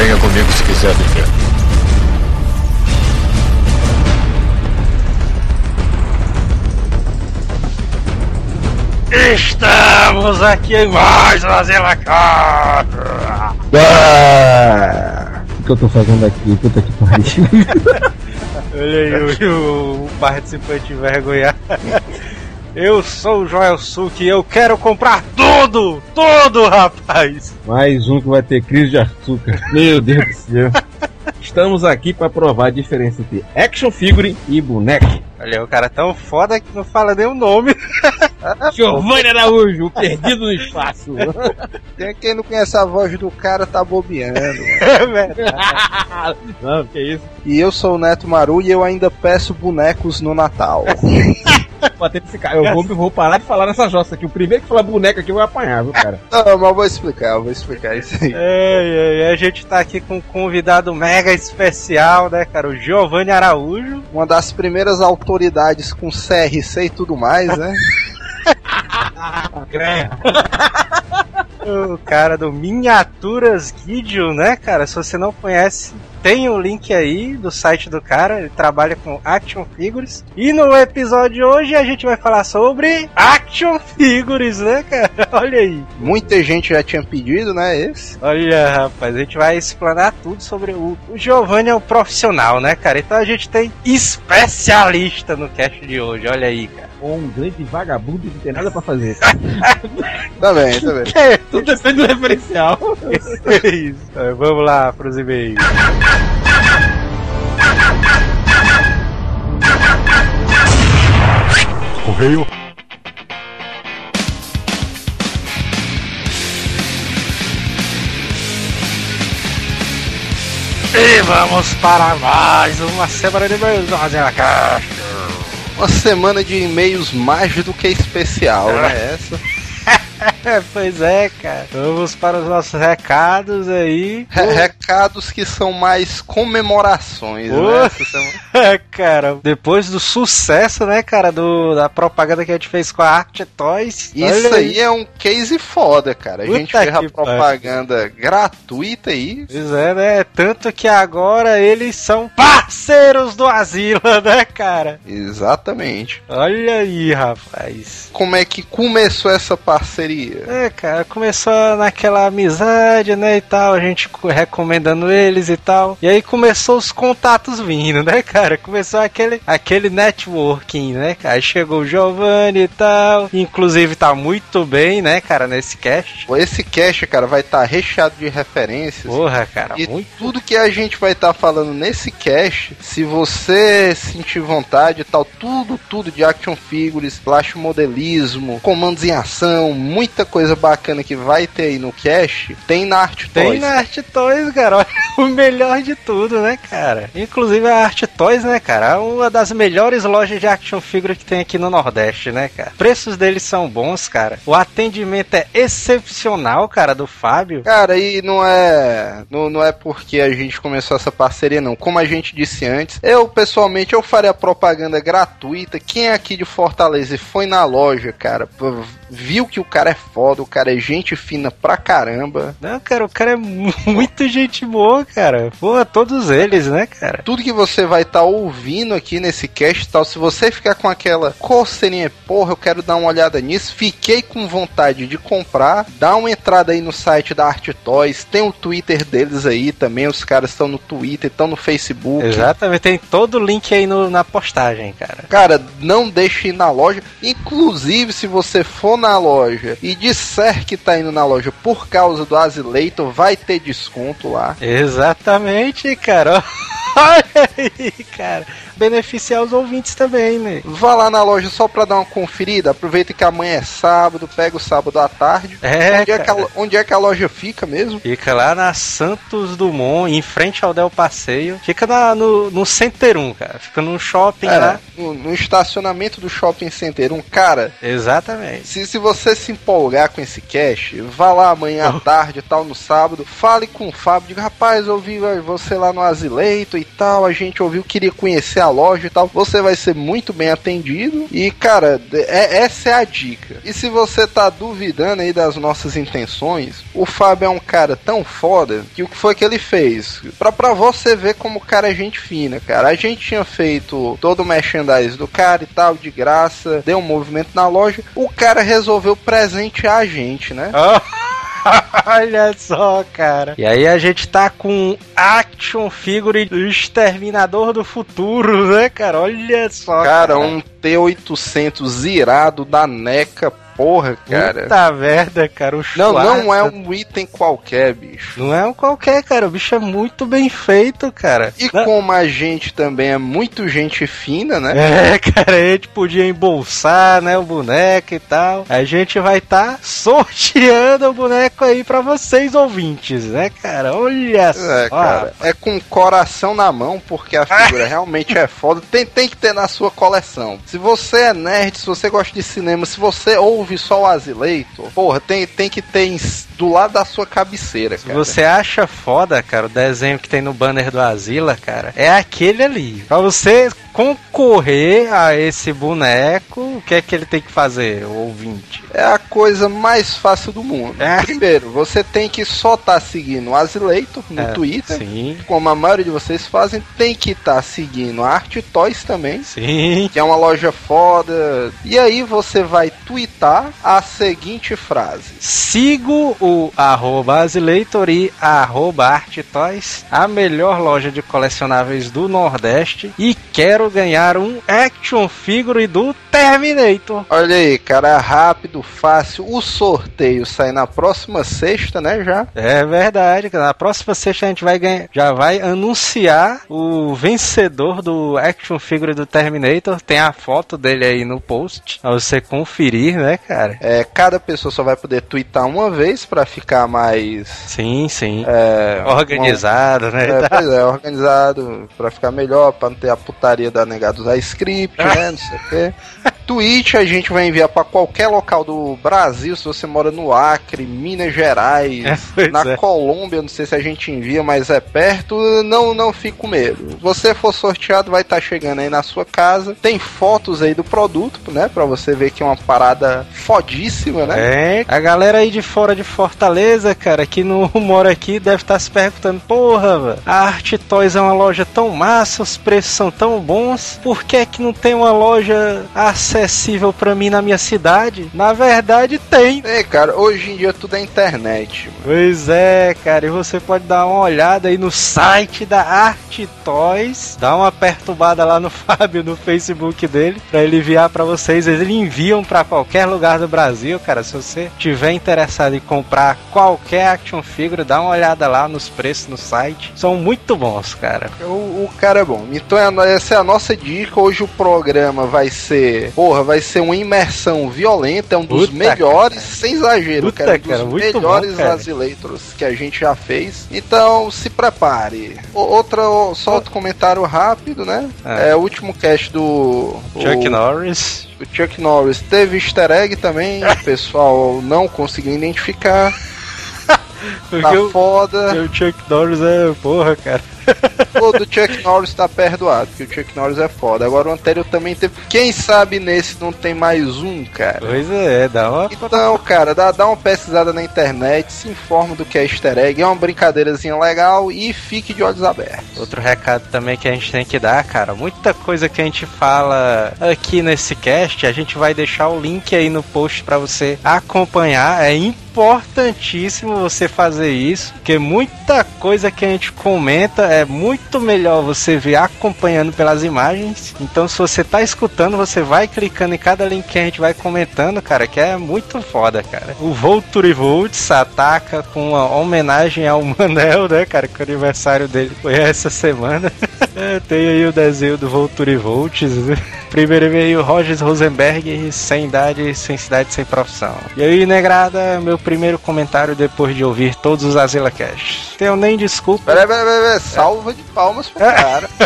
Venha comigo se quiser viver. Estamos aqui em mais uma Zelacora! Ah, o que eu tô fazendo aqui? Puta que pariu. Olha aí o, o participante envergonhado. Eu sou o Joel Suki e eu quero comprar tudo! Tudo, rapaz! Mais um que vai ter crise de açúcar. Meu Deus do céu. Estamos aqui para provar a diferença entre action figure e boneco. Olha, o cara é tão foda que não fala nem o nome. Giovanni Araújo, o perdido no espaço. Tem quem não conhece a voz do cara, tá bobeando. É verdade. Não, que isso. E eu sou o Neto Maru e eu ainda peço bonecos no Natal. Bater cara. Eu vou, vou parar de falar nessa jossa aqui. O primeiro que falar boneco aqui vai apanhar, viu, cara? Não, mas eu vou explicar, eu vou explicar isso aí. É, é, a gente tá aqui com um convidado mega especial, né, cara? O Giovanni Araújo. Uma das primeiras autoridades com CRC e tudo mais, né? O cara do Miniaturas Guidio, né, cara? Se você não conhece, tem o um link aí do site do cara. Ele trabalha com Action Figures. E no episódio de hoje a gente vai falar sobre Action Figures, né, cara? Olha aí. Muita gente já tinha pedido, né? Esse. Olha, rapaz, a gente vai explanar tudo sobre o. O Giovanni é um profissional, né, cara? Então a gente tem especialista no cast de hoje. Olha aí, cara. Ou um grande vagabundo que não tem nada pra fazer. tá bem, tá bem. Tudo depende do referencial. É isso. Então, vamos lá pros e-mails. Correio. E vamos para mais uma semana de e-mails do Razela Cast. Uma semana de e-mails mais do que especial, né? Essa. Pois é, cara. Vamos para os nossos recados aí. Re recados que são mais comemorações, né? É, cara, depois do sucesso, né, cara, do, da propaganda que a gente fez com a Art Toys. Isso olha aí é um case foda, cara. A Puta gente fez a propaganda gratuita aí. Pois é, né? Tanto que agora eles são parceiros do Asila, né, cara? Exatamente. Olha aí, rapaz. Como é que começou essa parceria? É, cara, começou naquela amizade, né, e tal, a gente co- recomendando eles e tal. E aí começou os contatos vindo, né, cara? Começou aquele, aquele networking, né, cara? Aí chegou o Giovanni e tal. Inclusive tá muito bem, né, cara, nesse cast. Esse cast, cara, vai estar recheado de referências. Porra, cara, E muito. tudo que a gente vai estar falando nesse cast, se você sentir vontade e tal, tudo, tudo de action figures, flash modelismo, comandos em ação, muita coisa bacana que vai ter aí no cast, tem na Art Tem Toys. na Art Toys, cara. Olha, o melhor de tudo, né, cara? Inclusive a Art Toys, né, cara? É uma das melhores lojas de action figure que tem aqui no Nordeste, né, cara? Preços deles são bons, cara. O atendimento é excepcional, cara, do Fábio. Cara, e não é, não, não é porque a gente começou essa parceria, não. Como a gente disse antes, eu pessoalmente eu faria propaganda gratuita. Quem é aqui de Fortaleza e foi na loja, cara, viu que o cara é foda, o cara é gente fina pra caramba. Não, cara, o cara é mu- muito gente boa, cara. Pô, todos eles, né, cara? Tudo que você vai estar ouvindo aqui nesse cast e tal, se você ficar com aquela coceirinha, porra, eu quero dar uma olhada nisso, fiquei com vontade de comprar, dá uma entrada aí no site da Art Toys, tem o Twitter deles aí também, os caras estão no Twitter, estão no Facebook. Exatamente, tem todo o link aí no- na postagem, cara. Cara, não deixe ir na loja. Inclusive, se você for na loja e disser que tá indo na loja por causa do Azileito, vai ter desconto lá. Exatamente, cara. Olha aí, cara. Beneficiar os ouvintes também, né? Vá lá na loja só pra dar uma conferida. Aproveita que amanhã é sábado, pega o sábado à tarde. É, onde, é a, onde é que a loja fica mesmo? Fica lá na Santos Dumont, em frente ao Del Passeio. Fica na- no, no Center 1, cara. Fica num shopping É, lá. no, no estacionamento do shopping center. Um cara, Exatamente. se, se você se empolgar com esse cash, vá lá amanhã à tarde, tal, no sábado, fale com o Fábio, diga, rapaz, eu vi você lá no Azileito e tal, a gente ouviu, queria conhecer a loja e tal, você vai ser muito bem atendido. E, cara, é, essa é a dica. E se você tá duvidando aí das nossas intenções, o Fábio é um cara tão foda que o que foi que ele fez? Pra, pra você ver como o cara é gente fina, cara. A gente tinha feito todo o merchandise do cara e tal, de graça, deu um movimento na loja. O cara resolveu presentear a gente, né? Olha só, cara. E aí a gente tá com action figure do Exterminador do Futuro, né, cara? Olha só. Cara, cara. um T800 irado da NECA porra, cara. Puta merda, cara. O não, não é um item qualquer, bicho. Não é um qualquer, cara. O bicho é muito bem feito, cara. E não. como a gente também é muito gente fina, né? É, cara, a gente podia embolsar, né, o boneco e tal. A gente vai estar tá sorteando o boneco aí para vocês ouvintes, né, cara? Olha é, só. Cara, é com coração na mão, porque a figura realmente é foda. Tem, tem que ter na sua coleção. Se você é nerd, se você gosta de cinema, se você ouve ouve só o Azileito, porra, tem, tem que ter do lado da sua cabeceira, cara. Você acha foda, cara, o desenho que tem no banner do Asila, cara, é aquele ali. Pra você concorrer a esse boneco, o que é que ele tem que fazer, ouvinte? É a coisa mais fácil do mundo. É. Primeiro, você tem que só estar tá seguindo o Azileito no é, Twitter, sim. como a maioria de vocês fazem, tem que estar tá seguindo a Art Toys também, sim. que é uma loja foda. E aí você vai twittar a seguinte frase: Sigo o arroba Azileitor e arroba Art Toys, a melhor loja de colecionáveis do Nordeste, e quero ganhar um action figure do Terminator. Olha aí, cara, rápido, fácil. O sorteio sai na próxima sexta, né, já? É verdade, na próxima sexta a gente vai ganhar, já vai anunciar o vencedor do action figure do Terminator. Tem a foto dele aí no post, pra você conferir, né, cara? É, cada pessoa só vai poder twittar uma vez para ficar mais... Sim, sim. É, organizado, uma... né? É, pois é, organizado, para ficar melhor, pra não ter a putaria da negada usar script, né, não sei o quê. Twitch a gente vai enviar para qualquer local do Brasil, se você mora no Acre, Minas Gerais, é, na é. Colômbia, não sei se a gente envia, mas é perto, não não fique com medo. Você for sorteado, vai estar tá chegando aí na sua casa. Tem fotos aí do produto, né, para você ver que é uma parada fodíssima, né? É. A galera aí de fora de Fortaleza, cara, que não mora aqui, deve estar tá se perguntando, porra, véio, a Art Toys é uma loja tão massa, os preços são tão bons, por que é que não tem uma loja acessível acessível para mim na minha cidade? Na verdade, tem. É, cara, hoje em dia tudo é internet. Mano. Pois é, cara, e você pode dar uma olhada aí no site da Art Toys, dá uma perturbada lá no Fábio no Facebook dele, para ele enviar para vocês. Eles enviam para qualquer lugar do Brasil, cara. Se você tiver interessado em comprar qualquer action figure, dá uma olhada lá nos preços no site. São muito bons, cara. O, o cara é bom. Então essa é a nossa dica. Hoje o programa vai ser porra, vai ser uma imersão violenta, é um dos Puta melhores, cara. sem exagero, Puta cara, um dos cara, melhores brasileiros que a gente já fez. Então, se prepare. Outra, só outro comentário rápido, né? É, é o último cast do Chuck o, Norris. O Chuck Norris teve easter egg também, o pessoal não conseguiu identificar. Porque tá foda. O Chuck Norris é porra, cara. O do Chuck Norris tá perdoado, porque o Chuck Norris é foda. Agora o anterior também teve. Quem sabe nesse não tem mais um, cara? Pois é, dá uma. Então, cara, dá, dá uma pesquisada na internet, se informa do que é easter egg, é uma brincadeirazinha legal e fique de olhos abertos. Outro recado também que a gente tem que dar, cara, muita coisa que a gente fala aqui nesse cast, a gente vai deixar o link aí no post para você acompanhar. É importantíssimo você fazer isso, porque muita coisa que a gente comenta é muito melhor você ver acompanhando pelas imagens. Então, se você tá escutando, você vai clicando em cada link que a gente vai comentando, cara, que é muito foda, cara. O Volturi Volts ataca com uma homenagem ao Manel, né, cara, que o aniversário dele foi essa semana. É, tem aí o desenho do Volturi Volts. Né? Primeiro veio Rogers Rosenberg, sem idade, sem cidade, sem profissão. E aí, negrada, meu primeiro comentário depois de ouvir todos os Azila Cash. Tenho nem desculpa. Peraí, peraí, peraí, salva de palmas pro cara.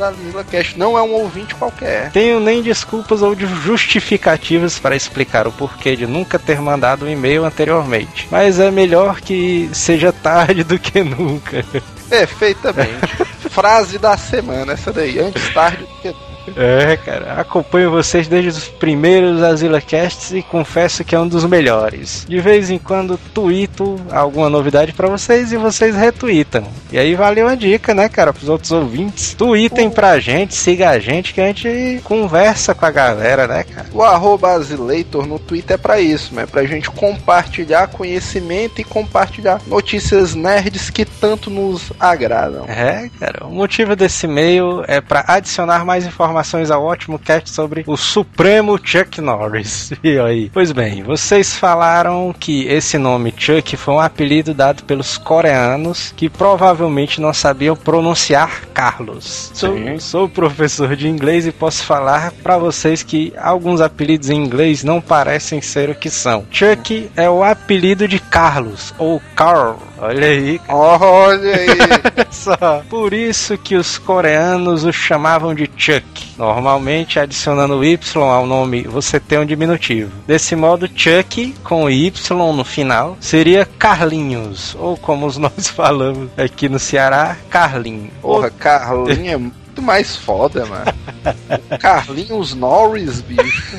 Azila Cash não é um ouvinte qualquer. Tenho nem desculpas ou justificativas para explicar o porquê de nunca ter mandado um e-mail anteriormente. Mas é melhor que seja tarde do que nunca. Perfeitamente. frase da semana, essa daí. Antes tarde do que É, cara, acompanho vocês desde os primeiros AsilaCasts e confesso que é um dos melhores. De vez em quando tuito alguma novidade pra vocês e vocês retweetam. E aí valeu a dica, né, cara, pros outros ouvintes. Tweetem pra gente, siga a gente que a gente conversa com a galera, né, cara? O arroba Azileitor no Twitter é pra isso, né? Pra gente compartilhar conhecimento e compartilhar notícias nerds que tanto nos agradam. É, cara, o motivo desse e-mail é pra adicionar mais informações ao ótimo cast sobre o Supremo Chuck Norris. E aí? Pois bem, vocês falaram que esse nome Chuck foi um apelido dado pelos coreanos que provavelmente não sabiam pronunciar Carlos. Sou, sou professor de inglês e posso falar pra vocês que alguns apelidos em inglês não parecem ser o que são. Chuck é o apelido de Carlos ou Carl. Olha aí, Olha aí. só. Por isso que os coreanos o chamavam de Chuck. Normalmente, adicionando Y ao nome, você tem um diminutivo. Desse modo, Chuck, com Y no final, seria Carlinhos. Ou como nós falamos aqui no Ceará, Carlinho. Porra, Carlinhos é muito mais foda, mano. Carlinhos Norris, bicho.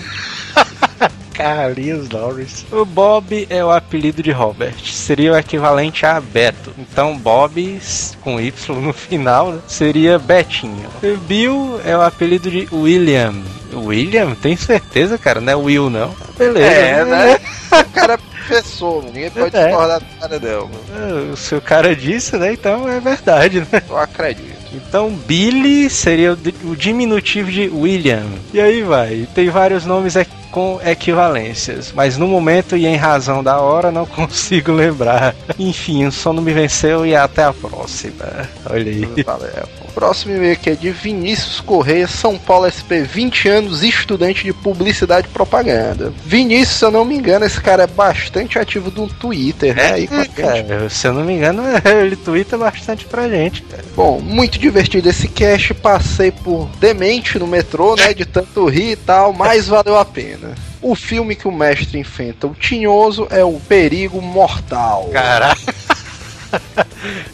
Carlinhos Norris. O Bob é o apelido de Robert. Seria o equivalente a Beto. Então, Bob, com Y no final, né, seria Betinho. E Bill é o apelido de William. William? Tem certeza, cara? Não é Will, não? Beleza. É, né? O cara professor, mano. ninguém pode É. discordar do cara dela. Ah, Se o cara disse, né? Então é verdade, né? Eu acredito. Então Billy seria o, di- o diminutivo de William. E aí vai. Tem vários nomes com equivalências, mas no momento e em razão da hora não consigo lembrar. Enfim, o sono me venceu e até a próxima. Olha aí. Valeu. Próximo e-mail aqui é de Vinícius Correia, São Paulo SP, 20 anos, estudante de publicidade e propaganda. Vinícius, se eu não me engano, esse cara é bastante ativo do Twitter, né? Aí É, gente. cara, se eu não me engano, ele twitta bastante pra gente. cara. Bom, muito divertido esse cast. Passei por demente no metrô, né? De tanto rir e tal, mas valeu a pena. O filme que o mestre enfrenta o tinhoso é o Perigo Mortal. Caralho.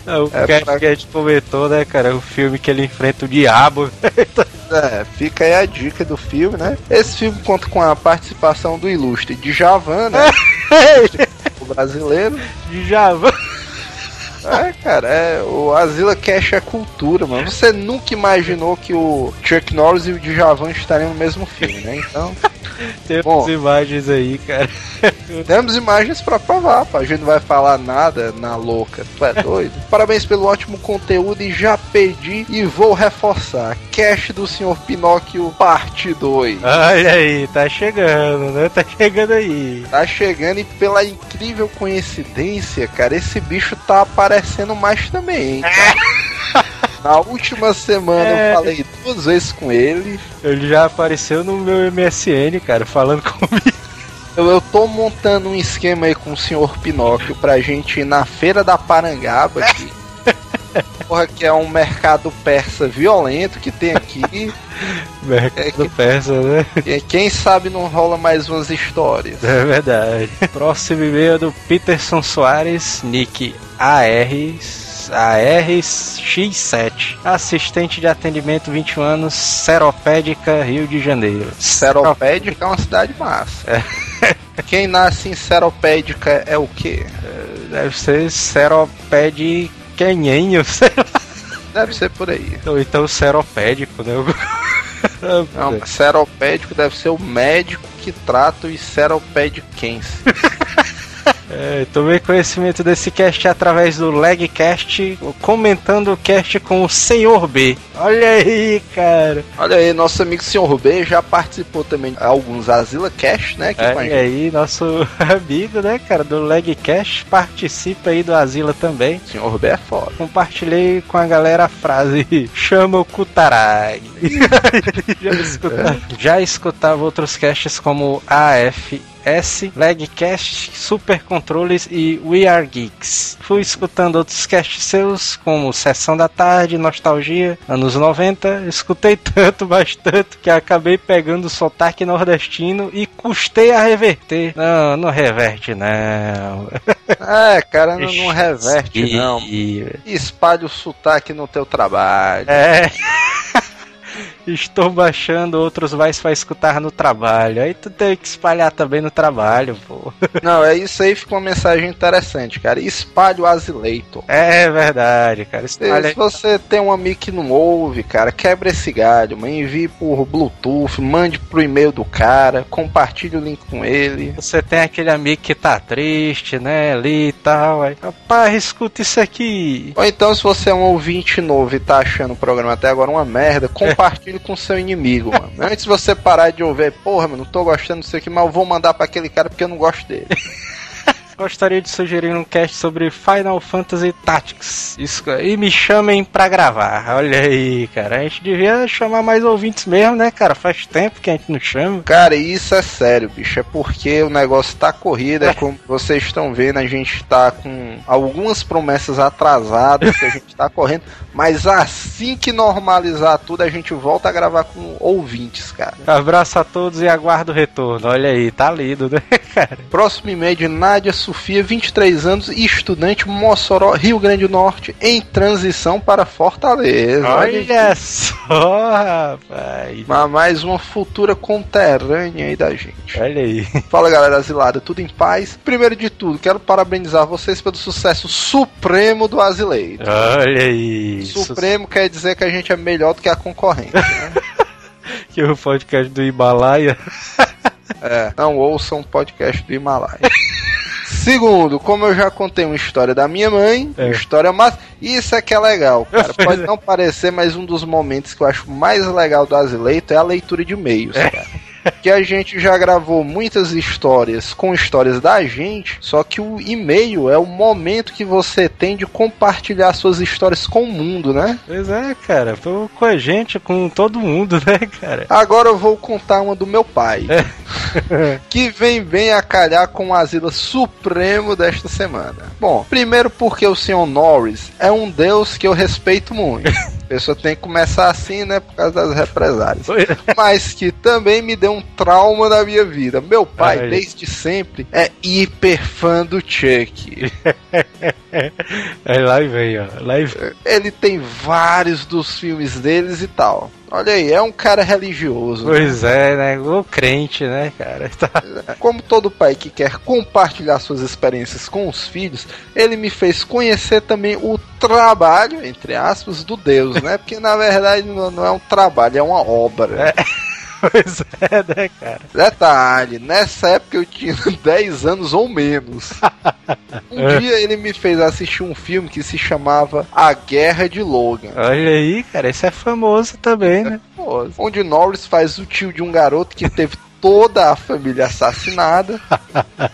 O É, cast pra- que a gente comentou, né, cara? O filme que ele enfrenta o diabo. É, fica aí a dica do filme, né? Esse filme conta com a participação do ilustre Djavan, né? o brasileiro. De Java. É, cara, é, o Asila Cash é cultura, mano. Você nunca imaginou que o Chuck Norris e o Djavan estariam no mesmo filme, né? Então, Tem Bom. imagens aí, cara. temos imagens pra provar, pá. A gente não vai falar nada na louca. Tu é doido? Parabéns pelo ótimo conteúdo e já pedi e vou reforçar. Cash do Sr. Pinóquio, parte 2. Olha aí, tá chegando, né? Tá chegando aí. Tá chegando e pela incrível coincidência, cara, esse bicho tá aparecendo mais também, hein, cara? Na última semana É. eu falei duas vezes com ele. Ele já apareceu no meu MSN, cara, falando comigo. Eu, eu tô montando um esquema aí com o senhor Pinóquio pra gente ir na feira da Parangaba aqui. Porra, que é um mercado persa violento que tem aqui. Mercado persa, né? E quem sabe não rola mais umas histórias. É verdade. Próximo e-mail é do Peterson Soares, nick AR. ARX7, assistente de atendimento 21 anos, Seropédica, Rio de Janeiro. Seropédica é uma cidade massa. Quem nasce em Seropédica é o quê? Deve ser Seropédiquenhenho, sei lá. Deve ser por aí. Ou então Seropédico, né? Não, seropédico deve ser o médico que trata os seropédiquenses. É, tomei conhecimento desse cast através do Legcast, comentando o cast com o Senhor B. Olha aí, cara. Olha aí, nosso amigo Sr. B já participou também de alguns Asila Cash, né? Que com a Olha gente. aí, nosso amigo, né, cara, do Legcast, participa aí do Asila também. Sr. B é foda. Compartilhei com a galera a frase Chama o Kutarag. já, escuta- já escutava outros casts como AF S, Legcast, Super Controles e We Are Geeks. Fui escutando outros casts seus, como Sessão da Tarde, Nostalgia, anos 90. Escutei tanto, bastante, que acabei pegando o sotaque nordestino e custei a reverter. Não, não reverte, não. É, cara, não, não reverte, E- não. e- Espalhe o sotaque no teu trabalho. É. Estou baixando outros vais para escutar no trabalho. Aí tu tem que espalhar também no trabalho, pô. Não, é isso aí, fica uma mensagem interessante, cara. Espalhe o Azileitor. É verdade, cara. Espalha... se você tem um amigo que não ouve, cara, quebra esse galho, mano. Envie por Bluetooth, mande pro e-mail do cara, compartilhe o link com ele. Você tem aquele amigo que tá triste, né? Ali e tal. Aí, rapaz, escuta isso aqui. Ou então, se você é um ouvinte novo e tá achando o programa até agora uma merda, compartilhe com seu inimigo, mano. Antes você parar de ouvir, porra, mano, não tô gostando disso aqui, mas eu vou mandar pra aquele cara porque eu não gosto dele. Gostaria de sugerir um cast sobre Final Fantasy Tactics. Isso, e me chamem pra gravar. Olha aí, cara. A gente devia chamar mais ouvintes mesmo, né, cara? Faz tempo que a gente não chama. Cara, isso é sério, bicho. É porque o negócio tá corrido, é como vocês estão vendo, a gente tá com algumas promessas atrasadas que a gente tá correndo, mas assim que normalizar tudo, a gente volta a gravar com ouvintes, cara. Abraço a todos e aguardo o retorno. Olha aí, tá lido, né, cara? Próximo e-mail de Nádia Sofia, 23 anos, e estudante Mossoró, Rio Grande do Norte, em transição para Fortaleza. Olha só, rapaz. Ma- Mais uma futura conterrânea aí da gente. Olha aí. Fala galera asilada, tudo em paz? Primeiro de tudo, quero parabenizar vocês pelo sucesso supremo do Azileiro. Olha aí. Supremo quer dizer que a gente é melhor do que a concorrente. né? Que o podcast do Himalaia. É, não ouçam um podcast do Himalaia. Segundo, como eu já contei uma história da minha mãe, É. história massa, isso é que é legal, cara. Pode é. não parecer, mas um dos momentos que eu acho mais legal do Azileito é a leitura de e-mails, cara. Que a gente já gravou muitas histórias com histórias da gente, só que o e-mail é o momento que você tem de compartilhar suas histórias com o mundo, né? Pois é, cara. Foi com a gente, com todo mundo, né, cara? Agora eu vou contar uma do meu pai. que vem bem a calhar com o asilo supremo desta semana. Bom, primeiro porque o Sr. Norris é um deus que eu respeito muito. Pessoa tem que começar assim, né, por causa das represálias. Mas que também me deu um trauma na minha vida. Meu pai, Ai. desde sempre, é hiper fã do Chuck. Aí lá e vem, ó. Lá e. Ele tem vários dos filmes deles e tal. Olha aí, é um cara religioso. né? Pois é, né? O crente, né, cara? Tá. Como todo pai que quer compartilhar suas experiências com os filhos, ele me fez conhecer também o trabalho, entre aspas, do Deus, né? Porque na verdade não, não é um trabalho, é uma obra. Pois é, né, cara? Detalhe, nessa época eu tinha 10 anos ou menos. Um dia ele me fez assistir um filme que se chamava A Guerra de Logan. Olha aí, cara. Esse é famoso também, né? Pô, Onde Norris faz o tio de um garoto que teve toda a família assassinada.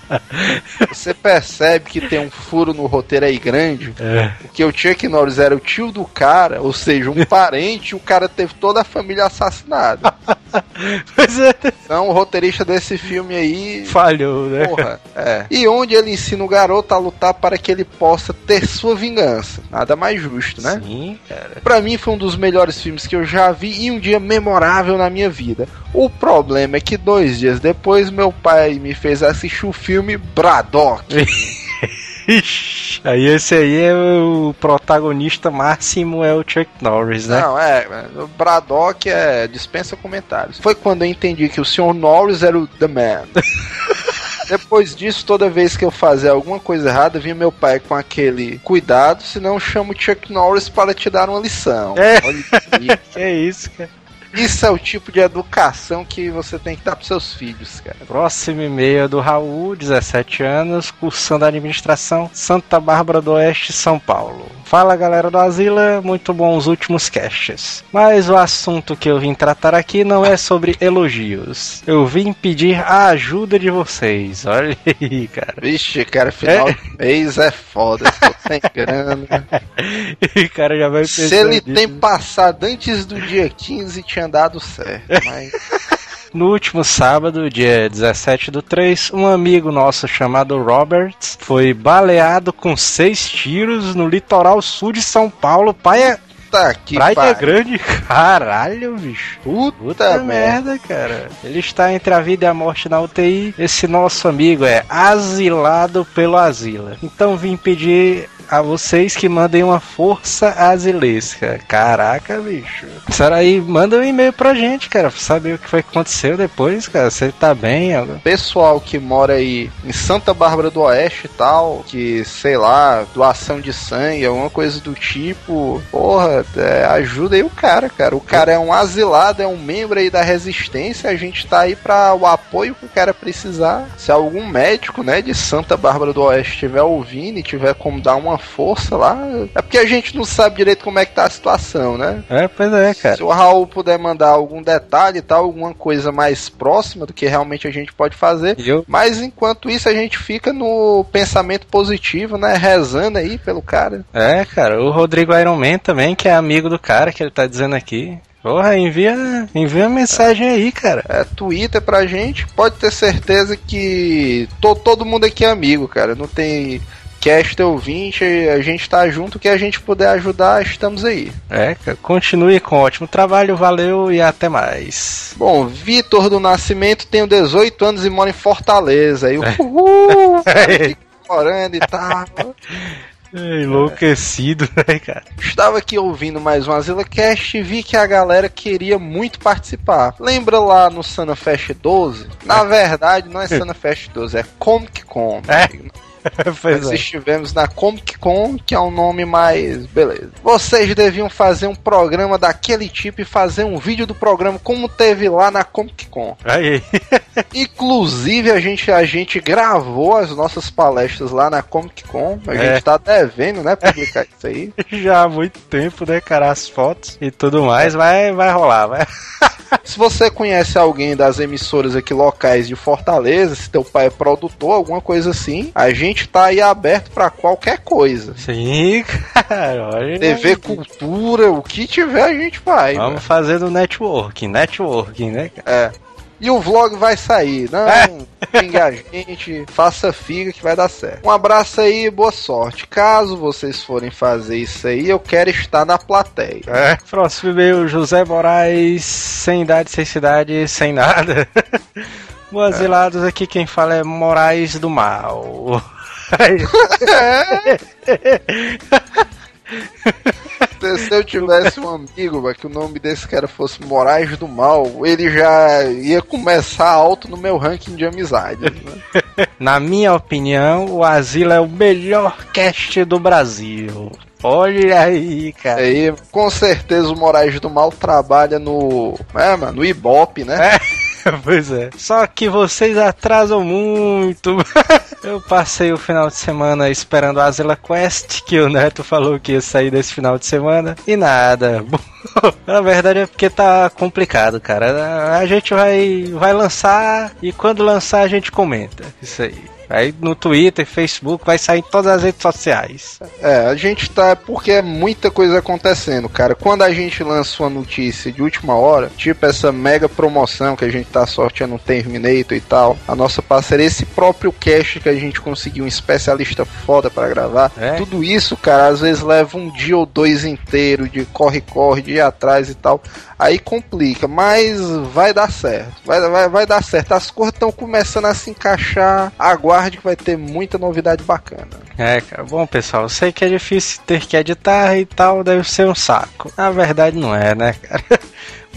Você percebe que tem um furo no roteiro aí grande. É. Porque o Chuck Norris era o tio do cara, ou seja, um parente, e o cara teve toda a família assassinada. Pois é. Então o roteirista desse filme aí. Falhou, né? Porra, é. E onde ele ensina o garoto a lutar para que ele possa ter sua vingança. Nada mais justo, né? Sim, cara. Pra mim foi um dos melhores filmes que eu já vi e um dia memorável na minha vida. O problema é que dois dias depois meu pai me fez assistir o filme Braddock. Aí esse aí é o protagonista máximo, é o Chuck Norris, né? Não, é, o Braddock é dispensa comentários. Foi quando eu entendi que o Sr. Norris era o The Man. Depois disso, toda vez que eu fazia alguma coisa errada, vinha meu pai com aquele cuidado, senão chamo o Chuck Norris para te dar uma lição. É. Olha aí. Que é isso, cara. Isso é o tipo de educação que você tem que dar pros seus filhos, cara. Próximo e-mail é do Raul, 17 anos, cursando administração, Santa Bárbara do Oeste, São Paulo. Fala galera do Asila, muito bom os últimos casts. Mas o assunto que eu vim tratar aqui não é sobre elogios. Eu vim pedir a ajuda de vocês. Olha aí, cara. Vixe, cara, final É. de mês é foda, sem grana. E cara já vai Se ele nisso, tem passado antes do dia 15, tinha dado certo. Mas No último sábado, dia 17 do 3, um amigo nosso chamado Roberts foi baleado com seis tiros no litoral sul de São Paulo. Paia, Puta que Praia pariu. Grande, caralho, bicho. Puta, Puta merda. merda, cara. Ele está entre a vida e a morte na UTI. Esse nosso amigo é asilado pelo Asila. Então vim pedir a vocês que mandem uma força asilesca. Caraca, bicho. Será aí, manda um e-mail pra gente, cara, pra saber o que foi que aconteceu depois, cara. Você tá bem? Algo? Pessoal que mora aí em Santa Bárbara do Oeste e tal, que sei lá, doação de sangue, alguma coisa do tipo, porra, é, ajuda aí o cara, cara. O cara é um asilado, é um membro aí da resistência, a gente tá aí pra o apoio que o cara precisar. Se algum médico, né, de Santa Bárbara do Oeste estiver ouvindo e tiver como dar uma força lá, é porque a gente não sabe direito como é que tá a situação, né? É, pois é, cara. Se o Raul puder mandar algum detalhe e tal, alguma coisa mais próxima do que realmente a gente pode fazer. Eu, Mas enquanto isso a gente fica no pensamento positivo, né? Rezando aí pelo cara. É, cara, o Rodrigo Iron Man também, que é amigo do cara que ele tá dizendo aqui. Porra, envia, envia uma mensagem aí, cara. É Twitter pra gente. Pode ter certeza que to, todo mundo aqui é amigo, cara. Não tem cast ouvinte, a gente tá junto. O que a gente puder ajudar, estamos aí. É, continue com ótimo trabalho, valeu e até mais. Bom, Vitor do Nascimento, tenho 18 anos e moro em Fortaleza. Aí, uhul! Morando e tal. É, enlouquecido, né, cara? Estava aqui ouvindo mais um AsilaCast e vi que a galera queria muito participar. Lembra lá no Sana Fest 12? Na verdade, não é Sana Fest 12, é Comic Con. É. pois Nós é. estivemos na Comic Con, que é um nome mais. Beleza. Vocês deviam fazer um programa daquele tipo e fazer um vídeo do programa como teve lá na Comic Con. Aí, Inclusive, a gente, a gente gravou as nossas palestras lá na Comic Con. A É. gente tá devendo, né? Publicar isso aí. já há muito tempo, né, cara? As fotos e tudo mais, vai, vai rolar, vai. Se você conhece alguém das emissoras aqui locais de Fortaleza, se teu pai é produtor, alguma coisa assim, a gente tá aí aberto pra qualquer coisa. Sim, cara. TV, cultura, o que tiver a gente vai. Vamos velho. fazer do networking, networking, né? É. E o vlog vai sair. Não, É. a gente, faça figa que vai dar certo. Um abraço aí e boa sorte. Caso vocês forem fazer isso aí, eu quero estar na plateia. É. Próximo e-mail, José Moraes, sem idade, sem cidade, sem nada. Boasilados, aqui quem fala é Moraes do Mal. Se, se eu tivesse um amigo, velho, que o nome desse cara fosse Moraes do Mal, ele já ia começar alto no meu ranking de amizade. Né? Na minha opinião, o Asila é o melhor cast do Brasil. Olha aí, cara. Aí, com certeza o Moraes do Mal trabalha no. É, mano, no Ibope, né? pois é. Só que vocês atrasam muito. Eu passei o final de semana esperando a Asila Quest, que o Neto falou que ia sair desse final de semana, e nada. Na verdade é porque tá complicado, cara. A gente vai, vai lançar e quando lançar a gente comenta. Isso aí. Aí no Twitter, Facebook, vai sair em todas as redes sociais. É, a gente tá. Porque é muita coisa acontecendo, cara. Quando a gente lança uma notícia de última hora, tipo essa mega promoção que a gente tá sorteando um Terminator e tal, a nossa parceria, esse próprio cast que a gente conseguiu um especialista foda pra gravar, É. tudo isso, cara, às vezes leva um dia ou dois inteiro de corre-corre, de ir atrás e tal. Aí complica, mas vai dar certo. Vai, vai, vai dar certo. As coisas estão começando a se encaixar. Aguarde que vai ter muita novidade bacana. É, cara. Bom, pessoal, eu sei que é difícil ter que editar e tal, deve ser um saco. Na verdade, não é, né, cara?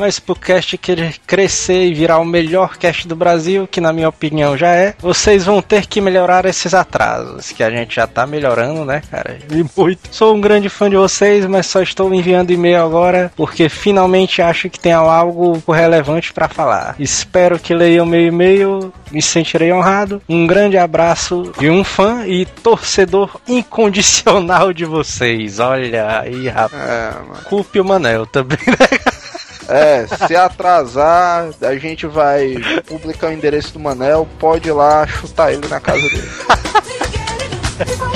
Mas pro cast querer crescer e virar o melhor cast do Brasil, que na minha opinião já é, vocês vão ter que melhorar esses atrasos, que a gente já tá melhorando, né, cara? E muito. Sou um grande fã de vocês, mas só estou enviando e-mail agora porque finalmente acho que tem algo relevante pra falar. Espero que leiam meu e-mail, me sentirei honrado. Um grande abraço de um fã e torcedor incondicional de vocês. Olha aí, rapaz. É, mano. Culpe o Manel também, né? É, se atrasar, a gente vai publicar o endereço do Manel, pode ir lá chutar ele na casa dele.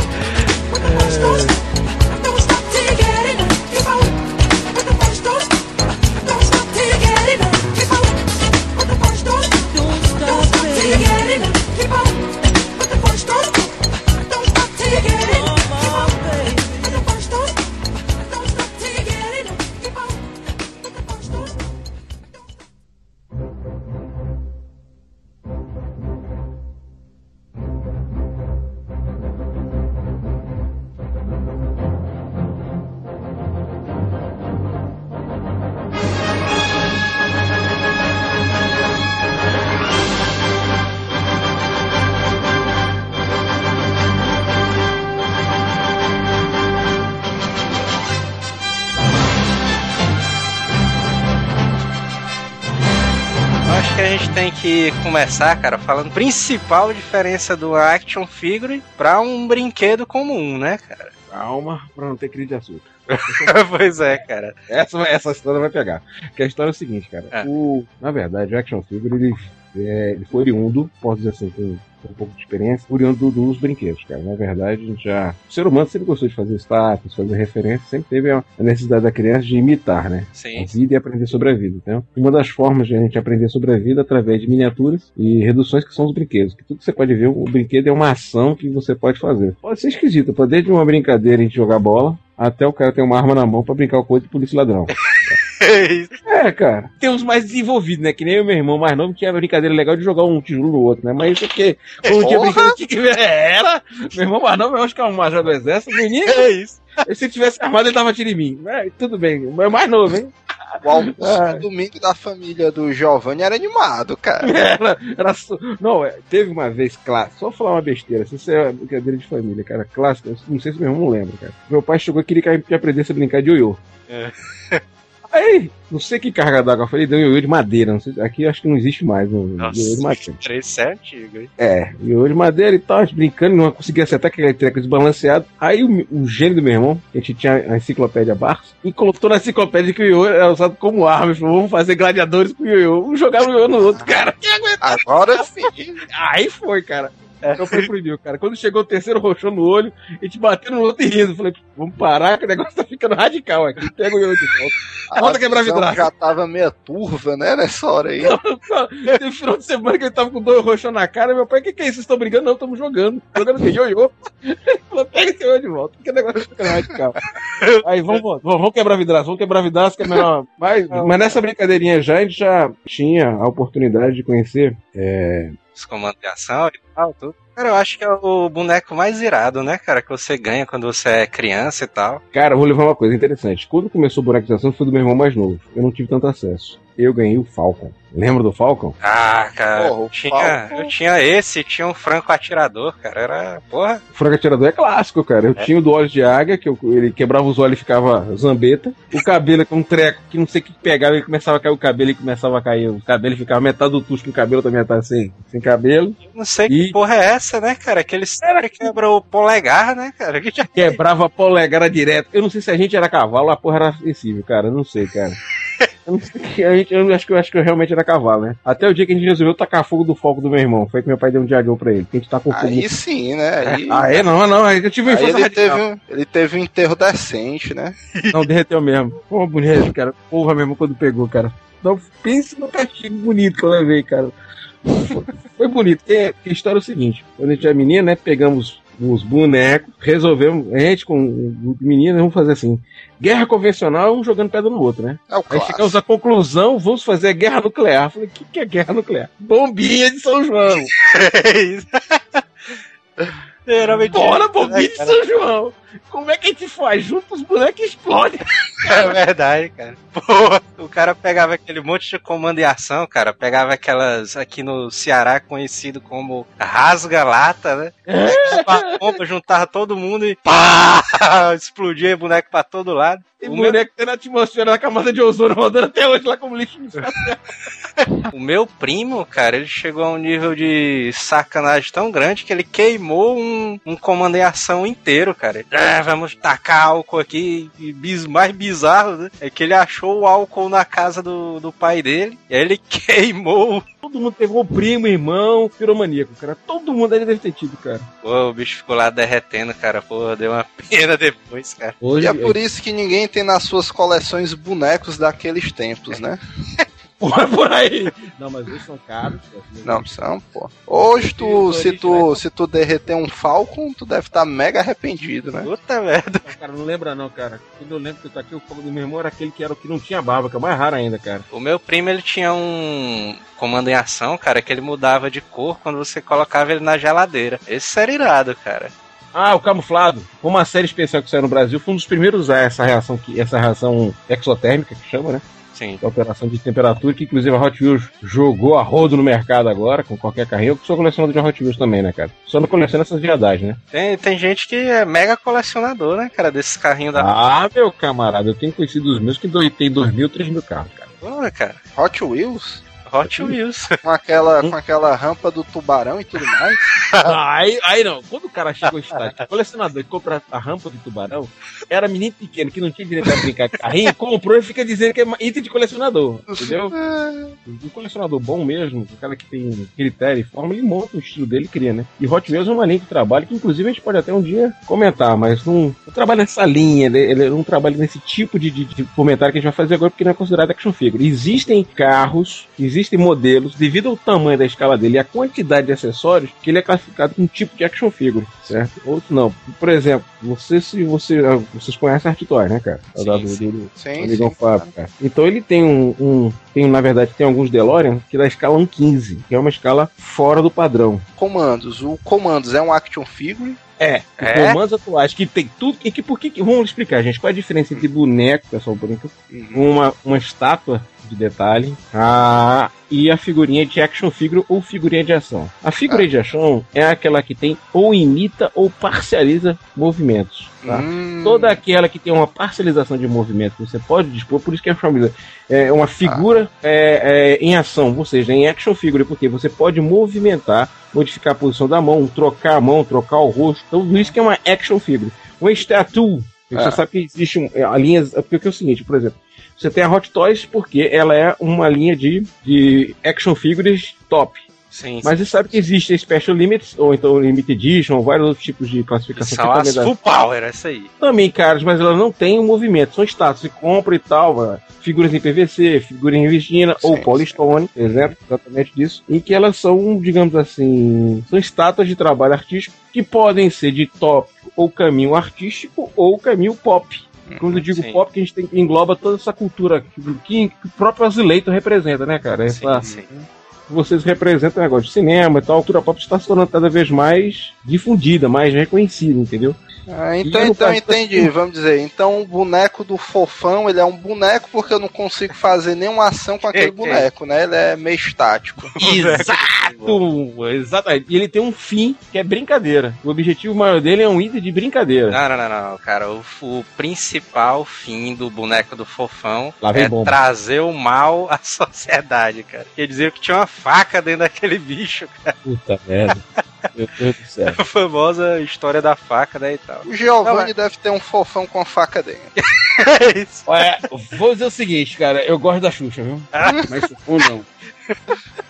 que começar, cara, falando principal diferença do action figure pra um brinquedo comum, né, cara? Calma, pra não ter crise de açúcar. pois é, cara. Essa, essa história vai pegar. Que a história é o seguinte, cara. É. O, na verdade, o Action Figure, ele, é, ele foi oriundo, posso dizer assim, com, um pouco de experiência, oriundo do- dos brinquedos, cara. Na verdade, a gente já... O ser humano sempre gostou de fazer status, fazer referência, sempre teve a a necessidade da criança de imitar, né? a Sim. vida e aprender sobre a vida. Então, uma das formas de a gente aprender sobre a vida é através de miniaturas e reduções que são os brinquedos. Que tudo que você pode ver, o brinquedo é uma ação que você pode fazer. Pode ser esquisito, pode desde uma brincadeira a gente jogar bola, até o cara ter uma arma na mão pra brincar com coisa de polícia e É, cara. Tem uns mais desenvolvidos, né? Que nem o meu irmão mais novo tinha a brincadeira legal de jogar um tijolo no outro, né? Mas isso porque quando tinha brincadeira que. É, Era! Meu irmão mais novo, eu acho que é um major do exército. Menino, É isso. se ele tivesse armado, ele dava tiro em mim. É, tudo bem. O meu mais novo, hein? O almoço Ah. do domingo da família do Giovanni era animado, cara. Era, era Não, é, teve uma vez, clássico, só falar uma besteira, isso é brincadeira de família, cara, clássico, não sei se meu irmão lembra, cara. Meu pai chegou e queria que a gente aprendesse a brincar de ioiô. É. Aí, não sei que carga d'água foi, ele deu um ioiô de madeira, não sei, aqui eu acho que não existe mais um Nossa, ioiô de madeira. 3 é antigo, hein? É, ioiô de madeira e tal, brincando, não conseguia acertar aquele treco desbalanceado. Aí o, o gênio do meu irmão, que a gente tinha a enciclopédia Barros, e colocou na enciclopédia que o ioiô era usado como arma, e falou, vamos fazer gladiadores com o ioiô, um jogava o ioiô no outro, cara. Quem aguenta? Agora sim. Aí foi, cara. Então foi proibido, cara. Quando chegou o terceiro roxou no olho, a gente bateu no outro e rindo. Falei, vamos parar que o negócio tá ficando radical aqui. Pega o ioiô de volta. Volta a quebrar visão vidraça. já tava meia turva, né, nessa hora aí. Teve final de semana que ele tava com dois roxos na cara. Meu pai, o que, que é isso? Vocês estão brigando? Não, estamos jogando. Jogando de ioiô. Ele falou, pega esse ioiô de volta. Que o negócio tá ficando radical. Aí, vamos, vamos, vamos quebrar vidraça. Vamos quebrar vidraça que é melhor. Mas, mas nessa brincadeirinha já, a gente já tinha a oportunidade de conhecer é, Os comandos de ação e tal, tudo. Cara, eu acho que é o boneco mais irado, né, cara? Que você ganha quando você é criança e tal. Cara, vou levar uma coisa interessante. Quando começou o boneco de ação, foi do meu irmão mais novo. Eu não tive tanto acesso. Eu ganhei o Falcon. Lembra do Falcon? Ah, cara, Porra, o eu, tinha, Falcon. eu tinha esse, tinha um franco atirador, cara. Era, porra. O franco atirador é clássico, cara. Eu tinha o do olhos de águia, que eu- ele quebrava os olhos e ficava zambeta. O cabelo com um treco que não sei o que pegava, ele começava a cair o cabelo e começava a cair o cabelo, ficava metade do tucho com o cabelo, outra metade sem, sem cabelo. Eu Não sei E- que porra é essa, né, cara? Que ele sempre quebra o polegar, né, cara? Que já- Quebrava a polegara direto. Eu não sei se a gente era cavalo ou a porra era acessível, cara. Eu não sei, cara. Eu, não sei, a gente, eu acho que eu acho que eu realmente era cavalo, né? Até o dia que a gente resolveu tacar fogo do foco do meu irmão. Foi que meu pai deu um diagão pra ele. Que a gente tá com fogo. Aí sim, né? Aí, Ah, é? Não, não. Eu tive aí infância ele, radical. teve um, ele teve um enterro decente, né? Não, derreteu mesmo. Pô, bonito, cara. Porra mesmo quando pegou, cara. Não, pense no castigo bonito que eu levei, cara. Foi- bonito. E a história é o seguinte: quando a gente era menino, né? Pegamos os bonecos, resolvemos, a gente com o grupo de meninas, vamos fazer assim: guerra convencional, um jogando pedra no outro, né? É Aí chegamos à conclusão: vamos fazer guerra nuclear. Falei: o que, que é guerra nuclear? Bombinha de São João. É isso. Geralmente. Bora, bombinha de cara? São João. Como é que a gente faz? Junta os bonecos e explode. É verdade, cara. Porra, o cara pegava aquele monte de comando e ação, cara. Pegava aquelas aqui no Ceará conhecido como rasga-lata, né? Uma bomba, juntava todo mundo e pá! Explodia boneco pra todo lado. Tem O meu, boneco tendo a atmosfera da camada de ozônio rodando até hoje lá como lixo. o meu primo, cara, ele chegou a um nível de sacanagem tão grande que ele queimou um, um comando ação inteiro, cara. Ah, vamos tacar álcool aqui. E bis, mais bizarro, né? É que ele achou o álcool na casa do, do pai dele. E aí ele queimou. Todo mundo pegou o primo, irmão, piromaníaco, cara. Todo mundo ali deve ter tido, cara. Pô, o bicho ficou lá derretendo, cara. Pô, deu uma pena depois, cara. Hoje E é por isso que ninguém tem nas suas coleções bonecos daqueles tempos, né? Porra, por aí. Não, mas hoje são caros. Não são, pô. Hoje tu, se tu, se tu derreter um Falcon, tu deve estar mega arrependido, né? Puta merda. Cara, não lembra não, cara. Quando eu lembro que eu taquei o fogo do meu irmão, era aquele que era o que não tinha barba, que é o mais raro ainda, cara. O meu primo, ele tinha um comando em ação, cara, que ele mudava de cor quando você colocava ele na geladeira. Esse era irado, cara. Ah, o camuflado. Uma série especial que saiu no Brasil. Foi um dos primeiros a usar essa reação, que, essa reação exotérmica, que chama, né? Sim. Que é a alteração de temperatura, que inclusive a Hot Wheels jogou a rodo no mercado agora, com qualquer carrinho. Eu sou colecionador de Hot Wheels também, né, cara? Só não coleciono essas viadagens, né? Tem, tem gente que é mega colecionador, né, cara, desses carrinhos da. Ah, meu camarada, eu tenho conhecido os meus que tem dois mil, três mil carros, cara. Porra, cara. Hot Wheels? Hot Wheels. Com aquela, com aquela rampa do tubarão e tudo mais. aí, aí não, quando o cara chegou em estágio, colecionador e compra a rampa do tubarão, era menino pequeno que não tinha direito a brincar de carrinho, comprou e fica dizendo que é item de colecionador, entendeu? Um colecionador bom mesmo, o cara que tem critério e forma, ele monta o estilo dele e cria, né? E Hot Wheels é uma linha de trabalho que, inclusive, a gente pode até um dia comentar, mas não, não trabalha nessa linha, ele, ele não trabalha nesse tipo de, de, de comentário que a gente vai fazer agora, porque não é considerado action figure. Existem carros, existem modelos, devido ao tamanho da escala dele e à quantidade de acessórios, que ele é classificado como tipo de action figure, certo? Outros não. Por exemplo, você se você ah, vocês conhecem a Artitoy, né, cara? É Sim, dado sim. dele, Sim, amigão sim. Fábio, cara. Então ele tem um, um- tem na verdade tem alguns DeLorean que dá escala 1.15, que é uma escala fora do padrão. Comandos. O Comandos é um action figure. É, É? comandos atuais que tem tudo. E que por que. Vamos explicar, gente, qual é a diferença entre boneco, pessoal, brinca, uma, uma estátua de detalhe a, e a figurinha de action figure ou figurinha de ação. A figurinha de ação é aquela que tem ou imita ou parcializa movimentos. Tá? Hum, Toda aquela que tem uma parcialização de movimento que você pode dispor, por isso que é chamada é uma figura é, é, em ação, ou seja, em action figure, porque você pode movimentar, modificar a posição da mão, trocar a mão, trocar o rosto, então tudo isso que é uma action figure. Uma statue, você Ah. sabe que existe um, a linha, porque é o seguinte, por exemplo, você tem a Hot Toys porque ela é uma linha de, de action figures top. Sim, Mas você sabe que existe Special Limits, ou então Limited Edition, ou vários outros tipos de classificação. São as Full Power, essa aí. também caras, mas ela não tem um movimento. São status, você compra e tal, ó, figuras em PVC, figuras em resina ou Sim, polystone, exemplo exatamente disso, em que elas são, digamos assim, são estátuas de trabalho artístico que podem ser de top ou caminho artístico ou caminho pop. Quando eu digo Sim. pop, que a gente tem, engloba toda essa cultura que, que o próprio Azileito representa, né, cara? Sim, Essa, sim. vocês representam o negócio de cinema e tal, a cultura pop está se tornando cada vez mais difundida, mais reconhecida, entendeu? Ah, então, então entendi, vamos dizer. Então o boneco do fofão, ele é um boneco porque eu não consigo fazer nenhuma ação com aquele É, é. boneco, né? Ele é meio estático. Exato! Exatamente. E ele tem um fim que é brincadeira. O objetivo maior dele é um item de brincadeira. Não, não, não, não, cara. O, o principal fim do boneco do fofão é bomba. trazer o mal à sociedade, cara. Quer dizer que tinha uma faca dentro daquele bicho, cara. Puta merda. Meu Deus do céu. A famosa história da faca, né, e tal. O Giovanni Não, mas- deve ter um fofão com a faca dentro. É isso. Olha, vou dizer o seguinte, cara. Eu gosto da Xuxa, viu? Mas ou não.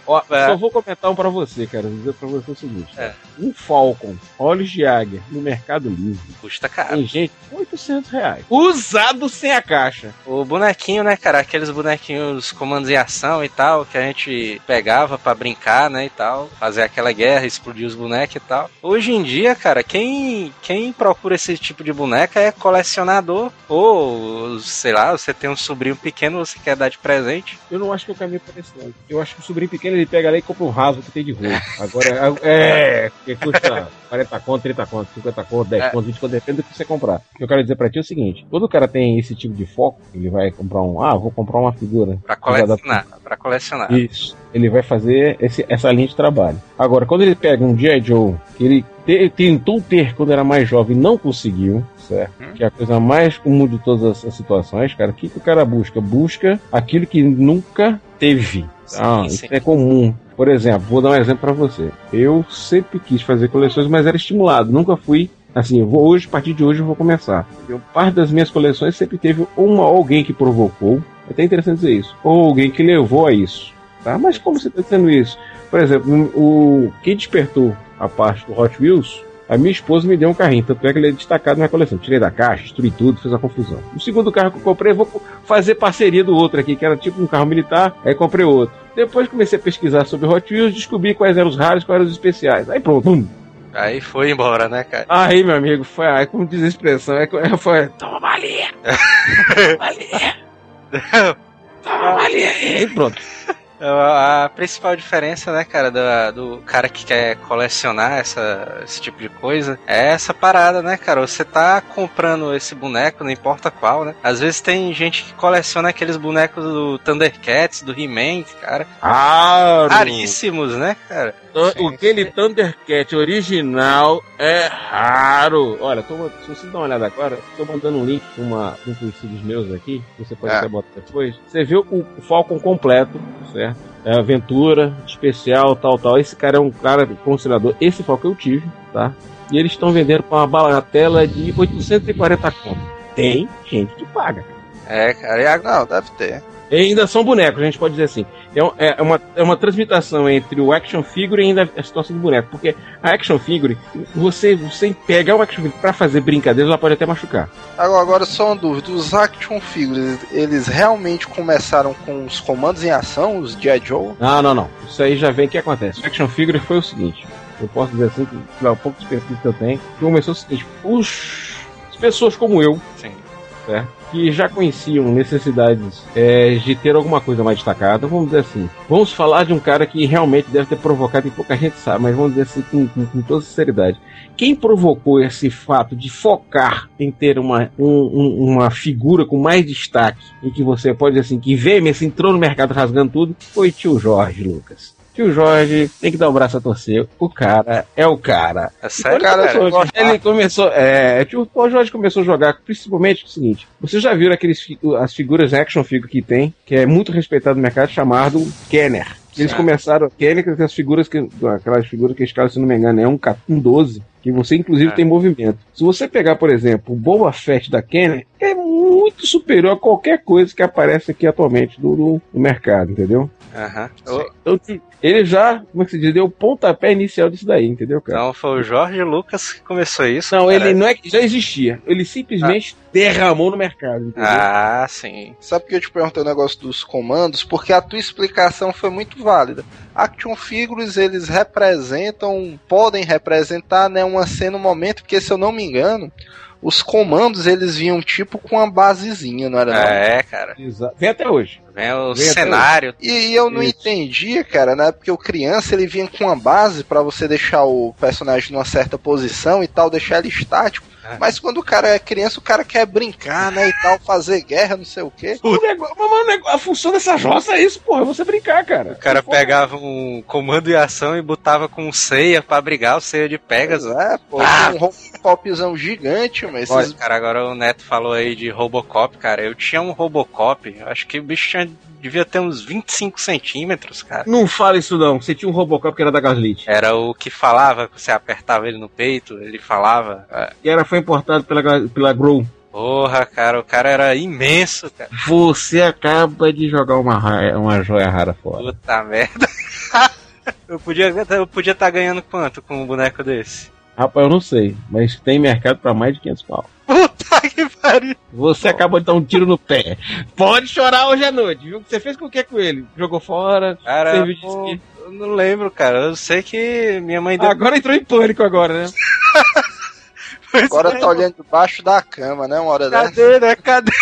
Ó, É. Só vou comentar um pra você, cara. Vou dizer pra você o seguinte. É. Um Falcon, olhos de águia, no Mercado Livre. Custa caro. Tem gente, 800 reais. Usado sem a caixa. O bonequinho, né, cara? Aqueles bonequinhos comandos em ação e tal, que a gente pegava pra brincar, né, e tal. Fazer aquela guerra, explodir os bonecos e tal. Hoje em dia, cara, quem, quem procura esse tipo de boneca é colecionador. Ou, sei lá, você tem um sobrinho pequeno, você quer dar de presente. Eu não acho que é o caminho para esse não. Eu acho que o sobrinho pequeno ele pega lá e compra um raso que tem de rua. Agora, é, que custa 40 conto, 30 conto, 50 conto, 10 É. conto, 20 conto, depende do que você comprar. O que eu quero dizer pra ti é o seguinte: quando o cara tem esse tipo de foco, ele vai comprar um, ah, vou comprar uma figura. Pra colecionar. Pra colecionar. Isso. Ele vai fazer esse- essa linha de trabalho. Agora, quando ele pega um G.I. Joe, que ele te- tentou ter quando era mais jovem não conseguiu, certo? Que é a coisa mais comum de todas as, as situações, cara. O que, que o cara busca? Busca aquilo que nunca teve. Ah, Sim, isso sim. é comum. Por exemplo, vou dar um exemplo pra você. Eu sempre quis fazer coleções, mas era estimulado. Nunca fui assim, eu vou hoje, a partir de hoje eu vou começar. Eu, parte das minhas coleções sempre teve uma alguém que provocou. É até interessante dizer isso. Ou alguém que levou a isso. Tá? Mas como você está dizendo isso? Por exemplo, o quem despertou a parte do Hot Wheels, a minha esposa me deu um carrinho, tanto é que ele é destacado na minha coleção. Tirei da caixa, destruí tudo, fiz a confusão. O segundo carro que eu comprei, eu vou fazer parceria do outro aqui, que era tipo um carro militar, aí comprei outro. Depois comecei a pesquisar sobre Hot Wheels, descobri quais eram os raros, quais eram os especiais. Aí pronto, bum. Aí foi embora, né, cara? Aí, meu amigo, foi, aí como diz a expressão, é, que- foi, toma balinha, balinha, toma balinha, aí pronto. A, a principal diferença, né, cara, do, do cara que quer colecionar essa, esse tipo de coisa é essa parada, né, cara? Você tá comprando esse boneco, não importa qual, né? Às vezes tem gente que coleciona aqueles bonecos do Thundercats, do He-Man, cara. Ah, Caríssimos, né, cara? Aquele sim. Thundercat original é raro. Olha, tô, se você dá uma olhada agora, tô mandando um link uma, um conhecidos meus aqui, você pode É. até botar depois. Você vê o, o Falcon completo, certo? É aventura, especial, tal, tal. Esse cara é um cara considerador. Esse Falcon eu tive, tá? E eles estão vendendo com uma bagatela de 840 conto. Tem gente que paga. É, cara, não, deve ter. E ainda são bonecos, a gente pode dizer assim. É, um- é uma, é uma transmutação entre o action figure e ainda a situação do boneco. Porque a action figure, você, você pegar o action figure pra fazer brincadeira, ela pode até machucar. Agora, agora só uma dúvida, os action figures, eles realmente começaram com os comandos em ação, os G.I. Joe? Não, não, não. Isso aí já vem o que acontece. O action figure foi o seguinte. Eu posso dizer assim, que pelo pouco de experiência que eu tenho, começou o seguinte. Os, as pessoas como eu, Sim. Certo? que já conheciam necessidades é, de ter alguma coisa mais destacada, vamos dizer assim. Vamos falar de um cara que realmente deve ter provocado, e pouca gente sabe, mas vamos dizer assim com, com, com toda sinceridade. Quem provocou esse fato de focar em ter uma, um- um- uma figura com mais destaque, e que você pode dizer assim, que veio, assim, entrou no mercado rasgando tudo, foi tio Jorge Lucas. Tio Jorge tem que dar o braço a torcer. O cara é o cara. É sério, ele, cara, começou, ele começou. É, tipo, o Jorge começou a jogar principalmente o seguinte: vocês já viram aqueles, as figuras action figure que tem, que é muito respeitado no mercado, chamado Kenner. Eles Certo. começaram. Kenner, que é as figuras que. Aquelas figuras que escala, se não me engano, é um, um 12. Que você, inclusive, É. tem movimento. Se você pegar, por exemplo, o Boba Fett da Kenner, é muito superior a qualquer coisa que aparece aqui atualmente no, no- no mercado, entendeu? Aham. Então, ele já, como é que se diz, deu o pontapé inicial disso daí, entendeu, cara? Então foi o Jorge Lucas que começou isso. Não, cara. ele não é que já existia. Ele simplesmente derramou no mercado, entendeu? Ah, sim. Sabe por que eu te perguntei o negócio dos comandos? Porque a tua explicação foi muito válida. Action figures, eles representam, podem representar, né, uma cena, um momento, porque se eu não me engano, os comandos, eles vinham tipo com uma basezinha, não era não? É, cara. Exato. Vem até hoje. Vem o Vem cenário. E, e eu não Isso. entendia, cara, né? Porque o criança ele vinha com uma base pra você deixar o personagem numa certa posição e tal, deixar ele estático. Mas quando o cara é criança, o cara quer brincar, né? E tal, fazer guerra, não sei o quê. O negócio, mas o negócio- a função dessa jossa é isso, porra. É você brincar, cara. O cara pegava um comando e ação e botava com ceia pra brigar o ceia de Pegasus. É, pô, Ah! um Robocopzão gigante, mas Olha, esses... cara, agora o Neto falou aí de Robocop, cara. Eu tinha um Robocop, acho que o bicho tinha, devia ter uns 25 centímetros, cara. Não fala isso não. Você tinha um Robocop que era da Gaslit. Era o que falava, você apertava ele no peito, ele falava. É, Que era, foi importado pela, pela Grow. Porra, cara, o cara era imenso, cara. Você acaba de jogar uma, uma joia rara fora. Puta merda. eu podia eu podia estar ganhando quanto com um boneco desse? Rapaz, eu não sei, mas tem mercado pra mais de 500 pau. Puta que pariu. Você acabou de dar um tiro no pé. Pode chorar hoje à noite, viu? Você fez com o que com ele? Jogou fora? Cara, Serviu de esqui. eu não lembro, cara. Eu sei que minha mãe deu. Agora entrou em pânico agora, né? agora tá olhando debaixo da cama, né? Uma hora dessa. Cadê, né? Cadê?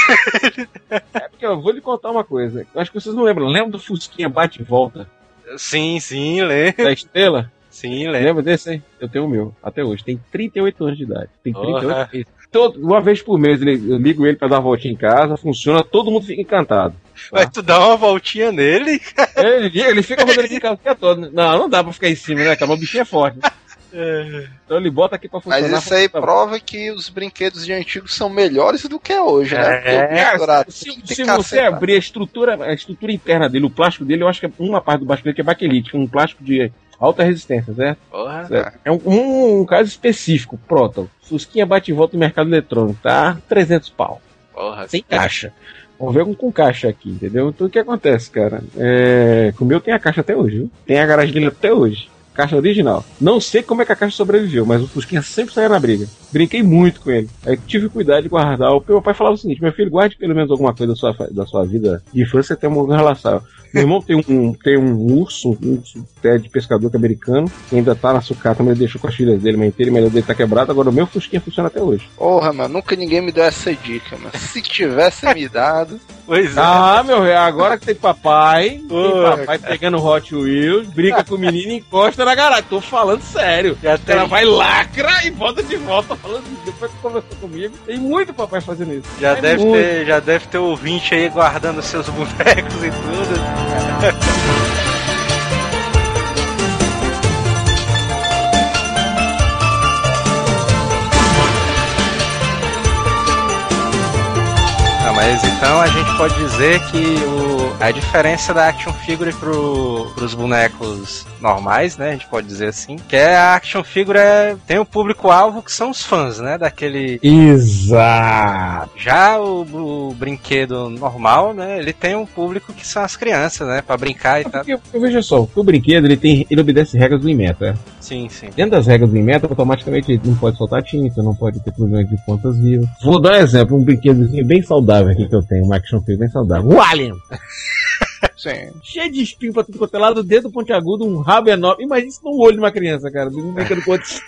É porque eu vou lhe contar uma coisa. Eu acho que vocês não lembram. Lembra do Fusquinha bate e volta Sim, sim, lembro. da estrela? Sim, lembro. Lembra desse aí? Eu tenho o meu, até hoje. Tem 38 anos de idade. Tem 38 Porra. Todo, uma vez por mês ele- eu ligo ele pra dar uma voltinha em casa, funciona, todo mundo fica encantado. Vai tu dar uma voltinha nele? Ele, ele fica rodando aqui em casa o dia todo. Não, não dá pra ficar em cima, né? cara? O bichinho é forte. Então ele bota aqui pra funcionar. Mas isso aí prova que os brinquedos de antigos são melhores do que hoje, né? É, Se, 30 se você abrir a estrutura, a estrutura interna dele, o plástico dele, eu acho que é uma parte do plástico dele que é baquelite, que é um plástico de alta resistência, certo? Porra. Certo. É um, um- um caso específico, pronto. Fusquinha bate e volta no mercado eletrônico, tá? 300 pau. Porra. Sem caixa. Vamos ver com, com caixa aqui, entendeu? Então o que acontece, cara? É, com o meu tem a caixa até hoje, viu? Tem a garagem dele até hoje. Caixa original. Não sei como é que a caixa sobreviveu, mas o Fusquinha sempre saía na briga. Brinquei muito com ele. Aí tive cuidado de guardar. O meu pai falava o seguinte: meu filho, guarde pelo menos alguma coisa da sua, da sua vida de infância até uma relação. Meu irmão tem um, tem um urso, um urso pé de pescador que é americano, que ainda tá na sucata, mas ele deixou com as filhas dele, mas inteiro, mas dele tá quebrado. Agora o meu Fusquinha funciona até hoje. Porra, mano, nunca ninguém me deu essa dica, mano. Se tivesse me dado. Pois é. Ah, meu velho, agora que tem papai, tem Porra, papai pegando Hot Wheels, brinca com o menino e encosta na garagem. Tô falando sério. Já tem, Ela vai lacra e volta de volta falando isso. Depois que conversou comigo, tem muito papai fazendo isso. já, É deve muito. ter, já deve ter ouvinte aí guardando seus bonecos e tudo. Yeah. mas então a gente pode dizer que o, a diferença da action figure pro, pros bonecos normais, né? A gente pode dizer assim, que é a action figure é, tem o público-alvo que são os fãs, né? Daquele. Exato. Já o, o, brinquedo normal, né? Ele tem um público que são as crianças, né? Pra brincar e tal. Porque, veja só, o brinquedo ele, tem, ele obedece regras do Inmeta. É? Sim, sim. Dentro das regras do Inmeta, automaticamente ele não pode soltar tinta, não pode ter problema de pontas vivas. Vou dar um exemplo, um brinquedozinho bem saudável aqui que eu tenho, uma action figure bem saudável. O Alien! Sim. Cheio de espinho pra tudo quanto é lado, dedo pontiagudo, um rabo enorme. Imagina isso no olho de uma criança, cara. Não brincando com outros.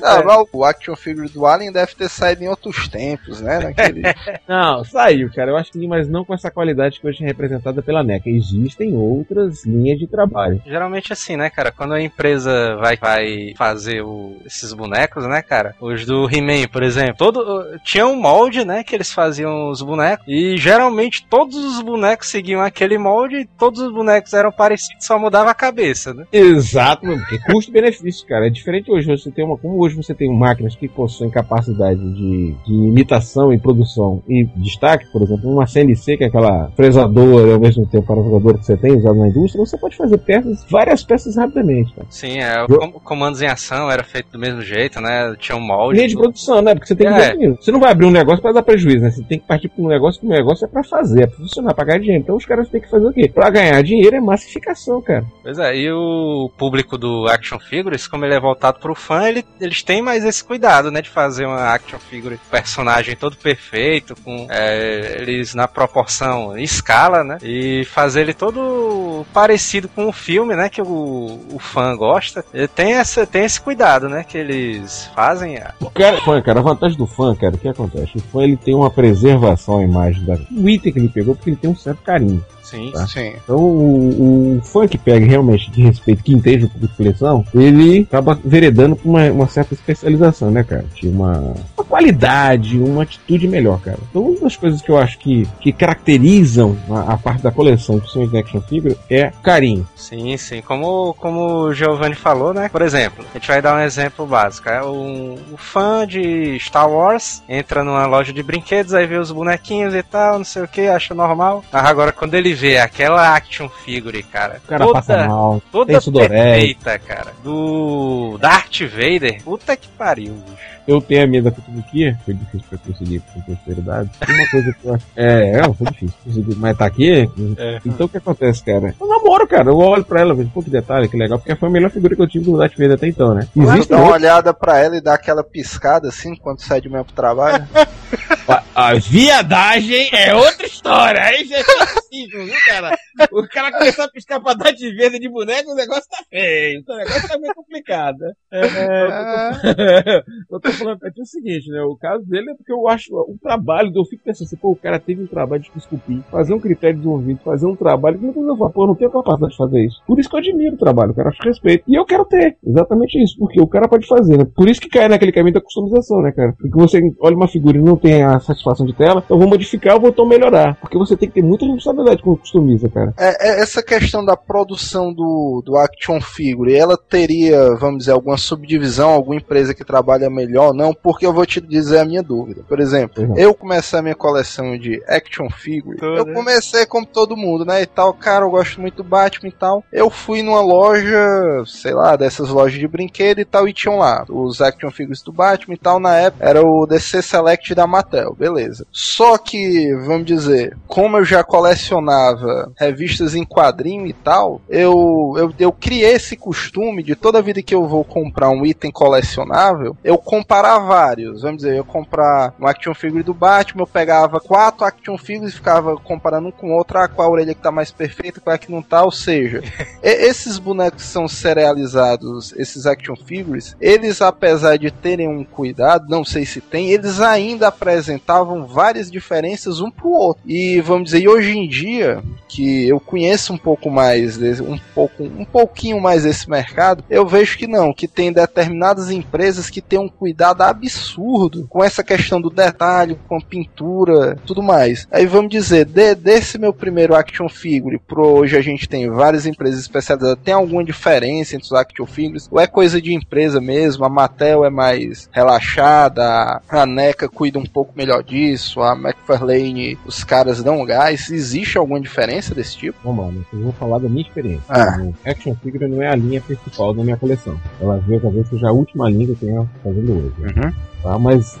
não, o action figure do Alien deve ter saído em outros tempos, né? Naquele... não, saiu, cara. Eu acho que mas não com essa qualidade que hoje é representada pela NECA. Existem outras linhas de trabalho. Geralmente assim, né, cara? Quando a empresa vai, vai fazer o, esses bonecos, né, cara? Os do He-Man, por exemplo. Todo, tinha um molde, né, que eles faziam os bonecos. E geralmente todos os bonecos seguiam aquele molde todos os bonecos eram parecidos, só mudava a cabeça, né? Exato, porque custo-benefício, cara. É diferente hoje. Você tem uma, como hoje você tem máquinas que possuem capacidade de, de imitação e produção e destaque, por exemplo, uma CNC, que é aquela fresadora e ao mesmo tempo parafusadora que você tem usado na indústria, você pode fazer peças, várias peças rapidamente, cara. Sim, é, o comandos em ação era feito do mesmo jeito, né? Tinha um molde. Linha de produção, né? Porque você tem que é. Você não vai abrir um negócio para dar prejuízo, né? Você tem que partir para um negócio que o negócio é para fazer, é para funcionar, para ganhar dinheiro. Então os caras têm que fazer o quê? Pra ganhar dinheiro é massificação, cara. Pois é, e o público do Action Figures, como ele é voltado pro fã, ele, eles têm mais esse cuidado, né? De fazer uma Action Figure personagem todo perfeito, com é, eles na proporção escala, né? E fazer ele todo parecido com o filme, né? Que o, o fã gosta. Ele tem, essa, tem esse cuidado, né? Que eles fazem. O cara, fã, cara, a vantagem do fã, cara, o que acontece? O fã ele tem uma preservação à imagem da, do item que ele pegou, porque ele tem um certo carinho. Sim, tá? sim. Então o, o fã que pega realmente de respeito, que entende o público de coleção, ele acaba veredando por uma, uma certa especialização, né, cara? De uma, uma, qualidade, uma atitude melhor, cara. Então uma das coisas que eu acho que, que caracterizam a, a parte da coleção de de action figure é carinho. Sim, sim. Como, como o Giovanni falou, né? Por exemplo, a gente vai dar um exemplo básico. É um, um fã de Star Wars entra numa loja de brinquedos, aí vê os bonequinhos e tal, não sei o que, acha normal. Agora, quando ele ver aquela action figure, cara. O cara toda, passa mal. Toda perfeita, cara. Do Darth Vader. Puta que pariu, bicho. Eu tenho a minha da Kutubuki, foi difícil pra conseguir com prosperidade. Uma coisa que eu acho. É, não, foi difícil conseguir. Mas tá aqui. É. Então o que acontece, cara? Eu namoro, cara. Eu olho pra ela, vejo, pô, que detalhe, que legal, porque foi a melhor figura que eu tive do Darth Vader até então, né? Existe dá uma olhada pra ela e dá aquela piscada assim quando sai de manhã pro trabalho. a, a viadagem é outra história. Aí já é possível, viu, cara? O cara começou a piscar pra Darth Vader de boneco, o negócio tá feio. O negócio tá meio complicado. É, é, eu tô, eu tô falando ti o seguinte, né? O caso dele é porque eu acho o trabalho, eu fico pensando assim, pô, o cara teve um trabalho de esculpir, fazer um critério de desenvolvimento, fazer um trabalho que eu falo, pô, eu não tenho capacidade de fazer isso. Por isso que eu admiro o trabalho, o cara acho respeito. E eu quero ter, exatamente isso, porque o cara pode fazer, né? Por isso que cai naquele caminho da customização, né, cara? Porque você olha uma figura e não tem a satisfação de tela, então eu vou modificar o botão melhorar. Porque você tem que ter muita responsabilidade quando customiza, cara. É, é, essa questão da produção do, do action figure, ela teria, vamos dizer, alguma subdivisão, alguma empresa que trabalha melhor? Não, porque eu vou te dizer a minha dúvida. Por exemplo, uhum. eu comecei a minha coleção de action figure, eu comecei como todo mundo, né, e tal, cara, eu gosto muito do Batman e tal. Eu fui numa loja, sei lá, dessas lojas de brinquedo e tal, e tinham lá os action figures do Batman e tal, na época era o DC Select da Mattel, beleza. Só que, vamos dizer, como eu já colecionava revistas em quadrinho e tal, eu, eu, eu criei esse costume de toda vida que eu vou comprar um item colecionável, eu comparar vários. Vamos dizer, eu comprar um action figure do Batman, eu pegava quatro action figures e ficava comparando um com outro, ah, qual a orelha que tá mais perfeita, qual é que não tá, ou seja, esses bonecos são serializados, esses action figures, eles apesar de terem um cuidado, não sei se tem, eles ainda apresentavam várias diferenças um pro outro. E vamos dizer, e hoje em dia, que eu conheço um pouco mais, desse, um, pouco, um pouquinho mais desse mercado, eu vejo que não, que tem determinadas empresas que têm um cuidado cuidado absurdo com essa questão do detalhe, com a pintura, tudo mais. Aí vamos dizer, de, desse meu primeiro action figure pro hoje a gente tem várias empresas especializadas, tem alguma diferença entre os action figures? Ou é coisa de empresa mesmo? A Mattel é mais relaxada, a NECA cuida um pouco melhor disso, a McFarlane, os caras dão gás. Existe alguma diferença desse tipo? Lá, né? eu vou falar da minha experiência. Ah. O Action Figure não é a linha principal da minha coleção. Ela veio talvez seja a última linha que eu tenha fazendo hoje. Uhum. Tá? Mas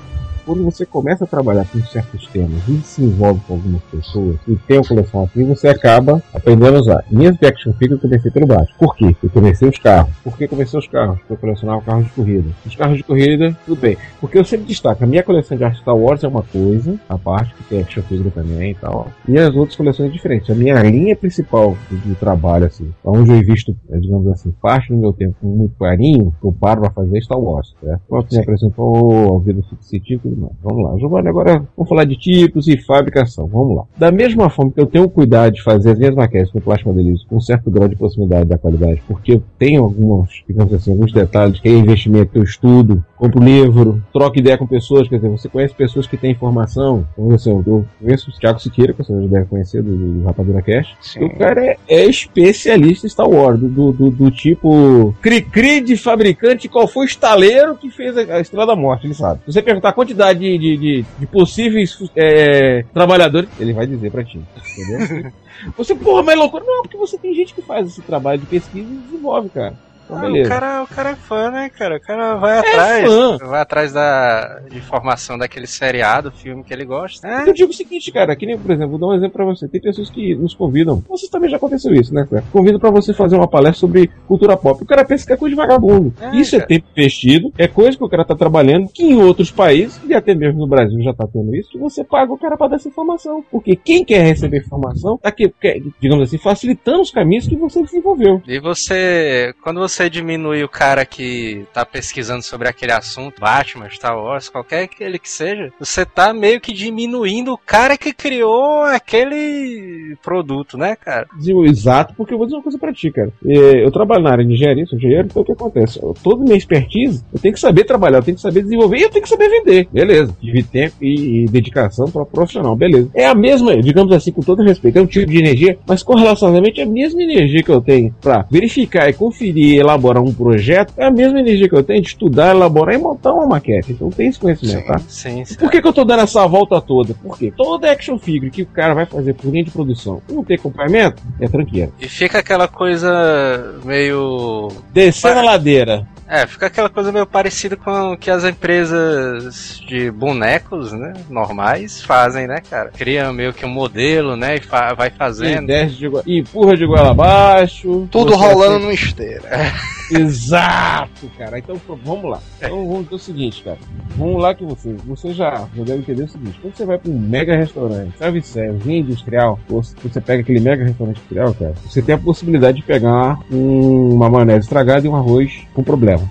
quando você começa a trabalhar com certos temas e se envolve com algumas pessoas e tem uma coleção assim, você acaba aprendendo a usar. Minhas de action figure eu comecei pelo baixo. Por quê? Eu comecei os carros. Por que comecei os carros? Porque eu colecionava carros de corrida. Os carros de corrida, tudo bem. Porque eu sempre destaco, a minha coleção de Star Wars é uma coisa, a parte que tem action figure também e tal. E as outras coleções diferentes. A minha linha principal de trabalho, assim, onde eu invisto, digamos assim, parte do meu tempo com muito carinho, eu paro pra fazer Star Wars, certo? Quando me apresentou a vida City Vamos lá, Giovanni, agora vamos falar de tipos e fabricação. Vamos lá. Da mesma forma que eu tenho cuidado de fazer as minhas maquetes com plástico aderisco com um certo grau de proximidade da qualidade, porque eu tenho alguns, digamos assim, alguns detalhes que é investimento que eu estudo, compro livro, troco ideia com pessoas, quer dizer, você conhece pessoas que têm informação, como assim, eu conheço o Thiago Siqueira, que você já deve conhecer do, do Rapadura Cash, Sim. o cara é, é especialista em Star Wars, do, do, do, tipo cri-cri de fabricante, qual foi o estaleiro que fez a, a Estrela da Morte, ele sabe. Se você perguntar a quantidade de, de, de, de possíveis é, trabalhadores, ele vai dizer pra ti, entendeu? você, porra, mas é loucura. Não, porque você tem gente que faz esse trabalho de pesquisa e desenvolve, cara. Então, beleza. o, cara, o cara é fã, né, cara? O cara vai É atrás. fã. Vai atrás da informação daquele seriado, filme que ele gosta. É, Eu digo o seguinte, cara, que nem, por exemplo, vou dar um exemplo pra você. Tem pessoas que nos convidam, vocês também já aconteceu isso, né, cara? Convidam pra você fazer uma palestra sobre cultura pop. O cara pensa que é coisa de vagabundo. É, isso é cara. tempo investido, é coisa que o cara tá trabalhando, que em outros países, e até mesmo no Brasil já tá tendo isso, que você paga o cara pra dar essa informação. Porque quem quer receber informação, tá aqui, digamos assim, facilitando os caminhos que você desenvolveu. E você, quando você diminui o cara que tá pesquisando sobre aquele assunto, Batman, Star Wars, qualquer que ele que seja, você tá meio que diminuindo o cara que criou aquele produto, né, cara? Exato, porque eu vou dizer uma coisa pra ti, cara. Eu trabalho na área de engenharia, sou engenheiro, então o que acontece? Eu- Toda minha expertise, eu tenho que saber trabalhar, eu tenho que saber desenvolver e eu tenho que saber vender. Beleza. Tive tempo e, e dedicação para profissional, beleza. É a mesma, digamos assim, com todo respeito, é um tipo de energia, mas correlacionalmente é a mesma energia que eu tenho pra verificar e conferir elaborar um projeto, é a mesma energia que eu tenho de estudar, elaborar e montar uma maquete. Então tem esse conhecimento, tá? Sim, sim. Por que, que eu tô dando essa volta toda? Porque toda action figure que o cara vai fazer por linha de produção não tem acompanhamento, é tranqueira. E fica aquela coisa meio. Descer na ladeira. É, fica aquela coisa meio parecida com o que as empresas de bonecos, né, normais fazem, né, cara? Cria meio que um modelo, né, e fa- vai E fazendo. desce de e empurra de goela abaixo. Tudo rolando aceita- no esteira. Exato, cara. Então vamos lá. Então vamos dizer o seguinte, cara. Vamos lá que você, você já, já deve entender o seguinte. Quando você vai para um mega restaurante, serve serve, industrial, você pega aquele mega restaurante industrial, cara, você tem a possibilidade de pegar um- uma maionese estragada e um arroz com problema.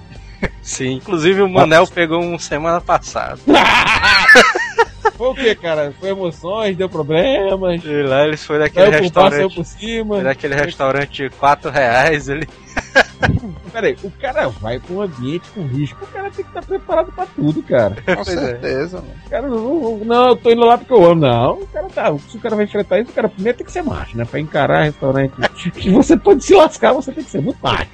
Sim, inclusive o Manel pegou um semana passada. Foi o que, cara? Foi emoções, deu problemas. E lá eles foram saiu restaurante. por cima. Foi daquele restaurante de 4 reais, ele. Peraí, o cara vai pra um ambiente com risco, o cara tem que estar preparado pra tudo, cara. Com Pois é. certeza, mano. O cara não, não, eu tô indo lá porque eu amo. Não, o cara tá. Se o cara vai enfrentar isso, o cara primeiro tem que ser macho, né? Pra encarar restaurante. que você pode se lascar, você tem que ser muito macho.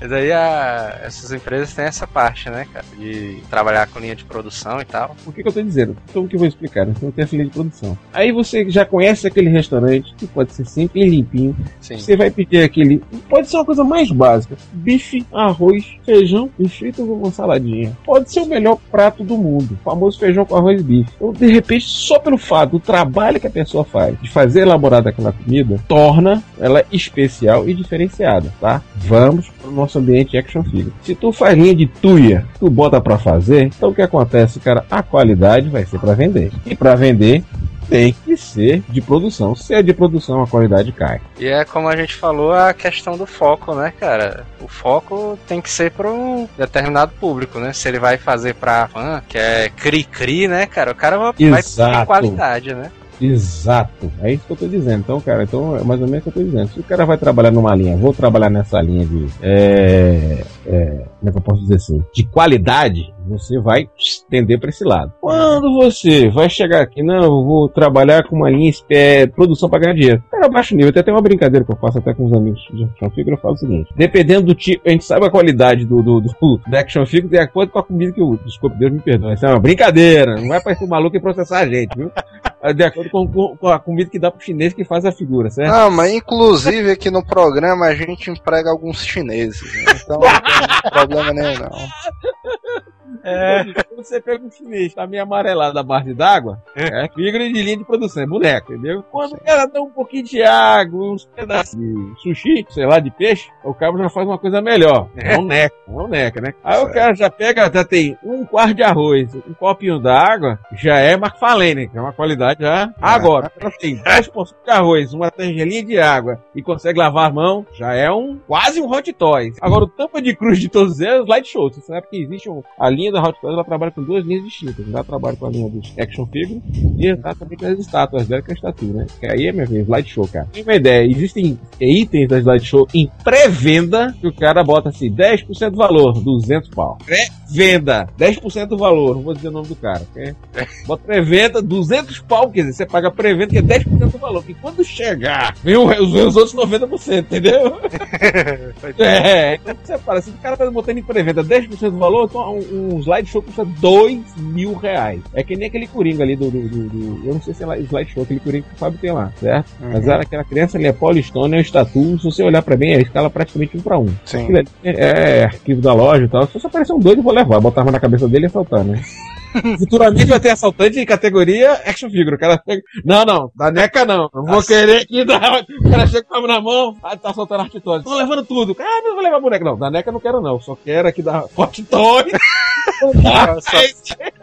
Mas aí a- essas empresas têm essa parte, né, cara? De trabalhar com linha de produção e tal. Por que, que eu tô dizendo? Então o que eu vou explicar? Então tem essa linha de produção. Aí você já conhece aquele restaurante, que pode ser sempre limpinho. Sim. Você vai pedir aquele. Pode ser uma coisa mais básica: bife, arroz, feijão e frito com uma saladinha. Pode ser o melhor prato do mundo. O famoso feijão com arroz e bife. Então, de repente, só pelo fato do trabalho que a pessoa faz de fazer elaborada aquela comida, torna ela especial e diferenciada, tá? Vamos pro nosso ambiente action figure. Se tu faz linha de tuia, tu bota pra fazer, então o que acontece, cara? A qualidade vai ser pra vender. E pra vender, tem que ser de produção. Se é de produção, a qualidade cai. E é como a gente falou, a questão do foco, né, cara? O foco tem que ser para um determinado público, né? Se ele vai fazer pra fã, que é cri-cri, né, cara? O cara vai vai Exato. ter qualidade, né? Exato. É isso que eu tô dizendo. Então, cara, então é mais ou menos o que eu tô dizendo. Se o cara vai trabalhar numa linha, vou trabalhar nessa linha de. É, é, como é que eu posso dizer assim? De qualidade, você vai tender para esse lado. Quando você vai chegar aqui, não, eu vou trabalhar com uma linha é, produção para ganhar dinheiro. Cara, baixo nível. Até tem uma brincadeira que eu faço até com os amigos de action figure, eu falo o seguinte: dependendo do tipo, a gente sabe a qualidade do, do, do, do action figure de acordo com a comida que eu. Desculpe, Deus me perdoe. Isso é uma brincadeira. Não vai parecer um maluco e processar a gente, viu? De acordo com, com, a comida que dá pro chinês que faz a figura, certo? Ah, mas inclusive aqui no programa a gente emprega alguns chineses. Né? Então não tem problema nenhum, não. É. Quando você pega um chinês, tá meio amarelado da base d'água, é figura de linha de produção, é boneco, entendeu? Quando o cara dá um pouquinho de água, uns pedaços de sushi, sei lá, de peixe, o cabo já faz uma coisa melhor. É um é um neca, né? Aí o cara já pega, já tem um quarto de arroz, um copinho d'água, já é McFarlane, que é uma qualidade já. Agora, o cara tem 10 porções de arroz, uma tangelinha de água e consegue lavar a mão, já é um quase um hot toy. Agora, o tampa de cruz de todos eles, light show. Você sabe que existe um, a linha da Hot Toys ela trabalha com duas linhas distintas. Ela trabalha com a linha dos action figures e com as estátuas dela, que é a estatua, né? Que aí é, minha vez, slide show, cara. Tem uma ideia, existem itens da show em pré-venda que o cara bota assim, 10% do valor, 200 pau. Pré-venda, 10% do valor, não vou dizer o nome do cara, ok? Bota pré-venda, 200 pau, quer dizer, você paga pré-venda que é 10% do valor. E quando chegar, vem os, os outros 90%, entendeu? é, então você para, se o cara tá botando em pré-venda 10% do valor, então um, um slide show custa 2 mil reais. É que nem aquele coringa ali do. do, do, do eu não sei se é slide show, aquele coringa que o Fábio tem lá, certo? Uhum. Mas era aquela criança ali, é Polystone, é um estatu. Se você olhar pra bem, a escala praticamente um pra um. Sim. É, é, arquivo da loja e tal. Se você aparecer um doido, eu vou levar, botar arma na cabeça dele e assaltar, né? Futuramente vai ter assaltante de categoria action figure. O cara pega. Não, não, da NECA não. Não vou querer que dá. O cara chega com a na mão, tá soltando artitose. Estão levando tudo. Ah, não vou levar boneca. Não, da NECA não quero, não. Só quero aqui da Hot Toy.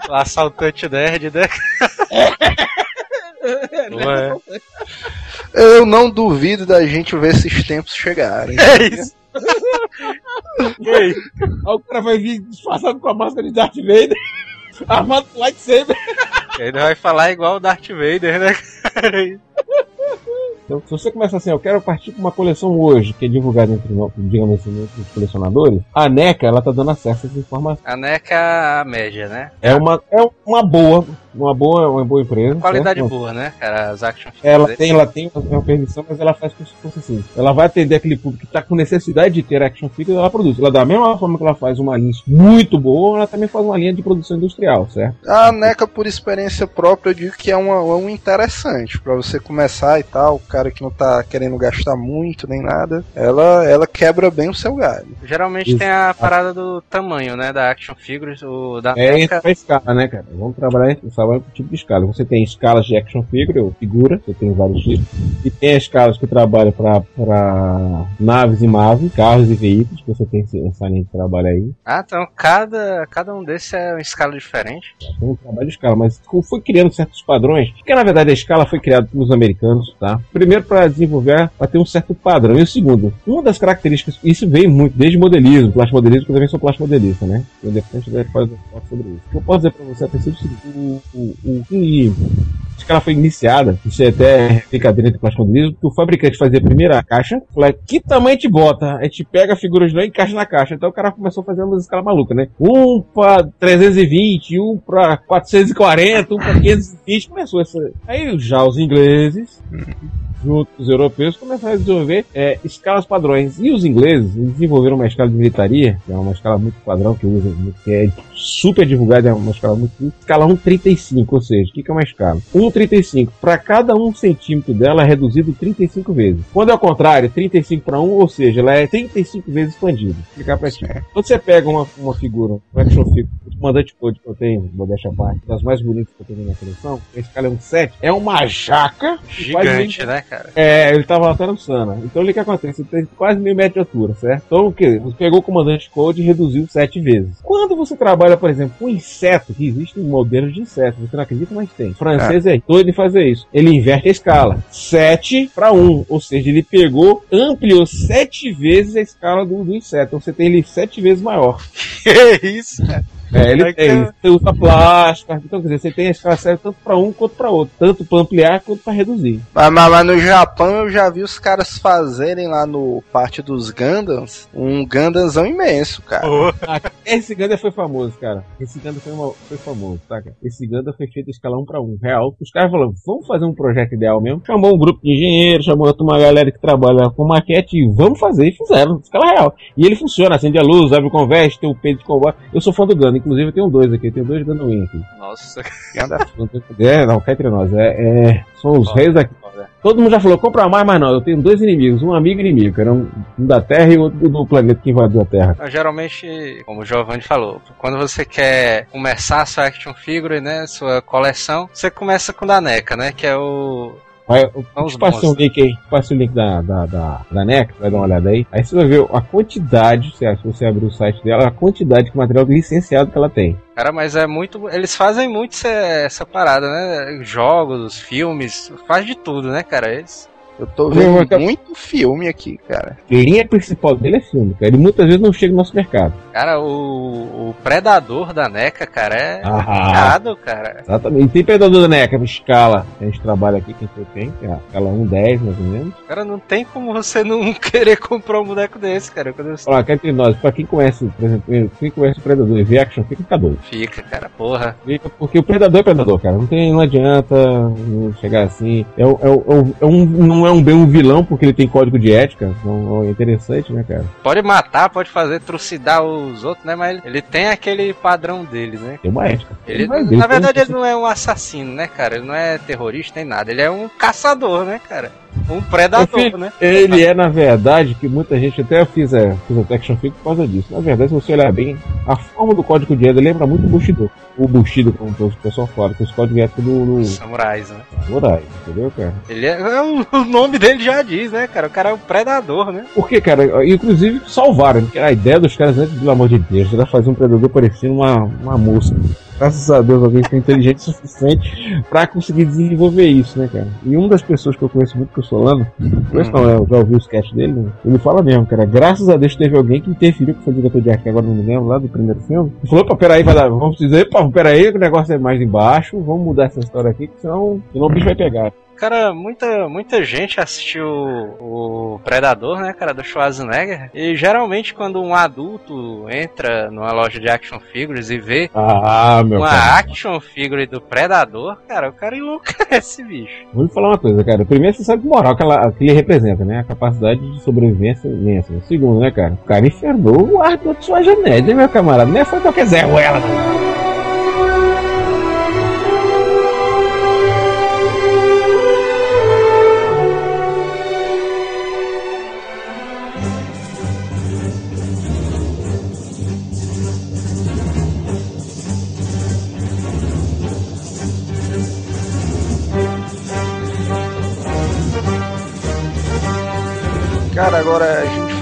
assaltante nerd, né? Ué. Eu não duvido da gente ver esses tempos chegarem. É isso. Aí o cara vai vir disfarçado com a máscara de Darth Vader, armado com lightsaber. Ele vai falar igual o Darth Vader, né, cara? Então, se você começa assim, eu quero partir com uma coleção hoje, que é divulgada entre, digamos assim, entre os colecionadores, a NECA, ela tá dando acesso a essa informação. A NECA a média, né? É uma, é uma boa, uma boa, uma boa empresa. Qualidade certo? boa, né, cara? As action ela tem, ela tem uma permissão, mas ela faz como se fosse assim. Ela vai atender aquele público que tá com necessidade de ter action figures, ela produz. Ela da mesma forma que ela faz uma linha muito boa, ela também faz uma linha de produção industrial, certo? A NECA, por experiência própria, eu digo que é uma, um interessante para você começar e tal, o cara que não tá querendo gastar muito nem nada, ela, ela quebra bem o seu galho. Geralmente Isso. tem a parada do tamanho, né, da action figures, o da É, NECA... entra escala, né, cara? Vamos trabalhar, trabalhar com tipo de escala. Você tem escalas de action figure, ou figura, você tem vários tipos, e tem escalas que trabalham para naves e MAVE, carros e veículos, que você tem essa linha de trabalho aí. Ah, então cada, cada um desses é uma escala diferente? É um trabalho de escala, mas foi criando certos padrões, porque na verdade a escala foi criada pelos americanos, tá? Primeiro para desenvolver, para ter um certo padrão. E o segundo, uma das características, isso vem muito desde modelismo, plástico modelismo, que eu também sou plástico modelista, né? Eu depois a fazer um sobre isso. O que eu posso dizer para você é o seguinte, o, o, o que ela foi iniciada, isso é até brincadeira entre plástico modelismo, que o fabricante fazia a primeira caixa, falou, que tamanho gente bota? A gente pega a figura de lá e encaixa na caixa. Então o cara começou a fazer umas escalas malucas, né? Um para 320, um para 440, um para 520, começou essa... Aí já os ingleses junto com os europeus, começaram a desenvolver é, escalas padrões. E os ingleses desenvolveram uma escala de militaria, que é uma escala muito padrão, que, usa, que é super divulgada, é uma escala muito. Escala 1,35, ou seja, o que, que é uma escala? 1,35. Para cada um centímetro dela é reduzido 35 vezes. Quando é o contrário, 35 para 1, ou seja, ela é 35 vezes expandida. Vou explicar pra ti. Quando você pega uma, uma figura, um action figure, o comandante code que eu tenho, modéstia à parte, das mais bonitas que eu tenho na coleção, a escala é 1,7, é uma jaca gigante, né? Cara? É, ele tava até no Sana. Então o que acontece? Ele tem quase meio metro de altura, certo? Então o que? Você pegou o comandante Code e reduziu sete vezes. Quando você trabalha, por exemplo, com inseto, que existem modelos de inseto, você não acredita, mas tem. O francês é, é doido em fazer isso. Ele inverte a escala. 7 para 1. Ou seja, ele pegou, ampliou sete vezes a escala do, do inseto. Então você tem ele sete vezes maior. Que isso, cara? É, ele É que- tem. Você usa plástico, então quer dizer, você tem a escala serve tanto pra um quanto pra outro. Tanto pra ampliar quanto pra reduzir. Mas, mas- mas no Japão eu já vi os caras fazerem lá no parte dos Gundams um Gundamzão imenso, cara. Ah, esse Ganda foi famoso, cara. Esse Ganda foi, uma- foi famoso, tá, cara? Esse Ganda foi feito em escala 1 pra 1, real. Os caras falaram, vamos fazer um projeto ideal mesmo. Chamou um grupo de engenheiros, chamou uma galera que trabalha com maquete e vamos fazer. E fizeram, escala real. E ele funciona, acende a luz, abre o converte, tem o peito de combate. Eu sou fã do Ganda, inclusive eu tenho dois aqui, eu tenho dois Wing aqui. Nossa, Não tem- É, não, cá entre nós. É, é, são os Ó. reis daqui. foda. Todo mundo já falou, compra mais, mas não. Eu tenho dois inimigos, um amigo e inimigo, que era um, um da Terra e outro do planeta que invadiu a Terra. Então, geralmente, como o Giovanni falou, quando você quer começar a sua action figure, né, sua coleção, você começa com o da NECA, né, que é o... Vai, eu São os te passei um link aí, passei o link da, da, da, da NEC, vai dar uma olhada aí. Aí você vai ver a quantidade, se se você abrir o site dela, a quantidade de material licenciado que ela tem. Cara, mas é muito... Eles fazem muito essa, essa parada, né, jogos, filmes, faz de tudo, né, cara, eles... Eu tô vendo eu- muito filme aqui, cara. A linha principal dele é filme, cara. Ele muitas vezes não chega no nosso mercado. Cara, o, o Predador da NECA, cara, é Ah, complicado, cara. exatamente. E tem predador da NEC, a escala. A gente trabalha aqui, quem você tem, que é a escala 1, 10 mais ou menos. Cara, não tem como você não querer comprar um boneco desse, cara. Quando Olha, cá entre nós, pra quem conhece, por exemplo, quem conhece o Predador e vê action, fica fica doido. fica, cara, porra. Fica porque o Predador é Predador, cara. Não, tem, não adianta não chegar assim. É, um- é, um- é um, não é um bem um vilão, porque ele tem código de ética. Então é interessante, né, cara? Pode matar, pode fazer trucidar os outros, né? Mas ele tem aquele padrão dele, né? Tem uma ética. Ele, na ver, verdade, ele não é um assassino, né, cara? Ele não é terrorista nem nada. Ele é um caçador, né, cara? Um predador, né? Ele é, na verdade, que muita gente até fez a, fez a action figure por causa disso. Na verdade, se você olhar bem, a forma do código de ética lembra muito o Bushido. O Bushido, como o pessoal fala, que os códigos ética do, do Samurais, né? samurai, entendeu, cara? Ele é, é o, nome dele já diz, né, cara? O cara é um predador, né? Porque, cara, inclusive salvaram. porque A ideia dos caras antes, pelo amor de Deus, era fazer um predador parecendo uma, uma mosca. Graças a Deus alguém foi inteligente o suficiente pra conseguir desenvolver isso, né, cara? E uma das pessoas que eu conheço muito, que eu sou Lano, conheço não, eu já ouvi o sketch dele, né? ele fala mesmo, cara, graças a Deus teve alguém que interferiu, que foi o diretor de arte, agora não me lembro, lá do primeiro filme, e falou, pá, peraí, vai dar, vamos dizer, pá, peraí, o negócio é mais embaixo, vamos mudar essa história aqui, que senão, senão o bicho vai pegar. Cara, muita, muita gente assistiu o Predador, né, cara, do Schwarzenegger. E geralmente quando um adulto entra numa loja de action figures e vê Ah, uma cara. action figure do Predador, cara, o cara enlouquece, bicho. Vou lhe falar uma coisa, cara. Primeiro, você sabe que moral que, ela, que ele representa, né? A capacidade de sobrevivência imensa. Segundo, né, cara? O cara infernou o Arthur Schwarzenegger, né, meu camarada? Não é foi qualquer Zé Ruela, não.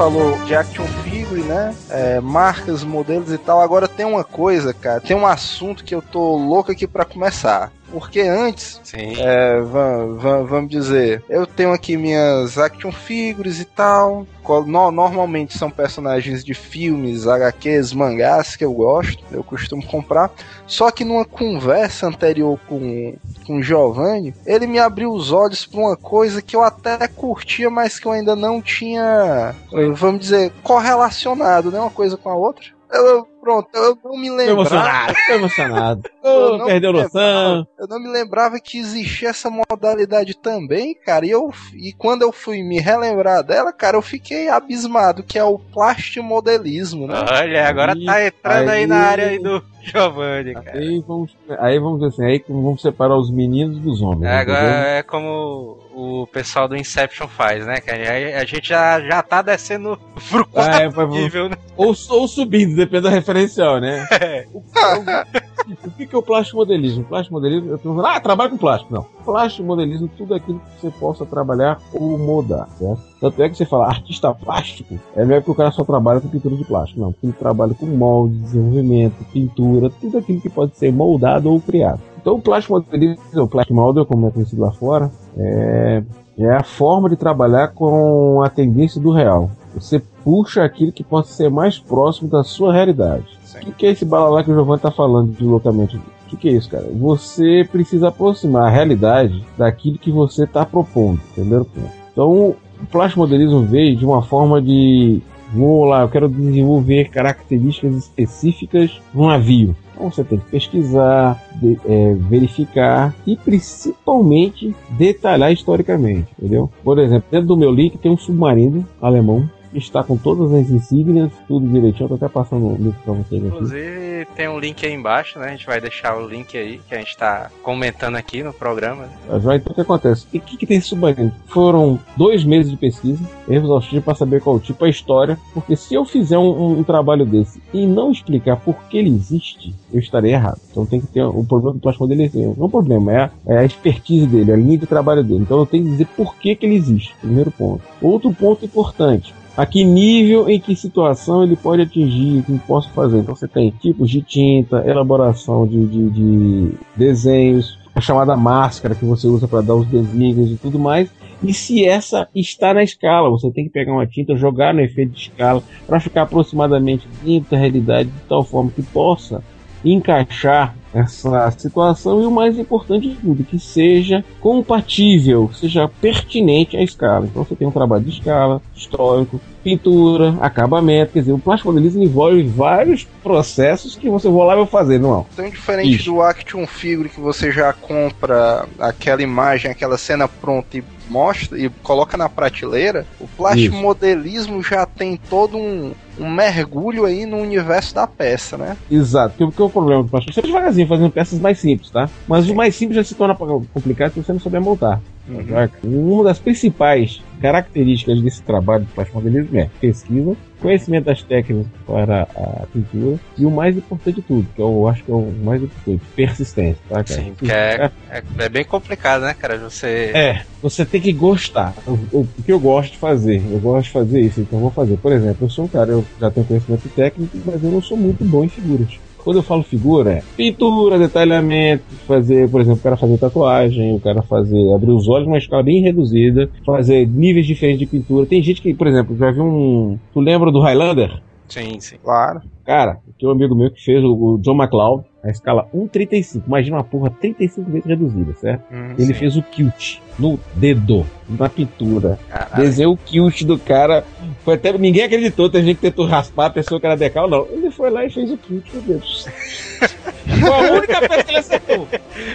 Falou de action figure, né? É, marcas, modelos e tal. Agora tem uma coisa, cara. Tem um assunto que eu tô louco aqui pra começar. Porque antes, Sim. é, va- va- vamos dizer, eu tenho aqui minhas action figures e tal. normalmente são personagens de filmes, HQs, mangás que eu gosto, eu costumo comprar. Só que numa conversa anterior com, com o Giovanni, ele me abriu os olhos pra uma coisa que eu até curtia, mas que eu ainda não tinha, vamos dizer, correlacionado, né? Uma coisa com a outra. Eu, pronto, eu não me Tô lembrava. emocionado, tô emocionado. Eu Ô, não perdeu noção. Eu não me lembrava que existia essa modalidade também, cara. E, eu, e quando eu fui me relembrar dela, cara, eu fiquei abismado, que é o plastimodelismo, né? Olha, agora tá entrando aí, aí- na área aí do Giovanni, cara. Aí vamos, aí vamos dizer assim, aí vamos separar os meninos dos homens. É, entendeu? agora é como o pessoal do Inception faz, né, cara? Aí a gente já, já tá descendo pro quarto Ah, é, nível, né? ou, ou subindo, depende da referencial, né? É. O, o- o que que é o plástico modelismo? O plástico modelismo, eu tô falando, ah, trabalho com plástico. Não. Plástico modelismo, tudo aquilo que você possa trabalhar ou moldar, certo? Tanto é que você fala artista plástico, é melhor que o cara só trabalha com pintura de plástico. Não, ele trabalha com molde, desenvolvimento, pintura, tudo aquilo que pode ser moldado ou criado. Então o plástico modelismo, o plástico model, como é conhecido lá fora, é, é a forma de trabalhar com a tendência do real. Você puxa aquilo que possa ser mais próximo da sua realidade. O que, que é esse balalá que o Giovanni tá falando de deslocamento? O que, que é isso, cara? Você precisa aproximar a realidade daquilo que você está propondo. Primeiro ponto. Então, o plástico modelismo veio de uma forma de vou lá, eu quero desenvolver características específicas de um navio. Então você tem que pesquisar, de, é, verificar e principalmente detalhar historicamente, entendeu? Por exemplo, dentro do meu link tem um submarino alemão está com todas as insígnias, tudo direitinho. Eu tô até passando o link pra vocês aqui. Inclusive, tem um link aí embaixo, né? A gente vai deixar o link aí que a gente tá comentando aqui no programa. Né? Já então o que acontece? E o que, que tem esse submarino? Foram dois meses de pesquisa, erros exaustivo para saber qual tipo a história, porque se eu fizer um, um, um, trabalho desse e não explicar por que ele existe, eu estarei errado. Então tem que ter o um problema do plástico dele, não é um problema, é a, é a expertise dele, a linha de trabalho dele. Então eu tenho que dizer por que, que ele existe. Primeiro ponto. Outro ponto importante a que nível, em que situação ele pode atingir, o que posso fazer. Então você tem tipos de tinta, elaboração de, de, de desenhos, a chamada máscara que você usa para dar os desígnios e tudo mais. E se essa está na escala, você tem que pegar uma tinta, jogar no efeito de escala para ficar aproximadamente dentro da realidade de tal forma que possa encaixar essa situação e o mais importante de tudo, que seja compatível, seja pertinente à escala. Então você tem um trabalho de escala, histórico, pintura, acabamento, quer dizer, o plástico modelismo envolve vários processos que você vou lá e vou fazer, não é? Então, diferente Isso. do Action Figure que você já compra aquela imagem, aquela cena pronta e mostra e coloca na prateleira, o plástico modelismo já tem todo um, um mergulho aí no universo da peça, né? Exato, porque, porque o problema do plástico, você devagarzinho fazendo peças mais simples, tá? Mas o mais simples já se torna complicado se você não souber montar. Uhum. Uma das principais características desse trabalho de plástico modelismo é pesquisa, conhecimento das técnicas para a pintura e o mais importante de tudo, que eu acho que é o mais importante, persistência, tá, cara? Sim, porque é, é, é, bem complicado, né, cara? Você. É, você tem que gostar. O, o, o, que eu gosto de fazer, eu gosto de fazer isso, então eu vou fazer. Por exemplo, eu sou um cara, eu já tenho conhecimento técnico, mas eu não sou muito bom em figuras. Quando eu falo figura, é pintura, detalhamento, fazer, por exemplo, o cara fazer tatuagem, o cara fazer abrir os olhos numa escala bem reduzida, fazer níveis diferentes de pintura. Tem gente que, por exemplo, já viu um. Tu lembra do Highlander? Sim, sim. Claro. Cara, tem um amigo meu que fez o, o John McLeod, a escala 1,35. Imagina uma porra 35 vezes reduzida, certo? Hum, Ele sim. fez o kilt no dedo, na pintura. Caralho. Desenhou o kilt do cara. Foi até, ninguém acreditou, tem gente que tentou raspar a pessoa que era decal, não. Ele foi lá e fez o kilt no dedo. Foi a única peça que ele acertou.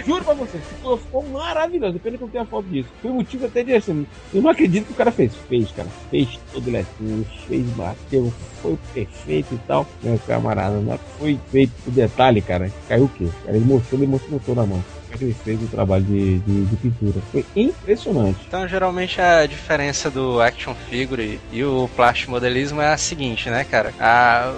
Juro pra você, ficou, ficou maravilhoso. Pena que não tenho a foto disso. Foi motivo até de assim. Eu não acredito que o cara fez. Fez, cara. Fez todo letinho, fez bateu, foi perfeito e tal. Meu camarada, não foi feito o detalhe, cara. Caiu o quê? Cara, ele mostrou, ele mostrou na mão que ele fez o trabalho de, de, de, pintura. Foi impressionante. Então, geralmente, a diferença do action figure e o plástico modelismo é a seguinte, né, cara? A,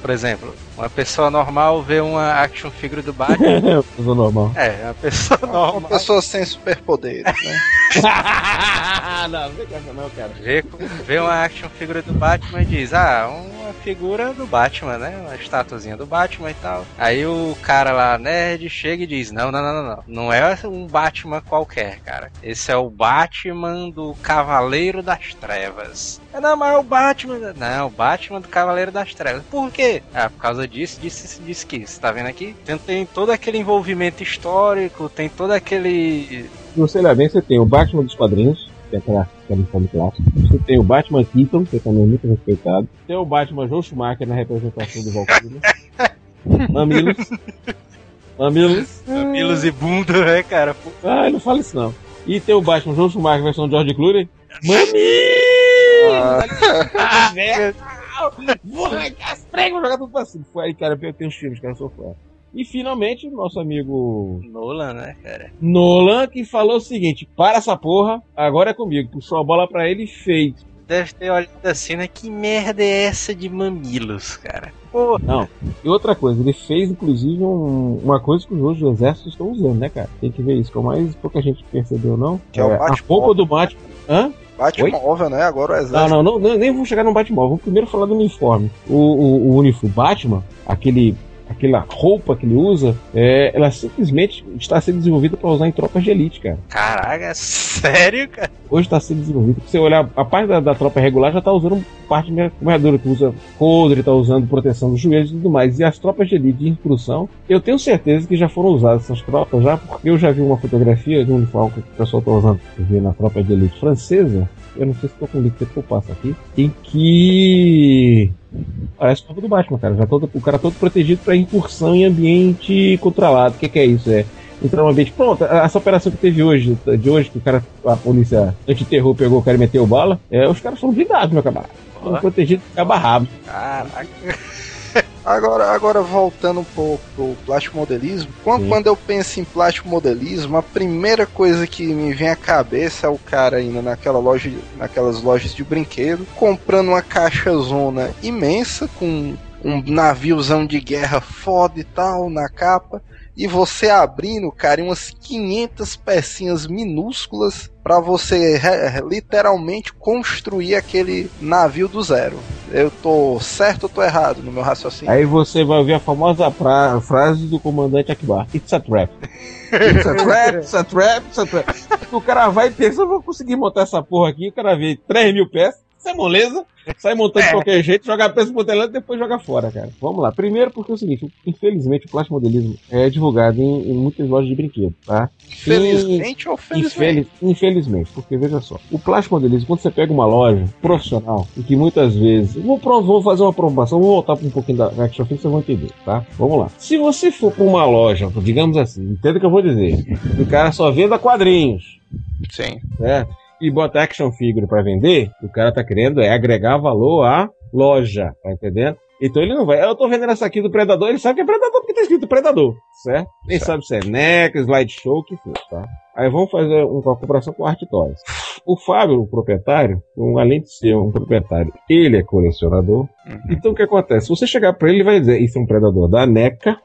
por exemplo, uma pessoa normal vê uma action figure do Batman. uma pessoa normal. É, uma pessoa normal. Uma pessoa sem superpoderes, né? não, não tem não, cara. Vê, vê uma action figure do Batman e diz, ah, figura do Batman, né? Uma estatuazinha do Batman e tal. Aí o cara lá, nerd, chega e diz, não, não, não, não, não. Não é um Batman qualquer, cara. Esse é o Batman do Cavaleiro das Trevas. É, não, mas é o Batman. Não, o Batman do Cavaleiro das Trevas. Por quê? Ah, por causa disso, disse, que. Você tá vendo aqui? Tem, tem todo aquele envolvimento histórico, tem todo aquele. Você olhar bem, você tem o Batman dos quadrinhos, que é aquela, aquela forma clássica. Você tem o Batman Keaton, que também é muito respeitado. Tem o Batman Joe Schumacher na representação do Valkyrie. Mamilos. Mamilos. Mamilos e bunda, né, cara? Ah, não fala isso não. E tem o Batman Joe Schumacher versão George Clooney. Mamilos! Ah. Vou arrancar as pregas, vou jogar tudo pra cima. Foi aí, cara, eu tenho os filmes, cara, eu sou fã. E finalmente, nosso amigo Nolan, né, cara? Nolan que falou o seguinte: para essa porra, agora é comigo. Puxou a bola pra ele e fez. Deve ter olhado assim, né? Que merda é essa de mamilos, cara? Porra. Não. E outra coisa, ele fez inclusive um, uma coisa que os outros exércitos estão usando, né, cara? Tem que ver isso, que é mais pouca gente percebeu, não. Que é, é o a roupa do Batman. Hã? Batmóvel, né? Agora o exército. Não, não, não, nem vou chegar no Batmóvel. Vamos primeiro falar do uniforme. O, o, o uniforme Batman, aquele aquela roupa que ele usa, é, ela simplesmente está sendo desenvolvida para usar em tropas de elite, cara. Caraca, sério, cara? Hoje está sendo desenvolvido. Se você olhar, a parte da, da tropa regular já está usando parte de armadura, que usa coldre, está usando proteção dos joelhos e tudo mais. E as tropas de elite de instrução, eu tenho certeza que já foram usadas essas tropas já, porque eu já vi uma fotografia de um uniforme que o pessoal está usando na tropa de elite francesa. Eu não sei se estou com o link que eu passo aqui. Em que Parece o corpo do Batman, cara. Já todo, o cara todo protegido para incursão em ambiente controlado. O que, que é isso? É entrar no ambiente. Pronto, essa operação que teve hoje, de hoje, que o cara, a polícia antiterror pegou o cara e meteu bala, é, os caras foram blindados, meu camarada. Foram protegidos de cabo rabo. Caraca. Agora, agora voltando um pouco pro plástico modelismo, quando, quando, eu penso em plástico modelismo, a primeira coisa que me vem à cabeça é o cara indo naquela loja, naquelas lojas de brinquedo, comprando uma caixa zona imensa com um naviozão de guerra foda e tal na capa e você abrindo, cara, umas 500 pecinhas minúsculas para você literalmente construir aquele navio do zero. Eu tô certo ou tô errado no meu raciocínio? Aí você vai ouvir a famosa frase do comandante Akbar: It's a trap. It's a trap, it's a trap, it's a trap. o cara vai e pensa, vou conseguir montar essa porra aqui, o cara vê 3 mil peças isso é moleza. Sai montando é. de qualquer jeito, joga peça modelando e depois joga fora, cara. Vamos lá. Primeiro porque é o seguinte, infelizmente o plástico modelismo é divulgado em, em muitas lojas de brinquedo, tá? Infelizmente ou felizmente? infelizmente, porque veja só, o plástico modelismo, quando você pega uma loja profissional, e que muitas vezes. Vou, vou fazer uma provocação, vou voltar um pouquinho da Action Fix, vocês vão entender, tá? Vamos lá. Se você for pra uma loja, digamos assim, entenda o que eu vou dizer, o cara só venda quadrinhos. Sim. Certo? E bota action figure para vender, o cara tá querendo é agregar valor à loja, tá entendendo? Então ele não vai. Eu tô vendendo essa aqui do Predador, ele sabe que é Predador porque tá escrito Predador, certo? Nem sabe se é NEC, slideshow, o que for, tá? Aí vamos fazer uma comparação com Art Toys. O Fábio, o proprietário, um, além de ser um proprietário, ele é colecionador. Uhum. Então o que acontece? Se você chegar para ele, ele vai dizer: Isso é um Predador da NECA,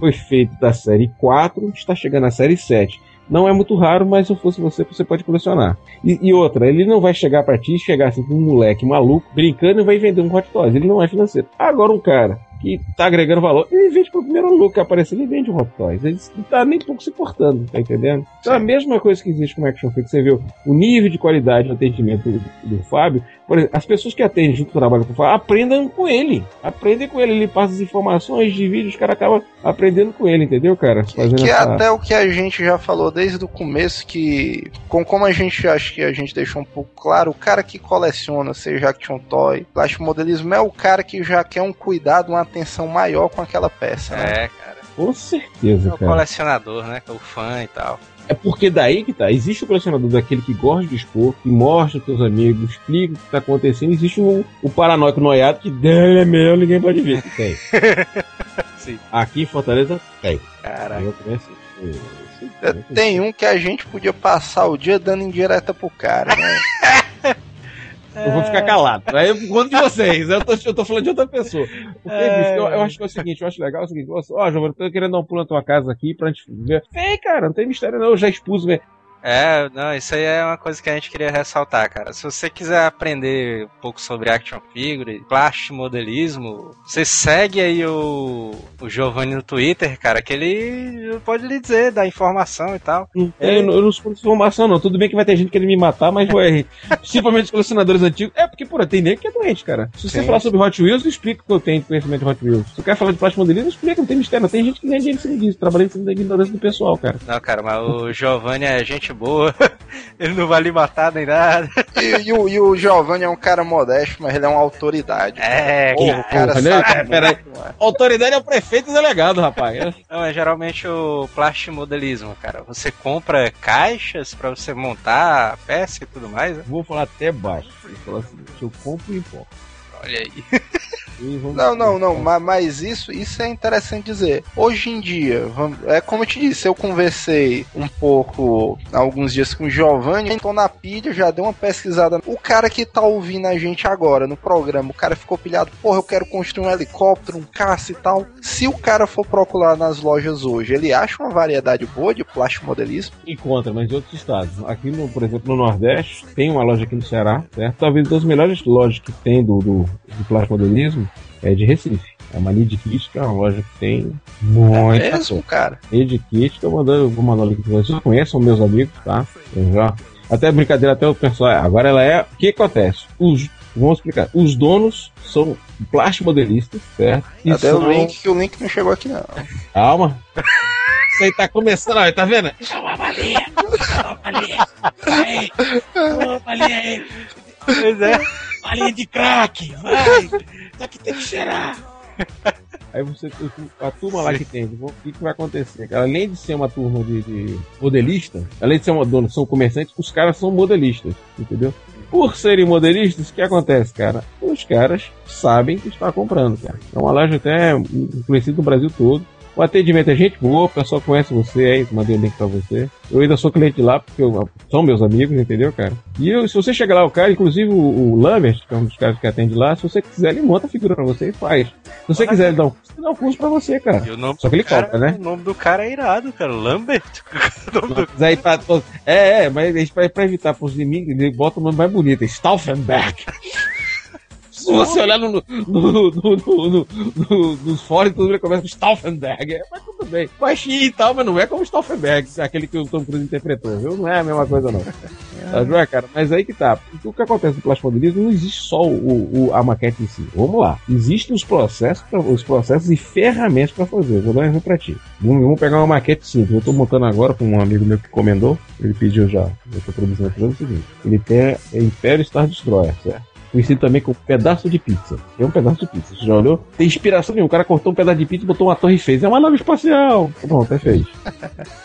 foi feito da série 4, está chegando na série 7. Não é muito raro, mas se fosse você, você pode colecionar. E, e outra, ele não vai chegar para ti chegar assim com um moleque maluco, brincando e vai vender um Hot Toys. Ele não é financeiro. Agora um cara que tá agregando valor, ele vende pro primeiro lucro que aparecer, ele vende um Hot Toys. Ele não tá nem pouco se importando, tá entendendo? Então a mesma coisa que existe com o Action Fix, você viu o nível de qualidade de atendimento do, do Fábio, exemplo, as pessoas que atendem junto com o trabalho com o Fábio, aprendam com ele. Aprendem com ele, ele passa as informações de vídeo, os caras acabam aprendendo com ele, entendeu, cara? Fazendo que é essa... até o que a gente já falou desde o começo, que com, como a gente acha que a gente deixou um pouco claro, o cara que coleciona, seja Action Toy, plástico modelismo, é o cara que já quer um cuidado, uma atenção maior com aquela peça, né? É, cara. Com certeza, é o cara. colecionador, né? Que é o fã e tal. É porque daí que tá. Existe o colecionador daquele que gosta de expor, que mostra pros amigos, explica o que tá acontecendo. Existe o, o paranoico noiado que dele é meu, ninguém pode ver. Tem. Sim. Aqui em Fortaleza tem. Caraca. Eu conheço. Tem um que a gente podia passar o dia dando indireta pro cara, né? Eu vou ficar calado. Aí eu conto de vocês. Eu tô, eu tô falando de outra pessoa. Porque, é... eu, eu, acho que é o seguinte, eu acho legal é o seguinte, ó, oh, Giovanni, eu tô querendo dar um pulo na tua casa aqui pra gente ver. Vem, cara, não tem mistério não, eu já expus, velho. É, não, isso aí é uma coisa que a gente queria ressaltar, cara. Se você quiser aprender um pouco sobre action figure, plástico modelismo, você segue aí o, o Giovanni no Twitter, cara, que ele pode lhe dizer, dar informação e tal. É, eu, não, eu não sou informação, não. Tudo bem que vai ter gente querendo me matar, mas vai. principalmente os colecionadores antigos. É, porque, pô, tem nem que é doente, cara. Se você Sim. falar sobre Hot Wheels, eu explico que eu tenho conhecimento de Hot Wheels. Se você quer falar de plástico modelismo, explica, não tem mistério. Não tem gente que nem dinheiro em cima disso, trabalhando em cima da ignorância do pessoal, cara. Não, cara, mas o Giovanni é gente gente boa. ele não vai lhe matar nem nada. E, e, o, e o Giovanni é um cara modesto, mas ele é uma autoridade. É, cara. o cara sabe. É, peraí. Autoridade é o prefeito delegado, rapaz. Não, é geralmente o plástico modelismo, cara. Você compra caixas pra você montar a peça e tudo mais. Né? Vou falar até baixo. Vou falar assim, eu compro e importo. Olha aí. Não, não, não, mas, mas, isso, isso é interessante dizer. Hoje em dia, é como eu te disse, eu conversei um pouco alguns dias com o Giovanni, entrou na pilha, já deu uma pesquisada. O cara que tá ouvindo a gente agora no programa, o cara ficou pilhado, porra, eu quero construir um helicóptero, um caça e tal. Se o cara for procurar nas lojas hoje, ele acha uma variedade boa de plástico modelismo? Encontra, mas em outros estados. Aqui, no, por exemplo, no Nordeste, tem uma loja aqui no Ceará, certo? Talvez das melhores lojas que tem do, do, do plástico modelismo é de Recife. É uma Need Kit, que é uma loja que tem muita É mesmo, cara. Need Kit, que eu mandando, eu vou mandar o link pra vocês. Vocês conhecem meus amigos, tá? Eu já. Até brincadeira, até o pessoal. Agora ela é. O que acontece? Os, vamos explicar. Os donos são plástico modelistas, certo? E Até são... o link que o link não chegou aqui, não. Calma. Isso aí tá começando, ó, tá vendo? Chama a balinha! Chama a balinha! Aí! Chama a balinha aí! Pois é. Balinha de crack! Vai! Isso aqui tem que cheirar! Aí você, a turma lá que tem, o que, que vai acontecer? Além de ser uma turma de, de modelista, além de ser uma dona, são comerciantes, os caras são modelistas, entendeu? Por serem modelistas, o que acontece, cara? Os caras sabem que está comprando, cara. É uma loja até conhecida no Brasil todo. O atendimento é gente boa, o pessoal conhece você aí, mandei o link pra você. Eu ainda sou cliente lá, porque eu- são meus amigos, entendeu, cara? E eu, se você chegar lá, o cara, inclusive o, o Lambert, que é um dos caras que atende lá, se você quiser, ele monta a figura pra você e faz. Se você quiser, ele dá um, ele dá um curso pra você, cara. O nome Só que ele cara, cobra, né? O nome do cara é irado, cara. Lambert. Nome do- Mas aí pra todos. É, é, mas a gente, pra, pra evitar pros inimigos, ele bota o nome mais bonito, é Stauffenberg. Se você olhar no, no, no, no, no, no, no- nos fóruns, tudo ele começa com Stauffenberg. É, mas tudo bem. Baixinho e tal, mas não é como Stauffenberg, aquele que o Tom Cruise interpretou, viu? Não é a mesma coisa, não. É, cara? Mas aí que tá. O que acontece no plástico modelismo não existe só o, o- a maquete em si. Vamos lá. Existem os processos, pra- os processos e ferramentas para fazer. Vou dar um exemplo pra ti. Vamos, vamos pegar uma maquete simples. Eu tô montando agora com um amigo meu que encomendou. Ele pediu já. Eu tô produzindo fazendo o seguinte. Ele tem é Império Star Destroyer, certo? Conhecido também como pedaço de pizza. É um pedaço de pizza. Você já olhou? Tem inspiração nenhuma. O cara cortou um pedaço de pizza, botou uma torre e fez. É uma nave espacial. Pronto, até fez.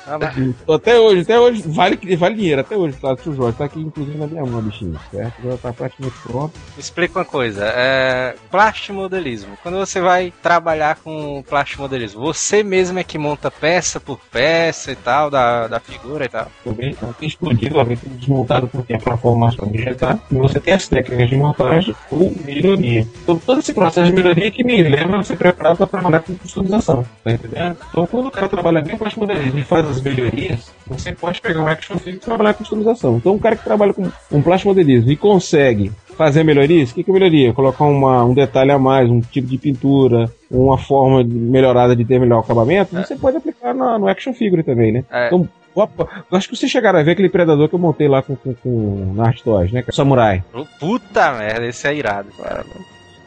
Até hoje, até hoje, vale, vale dinheiro, até hoje, tá? O Jorge tá aqui, inclusive, na minha mão, bichinho, certo? Já tá praticamente pronto. Me explica uma coisa, é plastimodelismo. Quando você vai trabalhar com plastimodelismo, você mesmo é que monta peça por peça e tal, da, da figura e tal. Também tem explodido, tudo desmontado porque é pra formação objetar. E você tem as técnicas de montagem ou melhoria. Então, todo esse processo de melhoria que me leva a ser preparado para trabalhar com customização, tá entendendo? Então, quando o cara trabalha bem com as e faz as melhorias, você pode pegar um action figure e trabalhar com customização. Então, um cara que trabalha com um plástico modelismo e consegue fazer melhorias, o que, que é melhoria? Colocar uma, um detalhe a mais, um tipo de pintura, uma forma melhorada de ter melhor acabamento, você pode aplicar na- no action figure também, né? É. Então, opa, eu acho que vocês chegaram a ver aquele predador que eu montei lá com, com, com Art Toys, né? Samurai. Puta merda, esse é irado, cara.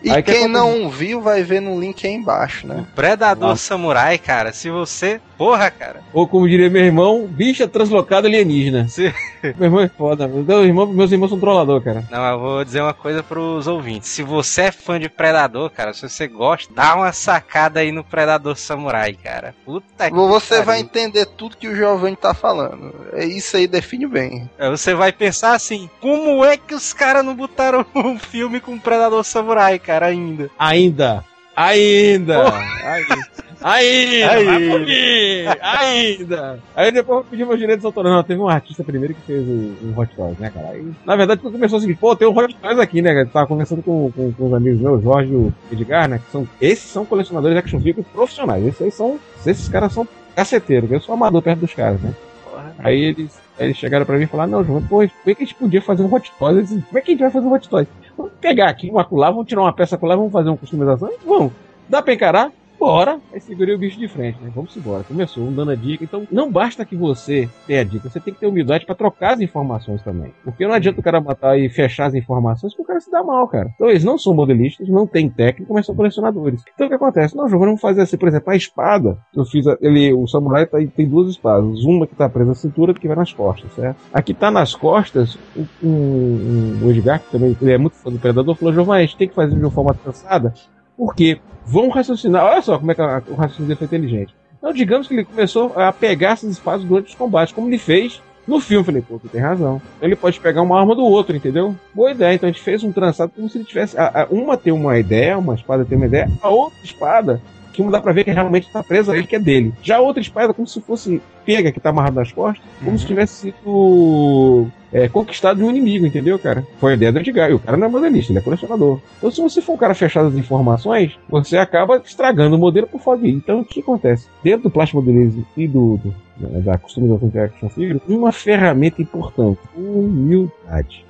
E Aí que quem acontece? não viu vai ver no link aí embaixo, né? O Predador Nossa. Samurai, cara, se você. Porra, cara. Ou como diria meu irmão, bicha translocada alienígena. Se... Meu irmão é foda. Meu irmão, meus irmãos são trollador, cara. Não, eu vou dizer uma coisa pros ouvintes. Se você é fã de Predador, cara, se você gosta, dá uma sacada aí no Predador Samurai, cara. Puta que Você vai entender tudo que o Giovanni tá falando. É isso aí define bem. Aí Você vai pensar assim, como é que os caras não botaram um filme com Predador Samurai, cara, ainda? Ainda. Ainda. Ainda. Ainda. Aí. Ainda. Aí depois eu pedi meus direitos autorais. Não, teve um artista primeiro que fez o Hot Toys, né, cara? Aí, na verdade, quando começou assim, pô, tem um Hot Toys aqui, né? Eu tava conversando com, com, com os amigos meus, Jorge e o Edgar, né? Que são, esses são colecionadores de action figures profissionais. Esses aí são. Esses caras são caceteiros. Eu sou amador perto dos caras, né? Porra. Aí eles, aí eles chegaram pra mim e falaram, não, João, pô, como é que a gente podia fazer um Hot Toys? Eu disse, como é que a gente vai fazer um Hot Toys? Vamos pegar aqui um acular, vamos tirar uma peça acular, vamos fazer uma customização? Vamos. Dá pra encarar? Bora! Aí segurei o bicho de frente, né? Vamos embora. Começou, um dando a dica. Então, não basta que você tenha a dica, você tem que ter humildade pra trocar as informações também. Porque não adianta o cara matar e fechar as informações que o cara se dá mal, cara. Então, eles não são modelistas, não têm técnica, mas são colecionadores. Então, o que acontece? Não, João, vamos fazer assim, por exemplo, a espada. Eu fiz, a- ele, o samurai tá, tem duas espadas. Uma que tá presa na cintura e que vai nas costas, certo? Aqui tá nas costas, um, um, o Edgar, que também ele é muito fã do Predador, falou, Giovanni, a gente tem que fazer de uma forma cansada, porque vamos raciocinar. Olha só como é que o raciocínio dele foi inteligente. Então, digamos que ele começou a pegar essas espadas durante os combates, como ele fez no filme. Falei, pô, tu tem razão. Ele pode pegar uma arma do outro, entendeu? Boa ideia. Então a gente fez um trançado como se ele tivesse. a- a- uma tem uma ideia, uma espada tem uma ideia, a outra espada. Que não dá pra ver que realmente tá presa ele, que é dele. Já a outra espada, como se fosse pega, que tá amarrada nas costas, como se tivesse sido é, conquistado de um inimigo, entendeu, cara? Foi a ideia do Edgar. E o cara não é modelista, ele é colecionador. Então, se você for um cara fechado das informações, você acaba estragando o modelo por fora dele. Então, o que acontece? Dentro do plástico modelismo e do, do- né, da customização de action figure, uma ferramenta importante: humildade.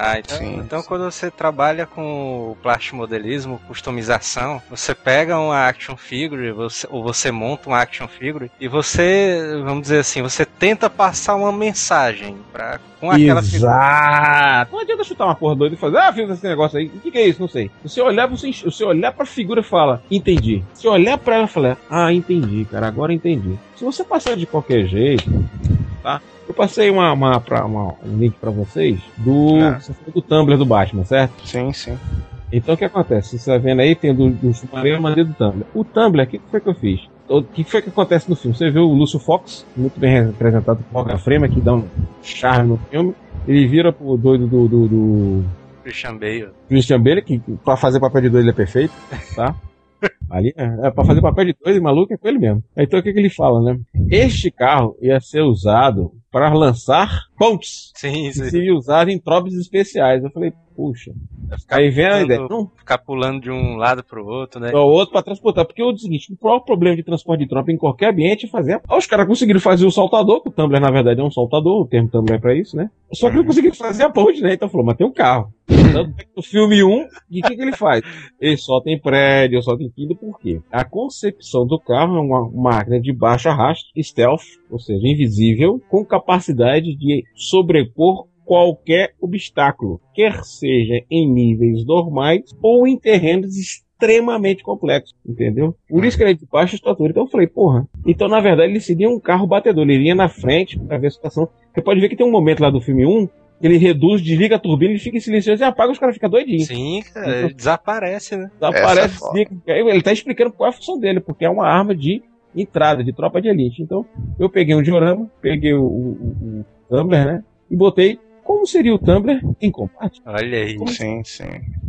Ah, então, Sim, então sim. quando você trabalha com o plastimodelismo, customização, você pega uma action figure, você, ou você monta uma action figure, e você, vamos dizer assim, você tenta passar uma mensagem pra, com aquela figura. Exato. Não adianta chutar uma porra doida e fazer, ah, fiz esse negócio aí. O que, que é isso? Não sei. Você olhar, você, você olhar pra figura e fala, entendi. Se olhar pra ela e falar, ah, entendi, cara, agora entendi. Se você passar de qualquer jeito, tá? Eu passei uma, uma, pra, uma- um link pra vocês do, Ah. do Tumblr do Batman, certo? Sim, sim. Então o que acontece? Você tá vendo aí, tem do, do e mandei do Tumblr. O Tumblr, o que foi que eu fiz? O que foi que acontece no filme? Você vê o Lúcio Fox, muito bem representado por Morgan Freeman, que dá um charme no filme. Ele vira pro doido do, do, do Christian Bale. Christian Bale, que pra fazer papel de doido ele é perfeito, tá? Ali, é, é pra fazer papel de doido e maluco é com ele mesmo. Então o que, que ele fala, né? Este carro ia ser usado para lançar pontes. Sim, sim. seria usado em tropes especiais. Eu falei, puxa. Aí vem a ideia. Não, Ficar pulando de um lado pro outro, né? é o outro pra transportar. Porque o seguinte, o próprio problema de transporte de tropa em qualquer ambiente é fazer. Os caras conseguiram fazer o saltador, que o Tumblr na verdade é um saltador, o termo Tumblr é pra isso, né? Só que não conseguiram fazer a ponte, né? Então falou, mas tem um carro. É que no filme 1, de que, que ele faz? Ele só tem prédio, só tem tudo, por quê? A concepção do carro é uma máquina de baixo arrasto, stealth, ou seja, invisível, com capacidade de sobrepor qualquer obstáculo, quer seja em níveis normais ou em terrenos extremamente complexos, entendeu? Por isso que ele é de baixa estatura. Então eu falei, porra. Então na verdade ele seria um carro batedor, ele iria na frente para ver a situação. Você pode ver que tem um momento lá do filme 1 ele reduz, desliga a turbina, ele fica em silencioso e apaga, os caras ficam doidinhos. Sim, cara, ele desaparece, né? Aparece, Essa é desliga. ele tá explicando qual é a função dele, porque é uma arma de entrada, de tropa de elite. Então, eu peguei um diorama, peguei o, o, o Tumblr, né? E botei como seria o Tumblr em combate. Olha aí. Sim, sim.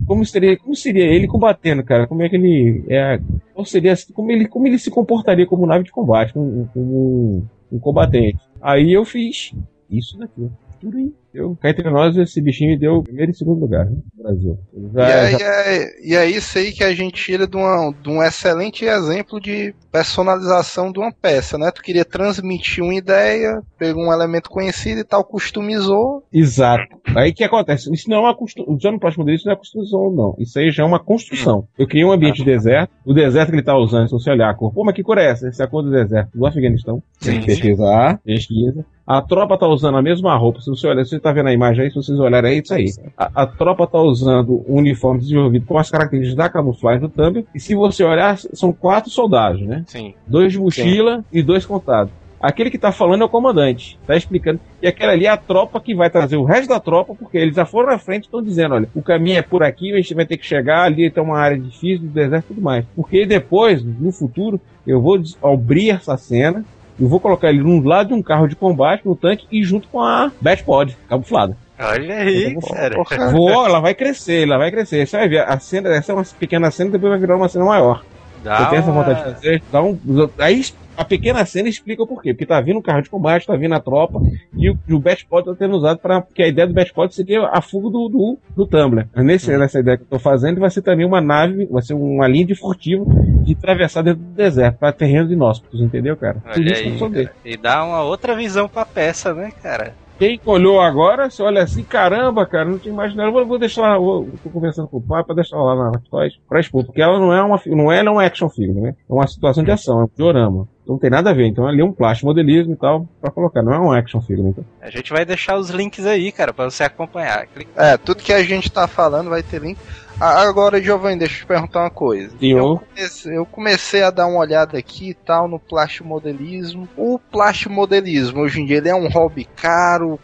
Como seria, como seria ele combatendo, cara? Como é que ele é, qual seria, como ele, como ele se comportaria como nave de combate, como, como um combatente? Aí eu fiz isso daqui. Tudo aí. Eu, cá entre nós, esse bichinho me deu primeiro e segundo lugar né, no Brasil. Eu E já- é, já- e, é, e é isso aí que a gente tira de, uma- de um excelente exemplo de personalização de uma peça, né? Tu queria transmitir uma ideia, pegou um elemento conhecido e tal, customizou. Exato. Aí o que acontece? Isso não é uma construção. Usando o próximo dele, isso não é construção, não. Isso aí já é uma construção. Eu criei um ambiente de deserto. O deserto que ele tá usando, se você olhar a cor, pô, mas que cor é essa? Essa é a cor do deserto do Afeganistão. Tem Sim, que pesquisar, pesquisa. A tropa tá usando a mesma roupa. Se você olhar, você tá vendo a imagem aí, se vocês olharem aí, é isso aí. A, a tropa tá usando um uniforme desenvolvido com as características da camuflagem do Tumblr. E se você olhar, são quatro soldados, né? Sim. Dois de mochila e dois contados. Aquele que tá falando é o comandante, tá explicando. E aquela ali é a tropa que vai trazer o resto da tropa, porque eles já foram na frente e estão dizendo: olha, o caminho é por aqui, a gente vai ter que chegar, ali tem uma área difícil do deserto e tudo mais. Porque depois, no futuro, eu vou abrir essa cena, eu vou colocar ele num lado de um carro de combate, no tanque, e junto com a Batpod, camuflada. Olha aí, vou- cara. Vou, ela vai crescer, ela vai crescer. Você vai ver, a cena, essa é uma pequena cena, depois vai virar uma cena maior. Dá Você tem essa uma- vontade de fazer? Dá um, aí a pequena cena explica o porquê. Porque tá vindo um carro de combate, tá vindo a tropa, e o, e o Batpod tá sendo usado para Porque a ideia do Batpod seria a fuga do, do, do Tumblr. Nesse, Nessa ideia que eu tô fazendo, vai ser também uma nave, vai ser uma linha de furtivo de atravessar dentro do deserto, para terrenos inóspitos, entendeu, cara? Olha isso que eu aí, cara. E dá uma outra visão pra peça, né, cara? Quem olhou agora, você olha assim, caramba, cara, não tinha imaginado. Eu Vou, vou deixar lá, vou, tô conversando com o pai pra deixar lá na Toys pra expor, porque ela não é uma, não é, não é action figure, né? É uma situação de ação, é um diorama. Então não tem nada a ver. Então ali é um plástico modelismo e tal, pra colocar. Não é um action figure, então. A gente vai deixar os links aí, cara, pra você acompanhar. Clica- É, tudo que a gente tá falando vai ter link. Agora, Giovanni, deixa eu te perguntar uma coisa. Senhor. Eu comecei, eu comecei a dar uma olhada aqui e tal no plastimodelismo. O plastimodelismo, hoje em dia, ele é um hobby caro,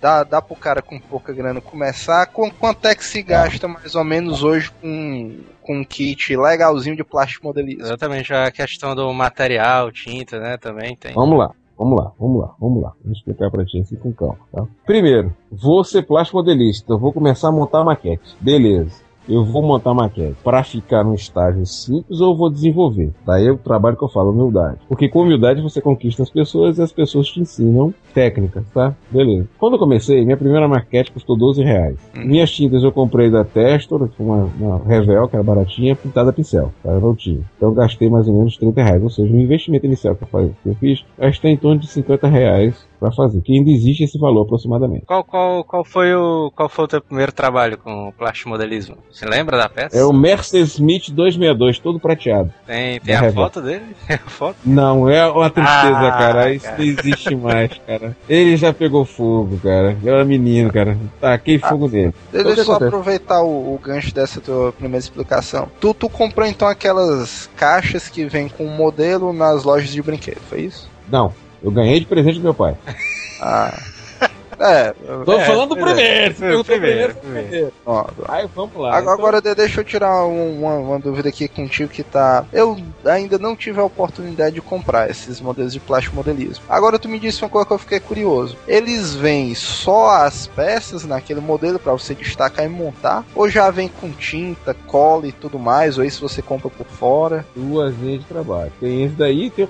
dá, dá pro cara com pouca grana começar. Com, quanto é que se gasta mais ou menos hoje com, com um kit legalzinho de plastimodelismo? Exatamente, a questão do material, tinta, né, também tem. Vamos lá. Vamos lá, vamos lá, vamos lá. Vou explicar pra ti assim com calma, tá? Primeiro, vou ser plástico modelista. Eu vou começar a montar a maquete. Beleza. Eu vou montar a maquete para ficar num estágio simples ou eu vou desenvolver? Daí é o trabalho que eu falo, humildade. Porque com humildade você conquista as pessoas e as pessoas te ensinam técnicas, tá? Beleza. Quando eu comecei, minha primeira maquete custou 12 reais. Hum. Minhas tintas eu comprei da Testor, uma, uma Revel, que era baratinha, pintada a pincel, tá? Eu não tinha. Então eu gastei mais ou menos 30 reais. Ou seja, o investimento inicial que eu, faz- que eu fiz, gastei em torno de 50 reais pra fazer. Que ainda existe esse valor aproximadamente. Qual, qual, qual, foi o, qual foi o teu primeiro trabalho com plástico modelismo? Você lembra da peça? É o Mercedes Smith 262, todo prateado. Tem, tem a Revolta. foto dele? Tem a foto? Não, é uma tristeza, Ah, cara. Isso cara. não existe mais, cara. Ele já pegou fogo, cara. Eu era menino, cara. Taquei fogo nele. Deixa Então, o que eu só acontece? aproveitar o, o gancho dessa tua primeira explicação. Tu, tu comprou então aquelas caixas que vem com o modelo nas lojas de brinquedo, foi isso? Não, eu ganhei de presente do meu pai. Ah. É, Tô É, falando primeiro. primeiro. Perguntou Primeiro, primeiro, primeiro. primeiro. ó, Aí, vamos lá. Agora, Então, agora de- deixa eu tirar um- uma, uma dúvida aqui contigo que tá. Eu ainda não tive a oportunidade de comprar esses modelos de plástico modelismo. Agora tu me disse uma coisa que eu fiquei curioso. Eles vêm só as peças naquele modelo pra você destacar e montar? Ou já vem com tinta, cola e tudo mais? Ou isso você compra por fora? duas linhas de trabalho. Tem esse daí e tem o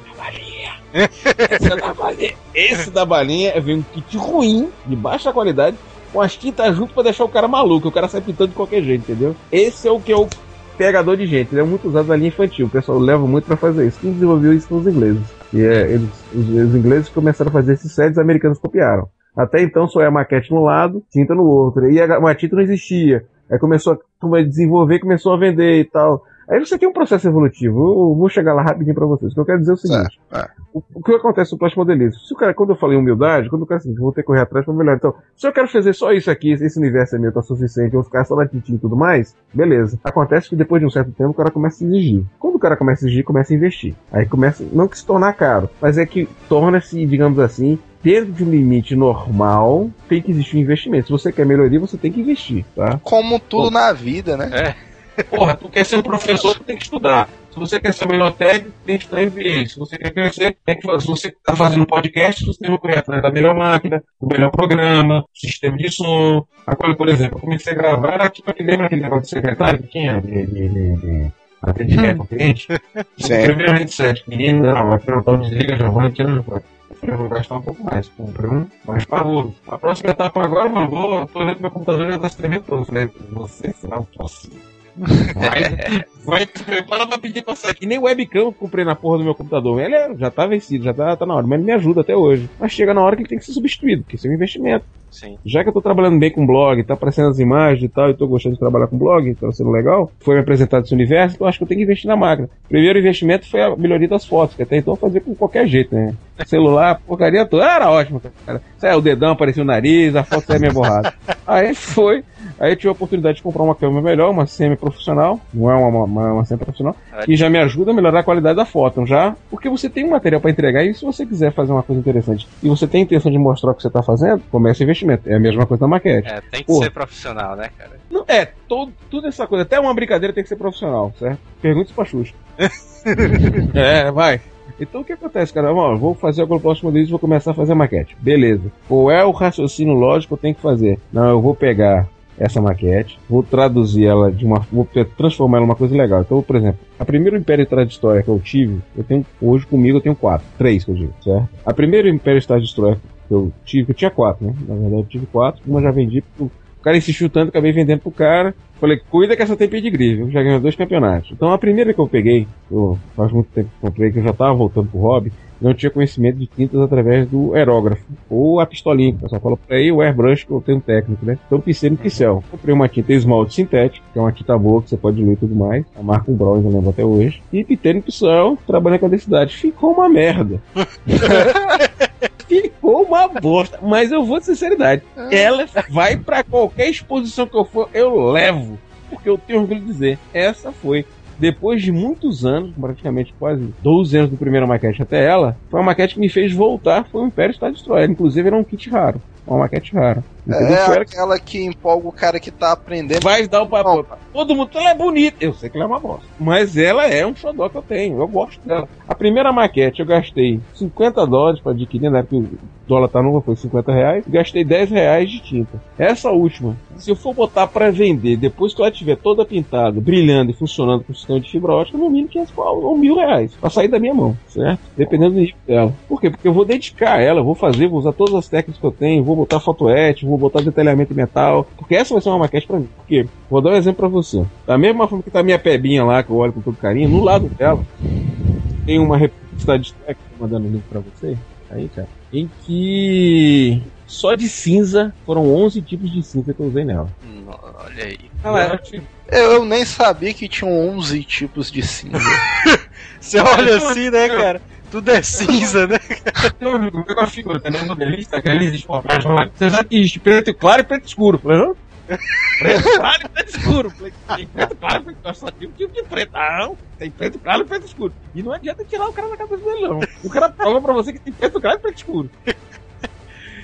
esse da balinha vem um kit ruim, de baixa qualidade, com as tintas junto pra deixar o cara maluco. O cara sai pintando de qualquer jeito, entendeu? Esse é o que é o pegador de gente. Ele é muito usado na linha infantil. O pessoal leva muito pra fazer isso. Quem desenvolveu isso foram os ingleses. E é, eles, os, os ingleses começaram a fazer esses sets, os americanos copiaram. Até então só é a maquete no lado, tinta no outro. E a, a tinta não existia. Aí começou a a desenvolver, começou a vender e tal. Aí você tem um processo evolutivo. Eu vou chegar lá rapidinho pra vocês. O que eu quero dizer é o seguinte: é. o, o que acontece no plástico modelismo? Se o cara, quando eu falei humildade, quando o cara assim, vou ter que correr atrás pra melhor. Então, se eu quero fazer só isso aqui, esse universo é meu, tá suficiente, eu vou ficar só na tintinha e tudo mais, beleza. Acontece que depois de um certo tempo o cara começa a exigir. Quando o cara começa a exigir, começa a investir. Aí começa, não que se tornar caro, mas é que torna-se, digamos assim, dentro de um limite normal, tem que existir um investimento. Se você quer melhoria, você tem que investir, tá? Como tudo na vida, né? Porra, tu quer ser um professor, tu tem que estudar. Se você quer ser o melhor técnico, tem que estudar MBA. Se você quer crescer, tem que fazer. Se você está fazendo um podcast, você tem que correr atrás da melhor máquina, do melhor programa, sistema de som. Agora, por exemplo, eu comecei a gravar, era tipo lembra aquele negócio de secretário que tinha? De, de, de, de atendimento ao cliente? Primeiro headset, menino, não, vai perguntar o desliga, já vou tira, Eu vou gastar um pouco mais. Comprei um mais parrudo. A próxima etapa agora, mano, vou, tô olhando meu computador já tá escrevendo todo. Falei, você será um tosse. Vai, te prepara pra pedir pra sair. Que nem webcam eu comprei na porra do meu computador. Ele é- já tá vencido, já tá, tá na hora, mas ele me ajuda até hoje. Mas chega na hora que ele tem que ser substituído, porque isso é um investimento. Sim. Já que eu tô trabalhando bem com blog, tá aparecendo as imagens e tal, e tô gostando de trabalhar com blog, tá sendo legal, foi me apresentado esse universo, então acho que eu tenho que investir na máquina. Primeiro investimento foi a melhoria das fotos, que até então eu fazia com qualquer jeito, né? Celular, porcaria toda, era ótimo, cara. Saia o dedão, aparecia o nariz, a foto saia meio borrada. Aí foi, aí eu tive a oportunidade de comprar uma câmera melhor, uma semi-profissional, não é uma, uma, uma semi-profissional, que já me ajuda a melhorar a qualidade da foto. Então, Já, porque você tem um material para entregar e se você quiser fazer uma coisa interessante e você tem a intenção de mostrar o que você está fazendo, comece o É a mesma coisa na maquete. É, tem que Porra. ser profissional, né, cara? Não, é, todo, tudo essa coisa, até uma brincadeira tem que ser profissional, certo? Pergunta isso pra Xuxa. é, vai. Então o que acontece, cara? Eu vou fazer agora o próximo deles vou começar a fazer a maquete. Beleza. Qual é o raciocínio lógico que eu tenho que fazer? Não, eu vou pegar essa maquete, vou traduzir ela de uma. vou transformar ela em uma coisa legal. Então, por exemplo, a primeira Império Star Destroyer que eu tive, eu tenho. Hoje comigo eu tenho quatro. Três que eu digo, certo? A primeira Império Destroyer que eu tive, eu tinha quatro, né? Na verdade eu tive quatro, uma já vendi porque o cara insistiu tanto, acabei vendendo pro cara. Falei, cuida que essa tem pedigree, viu? Já ganhou dois campeonatos. Então a primeira que eu peguei, eu, faz muito tempo que comprei, que eu já tava voltando pro hobby, não tinha conhecimento de tintas através do aerógrafo. Ou a pistolinha, que o pessoal fala por aí, o airbrush, que eu tenho um técnico, né? Então pensei no pincel. Comprei uma tinta esmalte sintética, que é uma tinta boa, que você pode diluir e tudo mais. A marca Umbral, eu lembro até hoje. E pintei no pincel, trabalhando com a densidade. Ficou uma merda. Ficou uma bosta. Mas eu vou de sinceridade. Ela vai pra qualquer exposição que eu for, eu levo. Porque eu tenho orgulho de dizer. Essa foi. Depois de muitos anos, praticamente quase 12 anos do primeiro maquete até ela, foi uma maquete que me fez voltar, foi o Império Star Destroyer. Inclusive era um kit raro. Uma maquete rara. É aquela que empolga o cara que tá aprendendo. vai dar o papo. Não. Todo mundo, ela é bonita. Eu sei que ela é uma bosta. Mas ela é um xodó que eu tenho. Eu gosto dela. A primeira maquete eu gastei 50 dólares para adquirir, na época o dólar tá novo, foi 50 reais. Gastei 10 reais de tinta. Essa última, se eu for botar para vender, depois que ela estiver toda pintada, brilhando e funcionando com o sistema de fibra ótica, no mínimo 500 pau, ou mil reais. Pra sair da minha mão, certo? Dependendo do nível dela. Por quê? Porque eu vou dedicar ela, vou fazer, vou usar todas as técnicas que eu tenho, vou botar fotoete, vou botar detalhamento em metal. Porque essa vai ser uma maquete pra mim. Por quê? Vou dar um exemplo pra você. Da mesma forma que tá a minha pebinha lá, que eu olho com todo carinho, no lado dela, tem uma representação de que mandando o link pra você. Aí, cara. Em que só de cinza foram 11 tipos de cinza que eu usei nela. Não, olha aí. Não, é, Eu, eu nem sabia que tinham 11 tipos de cinza. você olha assim, né, cara? Tudo é cinza, né? Meu amigo, pegou a figura, tá no modelista, que ele existe, pra jogar. Você já existe preto claro e preto escuro. Falei, hã? Preto claro e preto escuro. Falei, tem preto claro e preto escuro. Só tem um tipo de preto. Não, tem preto claro e preto escuro. E não adianta tirar o cara da cabeça dele, não. O cara prova pra você que tem preto claro e preto escuro.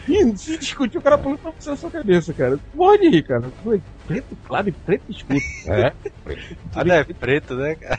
E se discutir, o cara pula pra você na sua cabeça, cara. Morre de rir, cara. Falei, Preto claro e preto escuro. É. Tudo é preto, né, cara?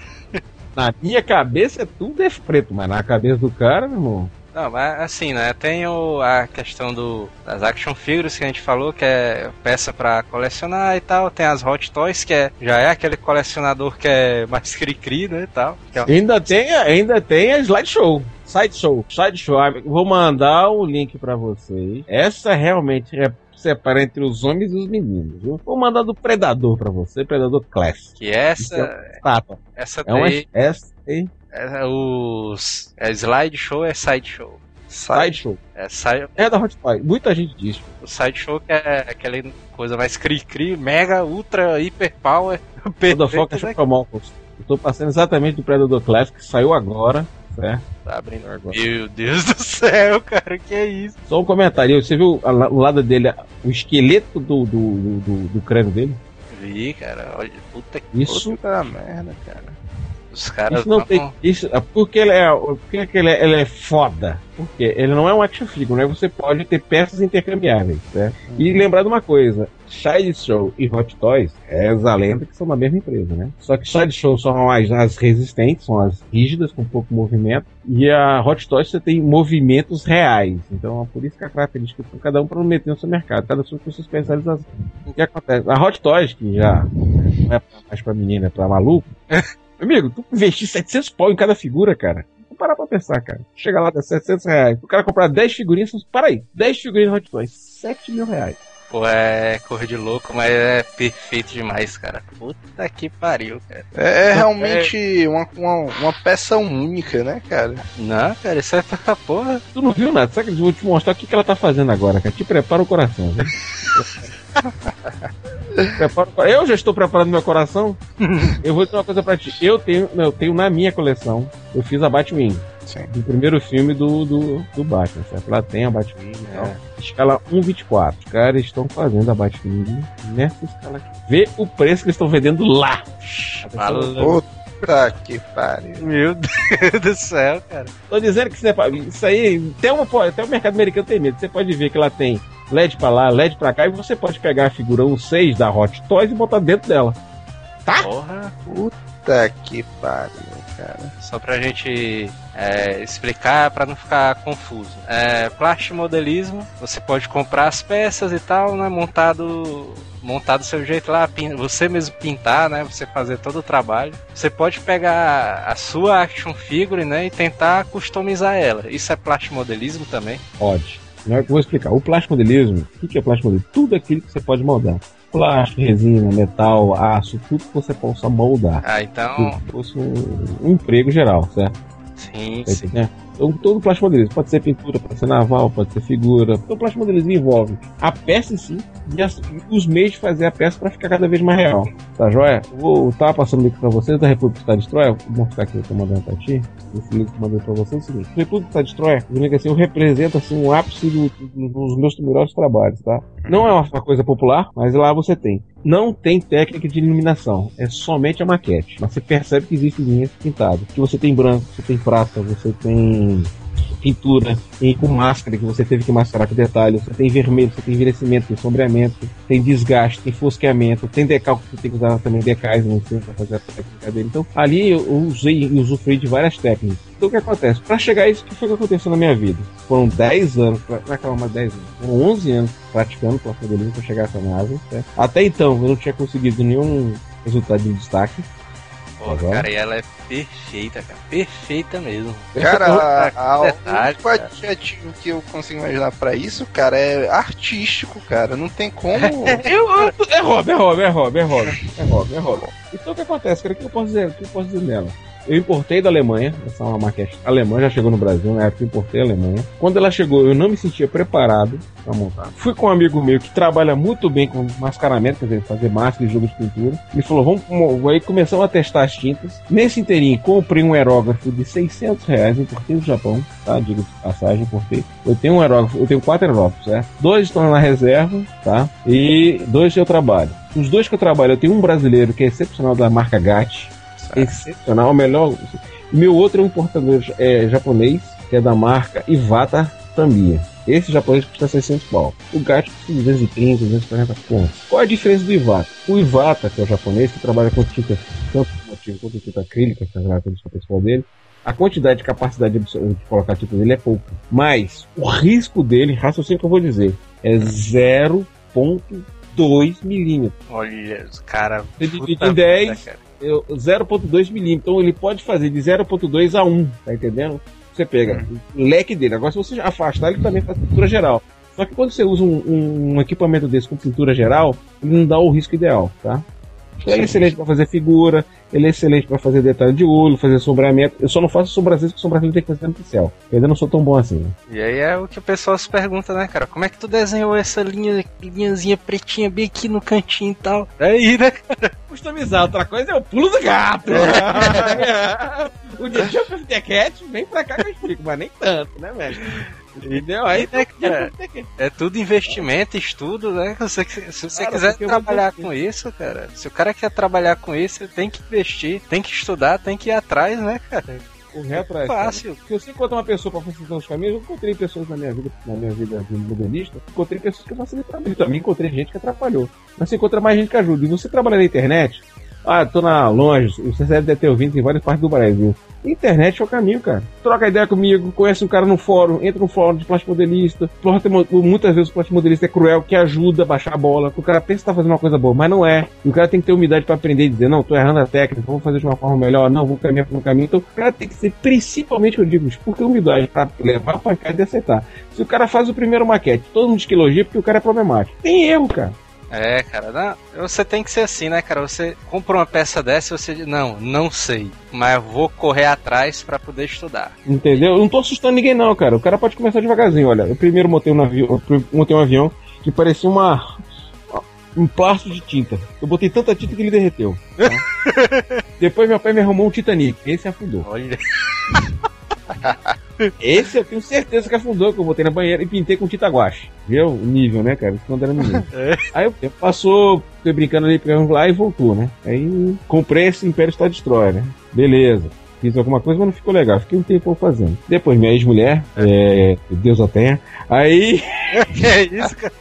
Na minha cabeça é tudo é preto, mas na cabeça do cara, meu irmão. Não, mas assim, né? Tem o, a questão do, das action figures que a gente falou, que é peça pra colecionar e tal. Tem as Hot Toys, que é, já é aquele colecionador que é mais cri-cri, né? E tal. É- Ainda tem, ainda tem a slideshow. Sideshow. Sideshow. Vou mandar o link pra vocês. Essa realmente é separa entre os homens e os meninos. Viu? Vou mandar do Predador pra você, Predador Classic. que essa, Tapa. essa É uma essa aí, é, os, é slideshow é sideshow. Sideshow. É, side, É da Hot Toy. Muita gente diz. o sideshow que é aquela coisa mais cri-cri, mega, ultra, hiper power. Toda foca né? Chocomocos. Eu tô passando exatamente do Predador Classic, que saiu agora, certo? Tá abrindo. Agora. Meu Deus do céu, cara, que é isso? Só um comentário. Você viu a o lado dele, o esqueleto do, do, do, do- do crânio dele? Vi, cara, olha, puta que Isso Puta merda, cara. Os caras Isso não tem. Isso, porque ele é. Porque que ele é, ele é foda? Porque ele não é um action figure, né? Você pode ter peças intercambiáveis, certo? E lembrar de uma coisa: Sideshow e Hot Toys é a lenda que são da mesma empresa, né? Só que Sideshow são as, as resistentes, são as rígidas, com pouco movimento. E a Hot Toys você tem movimentos reais. Então é por isso que a característica de cada um para meter no seu mercado, cada um com sua especialização. O que acontece? A Hot Toys, que já não é mais pra menina, é pra maluco. Amigo, tu investir 700 pau em cada figura, cara. Vou parar pra pensar, cara. Chega lá, dá 700 reais. O cara comprar 10 figurinhas, para aí. 10 figurinhas Hot Toys, 7 mil reais. Pô, é cor de louco, mas é perfeito demais, cara. Puta que pariu, cara. É, é realmente uma, uma, uma peça única, né, cara? Não, cara, isso é pra porra. Tu não viu nada? Sabe que eu vou te mostrar o que, que ela tá fazendo agora, cara? Te prepara o coração, viu? O Eu já estou preparando meu coração. Eu vou dizer uma coisa pra ti. Eu tenho, eu tenho na minha coleção, eu fiz a Batwing. Sim. Do primeiro filme do, do, do Batman, certo? Lá tem a Batwing e tal. Escala 1,24. Os caras estão fazendo a Batwing nessa escala aqui. Vê o preço que eles estão vendendo lá. Falou. Puta que pariu. Meu Deus do céu, cara. Tô dizendo que você pode- isso aí, até, uma, até o mercado americano tem medo. Você pode ver que ela tem LED pra lá, LED pra cá, e você pode pegar a figura 1.6 da Hot Toys e botar dentro dela. Tá? Porra. Puta que pariu, cara. Só pra gente é, explicar, pra não ficar confuso. É, plastimodelismo, você pode comprar as peças e tal, né? Montado montar do seu jeito lá, você mesmo pintar, né? Você fazer todo o trabalho. Você pode pegar a sua action figure, né? E tentar customizar ela. Isso é plastimodelismo também. Pode. Não é que eu vou explicar. O plástico modelismo, o que que é plástico modelismo? Tudo aquilo que você pode moldar. Plástico, resina, metal, aço, tudo que você possa moldar. Ah, então. Como se fosse um, um emprego geral, certo? Sim, sim. entendendo? Então, todo plástico modelismo pode ser pintura, pode ser naval, pode ser figura. Então, o plástico modelismo envolve a peça em si e as- os meios de fazer a peça para ficar cada vez mais real. Tá joia? Vou estar passando o link para vocês da República Star Destroyer. Vou mostrar aqui o que eu tô mandando pra ti. Esse link que eu mandei pra vocês é o seguinte: República Star Destroyer, eu digo assim, eu represento assim, um ápice do- do- dos meus melhores trabalhos, tá? Não é uma, coisa popular, mas lá você tem. Não tem técnica de iluminação, é somente a maquete. Mas você percebe que existem linhas pintadas. Que você tem branco, você tem prata, você tem pintura e com máscara que você teve que mascarar com detalhes. Você tem vermelho, você tem envelhecimento, tem sombreamento, tem desgaste, tem fosqueamento, tem decal que você tem que usar também decais né, para fazer a técnica dele. Então ali eu usei e usufruí de várias técnicas. Então o que acontece? Para chegar a isso, o que foi que aconteceu na minha vida? Foram 10 anos, pra acabar mais 10 anos, foram 11 anos praticando para chegar a essa NASA. certo? Até então eu não tinha conseguido nenhum resultado de destaque. Pô, Agora? cara, e ela é perfeita, cara. Perfeita mesmo. Cara, a- a- o único adjetivo que eu consigo imaginar pra isso, cara, é artístico, cara. Não tem como. Eu, eu- é hobby, é hobby, é hobby, é hobby, é hobby, é hobby. Então o que acontece, cara? O que eu posso dizer, o que eu posso dizer nela? Eu importei da Alemanha, essa é uma maquete alemã, já chegou no Brasil, na época eu importei a Alemanha. Quando ela chegou, eu não me sentia preparado para montar. Fui com um amigo meu que trabalha muito bem com mascaramento, quer dizer, fazer máscara e jogo de pintura. Ele falou, vamos, aí começamos a testar as tintas. Nesse inteirinho, comprei um aerógrafo de 600 reais, importei do Japão, tá? Digo de passagem, importei. Eu tenho um aerógrafo, eu tenho quatro aerógrafos, certo? Dois estão na reserva, tá? E dois eu trabalho. Os dois que eu trabalho, eu tenho um brasileiro que é excepcional da marca GAT, excepcional, o melhor. Meu outro é um importador é, japonês, que é da marca Iwata Tamiya. Esse japonês custa 600 pau. O gato custa 230, 240 pontos. Qual é a diferença do Iwata? O Iwata, que é o japonês, que trabalha com tinta tanto motivo quanto tinta acrílica, que é a principal dele, a quantidade de capacidade de, de colocar tinta dele é pouca. Mas o risco dele, raciocínio que eu vou dizer, é 0.2 milímetros. Olha, os caras. Você divide em 10, 0.2 milímetros. Então ele pode fazer de 0.2 a 1, tá entendendo? Você pega o leque dele. Agora, se você afastar, ele também faz pintura geral. Só que quando você usa um, um, um equipamento desse com pintura geral, ele não dá o risco ideal, tá? Ele é excelente para fazer figura, ele é excelente para fazer detalhe de olho, fazer sombreamento. Eu só não faço sobrancelha porque sobrancelha tem que fazer no pincel. Eu ainda não sou tão bom assim. Né? E aí é o que o pessoal se pergunta, né, cara? Como é que tu desenhou essa linha, linhazinha pretinha bem aqui no cantinho e tal? Aí, né, cara? Customizar, outra coisa é o pulo do gato. o dia de The Cat, vem pra cá que eu explico, mas nem tanto, né, velho? Entendeu? Aí, né, cara, é tudo investimento, estudo, né? Se, se você cara, quiser trabalhar com isso, cara, se o cara quer trabalhar com isso, tem que investir, tem que estudar, tem que ir atrás, né, cara? Correr atrás. Fácil. Porque você encontra uma pessoa para facilitar os caminhos, eu encontrei pessoas na minha vida, na minha vida de modernista, encontrei pessoas que facilitaram. Eu também encontrei gente que atrapalhou. Mas você encontra mais gente que ajuda. E você trabalha na internet, ah, tô na longe, você deve ter ouvido em várias partes do Brasil. Internet é o caminho, cara. Troca ideia comigo, conhece um cara no fórum, entra no fórum de plástico modelista. Muitas vezes o plástico modelista é cruel, que ajuda a baixar a bola. O cara pensa que tá fazendo uma coisa boa, mas não é. E o cara tem que ter humildade para aprender e dizer, não, tô errando a técnica, vou fazer de uma forma melhor, não, vou caminhar um caminho. Então o cara tem que ser, principalmente, eu digo, porque humildade para levar a pancada e aceitar. Se o cara faz o primeiro maquete, todo mundo que elogia porque o cara é problemático. Tem erro, cara. É, cara, não, você tem que ser assim, né, cara? Você compra uma peça dessa e você diz, não, não sei, mas vou correr atrás para poder estudar. Entendeu? Eu não tô assustando ninguém não, cara. O cara pode começar devagarzinho, olha. Eu primeiro montei um avião, montei um avião que parecia uma um plástico de tinta. Eu botei tanta tinta que ele derreteu. Tá? Depois meu pai me arrumou um Titanic. Esse afundou. Olha. Esse eu tenho certeza que afundou, que eu botei na banheira e pintei com tinta guache. Viu? O nível, né, cara? Isso quando era menino. É. Aí o tempo passou, fui brincando ali, pegando lá e voltou, né? Aí comprei esse Império Star Destroyer, né? Beleza fiz alguma coisa, mas não ficou legal. Fiquei um tempo fazendo. Depois, minha ex-mulher, é, Deus a tenha. Aí. Que é isso, cara?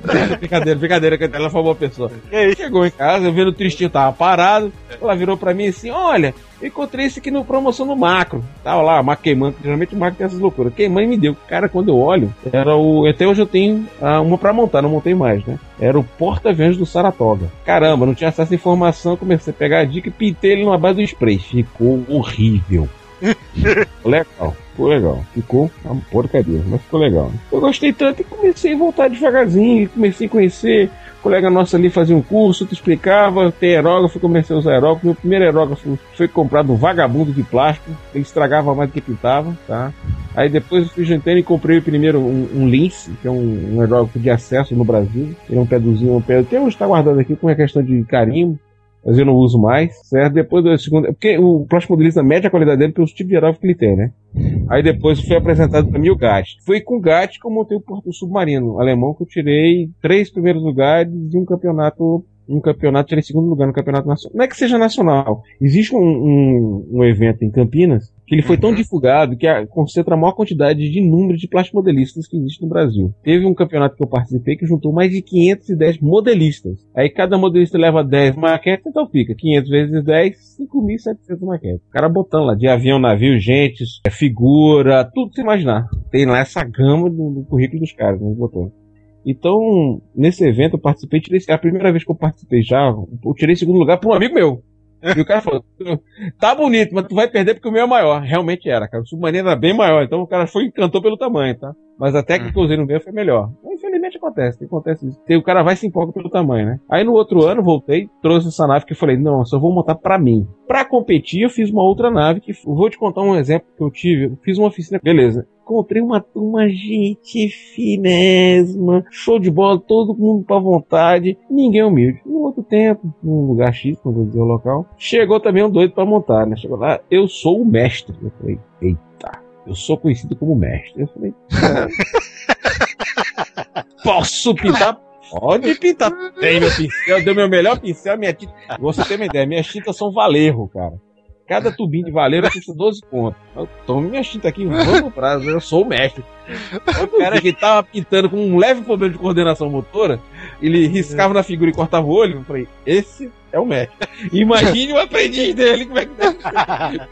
brincadeira, brincadeira, que ela foi uma boa pessoa. É Chegou em casa, vendo o tristinho, tava parado. Ela virou pra mim assim: Olha, encontrei esse aqui no promoção no macro. Tava lá, macro queimando. Geralmente o macro tem essas loucuras. Queimando e me deu. Cara, quando eu olho, era o. Até hoje eu tenho ah, uma pra montar, não montei mais, né? Era o porta-aviões do Saratoga. Caramba, não tinha acesso à informação. Comecei a pegar a dica e pintei ele numa base do spray. Ficou horrível. legal, ficou legal. Ficou uma porcaria, mas ficou legal. Eu gostei tanto e comecei a voltar devagarzinho. Comecei a conhecer colega nosso ali fazia um curso, te explicava, tem aerógrafo, comecei a usar aerógrafo. Meu primeiro aerógrafo foi comprado um vagabundo de plástico, ele estragava mais do que pintava, tá? Aí depois eu fui jantando e comprei primeiro um, um Lince, que é um, um aerógrafo de acesso no Brasil. Ele é um peduzinho, um pé. Até hoje está guardado aqui com uma questão de carinho mas eu não uso mais, certo? Depois do segundo. Porque o plástico modelista mede a qualidade dele pelo tipo de aerógrafo que ele tem, né? Aí depois foi apresentado para mim o GAT. Foi com o GAT que eu montei o porto submarino alemão, que eu tirei três primeiros lugares de um campeonato um campeonato, tirei segundo lugar no campeonato nacional. Não é que seja nacional. Existe um, um, um evento em Campinas que ele foi tão uhum. divulgado que a, concentra a maior quantidade de número de modelistas que existe no Brasil. Teve um campeonato que eu participei que juntou mais de 510 modelistas. Aí cada modelista leva 10 maquetes, então fica 500 vezes 10, 5.700 maquetes. O cara botando lá de avião, navio, gente, é figura, tudo que você imaginar. Tem lá essa gama do, do currículo dos caras, né, botou. Então, nesse evento eu participei, tirei, é a primeira vez que eu participei já, eu tirei segundo lugar para um amigo meu. E o cara falou, tá bonito, mas tu vai perder porque o meu é maior. Realmente era, cara. O submarino era bem maior, então o cara foi encantou pelo tamanho, tá? Mas a técnica que eu usei no meu foi melhor. Infelizmente acontece, acontece isso. O cara vai se empolga pelo tamanho, né? Aí no outro ano voltei, trouxe essa nave que eu falei, não, só vou montar pra mim. Pra competir, eu fiz uma outra nave que vou te contar um exemplo que eu tive. Eu fiz uma oficina, beleza. Encontrei uma turma, gente finésima, show de bola, todo mundo pra vontade, ninguém humilde. No outro tempo, num lugar X, não vou dizer o local, chegou também um doido pra montar, né? Chegou lá, eu sou o mestre. Eu falei, eita, eu sou conhecido como mestre. Eu falei, posso pintar? Pode pintar. Tem meu pincel, deu meu melhor pincel, minha tinta. Você tem uma ideia, minhas tintas são valerro, cara. Cada tubinho de valeiro custa 12 pontos. Eu tomo minha tinta aqui, vou no prazo, eu sou o mestre. O cara que tava pintando com um leve problema de coordenação motora, ele riscava na figura e cortava o olho. Eu falei, esse é o mestre. Imagine o aprendiz dele, como é que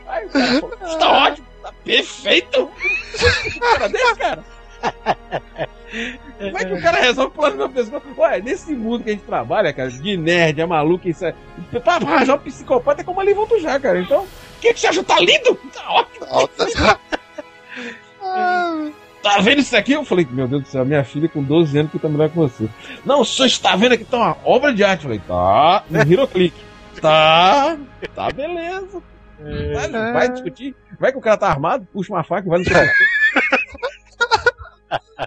Aí está ótimo, tá perfeito. cara desse, cara. Como é que o cara resolve pular no meu pescoço? Ué, nesse mundo que a gente trabalha, cara, de nerd, é maluco, isso é. Pra arranjar um psicopata é como ali volto já, cara. Então, o que, que você acha? Tá lindo? Tá ótimo. Tá vendo isso aqui? Eu falei, meu Deus do céu, minha filha com 12 anos que tá melhor que você. Não, o senhor está vendo aqui? Tá uma obra de arte. Eu falei, tá, no Hiroclick. Tá, tá beleza. Vai, vai discutir. Vai que o cara tá armado, puxa uma faca e vai no seu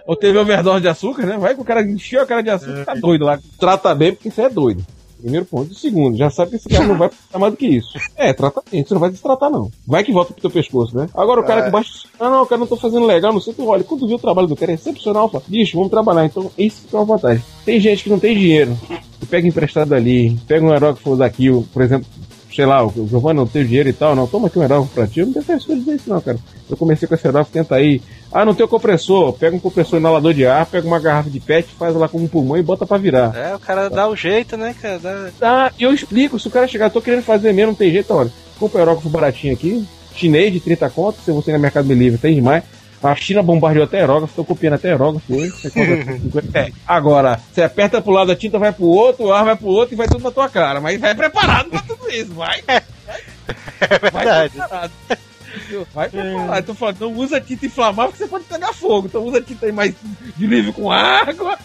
Ou teve overdose de açúcar, né? Vai que o cara encheu a cara de açúcar, tá doido lá. Trata bem porque isso é doido. Primeiro ponto. E segundo, já sabe que esse cara não vai ficar mais do que isso. É, tratamento, você não vai destratar, não. Vai que volta pro teu pescoço, né? Agora o cara que baixa. Ah, não, o cara não tô fazendo legal, não sei o que. Olha, quando viu o trabalho do cara é excepcional, fala, bicho, vamos trabalhar. Então, isso é uma vantagem. Tem gente que não tem dinheiro. Que pega emprestado ali, pega um aerógrafo daqui, por exemplo, sei lá, o Giovanni não tem dinheiro e tal, não, toma aqui um aerógrafo pra ti. Eu não tenho frescura de dizer isso, não, cara. Eu comecei com esse aerógrafo, tenta aí. Ah, não tem o compressor. Pega um compressor inalador de ar, pega uma garrafa de pet, faz lá com um pulmão e bota pra virar. É, o cara dá o jeito, né, cara? Dá... Ah, e eu explico, se o cara chegar, tô querendo fazer mesmo, não tem jeito, olha. Compra aerógrafo baratinho aqui, chinês de 30 contos, se você na Mercado Livre tem demais. A China bombardeou até aerógrafo, tô copiando até aerógrafo hoje. Você compra 50 é. Agora, você aperta pro lado, a tinta vai pro outro, o ar vai pro outro e vai tudo na tua cara. Mas vai preparado pra tudo isso, vai. É verdade. Vai preparado. Vai preparado. Tô falando, não usa tinta inflamável que você pode pegar fogo. Então usa tinta aí mais de nível com água.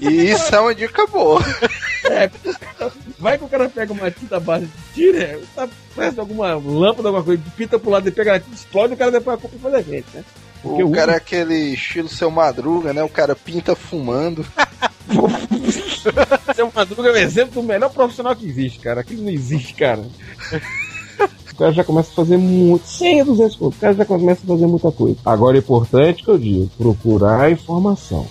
E isso é uma dica boa. É, vai que o cara pega uma tinta base de tira, tá alguma lâmpada, alguma coisa, pinta pro lado e pega a tinta, explode, o cara depois a culpa faz a gente, né? Porque o o- cara é aquele estilo seu madruga, né? O cara pinta fumando. Seu Madruga é um exemplo do melhor profissional que existe, cara. Aquilo não existe, cara. O cara já começa a fazer muito, 100 a 200 pontos. O cara já começa a fazer muita coisa. Agora é importante que eu digo, procurar informação.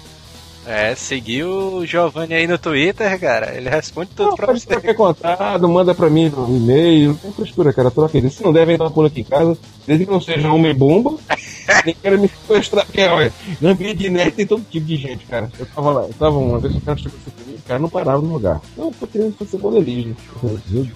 É, seguir o Giovanni aí no Twitter, cara. Ele responde tudo Não, pra pode você. qualquer contato, manda pra mim no e-mail. Não tem frescura, cara. Troca ele. Se não devem dar por aqui em casa, desde que não seja homem bomba, nem quero me sequestrar. Porque, olha, no ambiente de nerd tem todo tipo de gente, cara. Eu tava lá, eu tava uma vez o cara chegou assim pra mim, o cara não parava no lugar. Não, eu tô querendo fazer modelismo. Meu Deus.